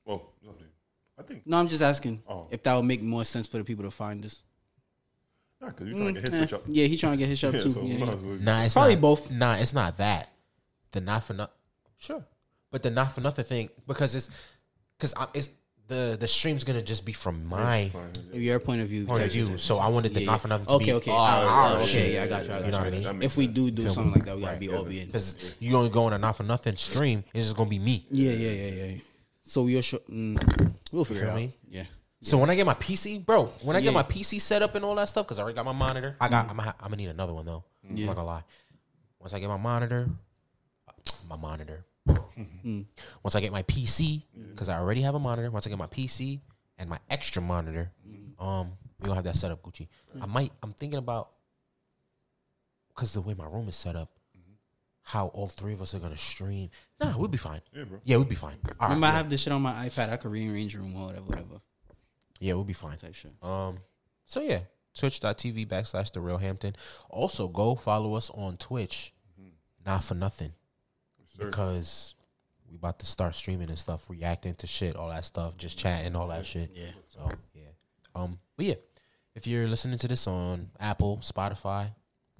Well, it's up to you. I think No, I'm just asking Oh. if that would make more sense for the people to find us. nah, because you're trying to get his Eh, switch up. yeah, he trying to get his up Yeah, too. so Yeah, might yeah. as well- Nah, it's Probably not, both. Nah, it's not that. The not for nothing. Sure, but the not for nothing thing because it's because I'm it's the the stream's gonna just be from my Your point of view. point of view. So I wanted the Yeah, not for nothing to Okay, be okay, our, our- our okay. shit. Yeah, I got you. I got You know what I mean? If we do do Feel something like that, we gotta be all in. Because you only go on a not for nothing stream, it's just gonna be me. Yeah, yeah, yeah, yeah. So we'll sure? Mm, we'll figure it out. me? Yeah. So when I get my PC, bro, when I get my PC set up and all that stuff, because I already got my monitor, I got. I'm, gonna, I'm gonna need another one though. Yeah. I'm not gonna lie. Once I get my monitor, my monitor. Mm-hmm. Once I get my PC, because mm-hmm. I already have a monitor. Once I get my PC and my extra monitor, mm-hmm. um, we gonna have that set up, Gucci. I might. I'm thinking about because the way my room is set up, how all three of us are gonna stream. Nah, we'll be fine. Yeah, bro. Yeah, we'll be fine. All right, Remember, I yeah. have this shit on my iPad. I could rearrange room or whatever, whatever yeah, we'll be fine. type shit. Um, so yeah, twitch.tv backslash the real Hampton. Also, go follow us on Twitch. Not for nothing. Sir. Because we about to start streaming and stuff, reacting to shit, all that stuff, just chatting, all that shit. Yeah. So yeah. Um, but yeah. If you're listening to this on Apple, Spotify,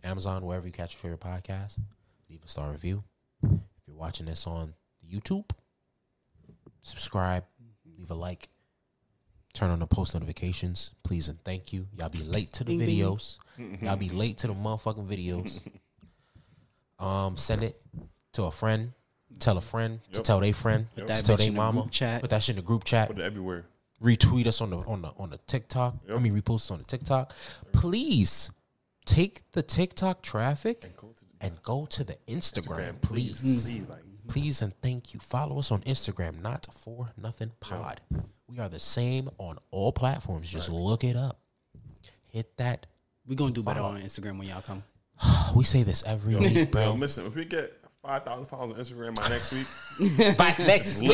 Amazon, wherever you catch your favorite podcast, leave a star review. If you're watching this on YouTube, subscribe, leave a like, turn on the post notifications, please and thank you. Y'all be late to the Bing, bing. videos. Y'all be late to the motherfucking videos. Um, send it to a friend. Tell a friend to Yep. tell their friend. Yep. To That tell bitch their in the mama. group chat. Put that shit in the group chat Put it everywhere. retweet us on the on the on the TikTok. I Yep. mean, repost us on the TikTok. Please take the TikTok traffic Go to the and go to the Instagram, Instagram, please. Please, mm. like, Please and thank you. Follow us on Instagram, not for nothing pod. We are the same on all platforms. Just look it up. Hit that. We're gonna do better on Instagram when y'all come. We say this every week, yo, bro. listen, if we get 5,000 followers on Instagram by next week, By next week,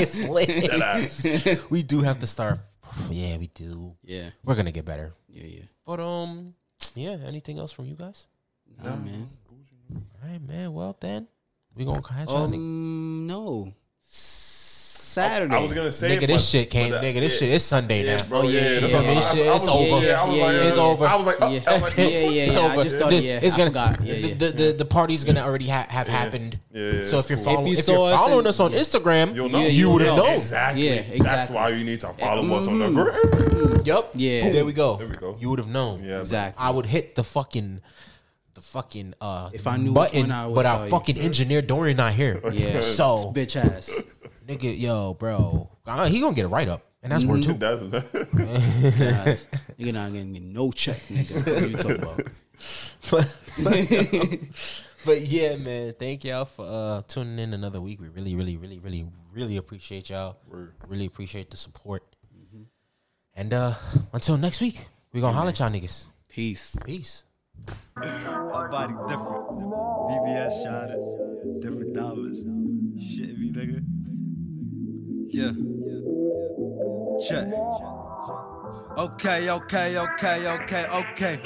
it's lit. that ass. We do have to start. Yeah, we do. Yeah, We're gonna get better. yeah, yeah. But um, yeah. Anything else from you guys? Nah, man. All right, man. Well, then we gonna catch y'all. nigga. Um, no. Saturday. I was gonna say, Nigga, this shit came. but that- Nigga, this yeah. shit. It's Sunday Yeah, now. bro. Oh, yeah, yeah, yeah, what I- yeah. I- I It's over. Yeah, I was Yeah, like, yeah, It's uh, over. I was like, oh, Yeah. I was like, Yeah, yeah, yeah. It's I over. just thought, The- yeah, it's I gonna, forgot. Yeah, the. The, the, the party's gonna already ha- have happened. Yeah, yeah, so if you're following, If you if, you're us following us on. Instagram, You'll know. Yeah, you you'll would have known. Exactly. Yeah, exactly. That's why you need to follow us on the mm-hmm. gram. Mm-hmm. Yep. Yeah. There we go. There we go. You would have known. Yeah, Exactly. I would hit the fucking, the fucking uh If I knew which button, one, I would but tell our you. fucking engineer Dorian not here. Yeah. So Bitch ass. Nigga, yo, bro, uh, he gonna get a write up, and that's word two. That's Ass. You're not gonna no check, nigga. What are you talking about? But yeah, man, thank y'all for uh, tuning in another week. We really, really, really, really, really appreciate y'all. Word. Really appreciate the support. And uh, until next week, we gonna holler at y'all niggas. Peace. Peace. My body different. VVS shot it. Different dollars. Shit me, nigga. Yeah. Check. Okay, okay, okay, okay, okay.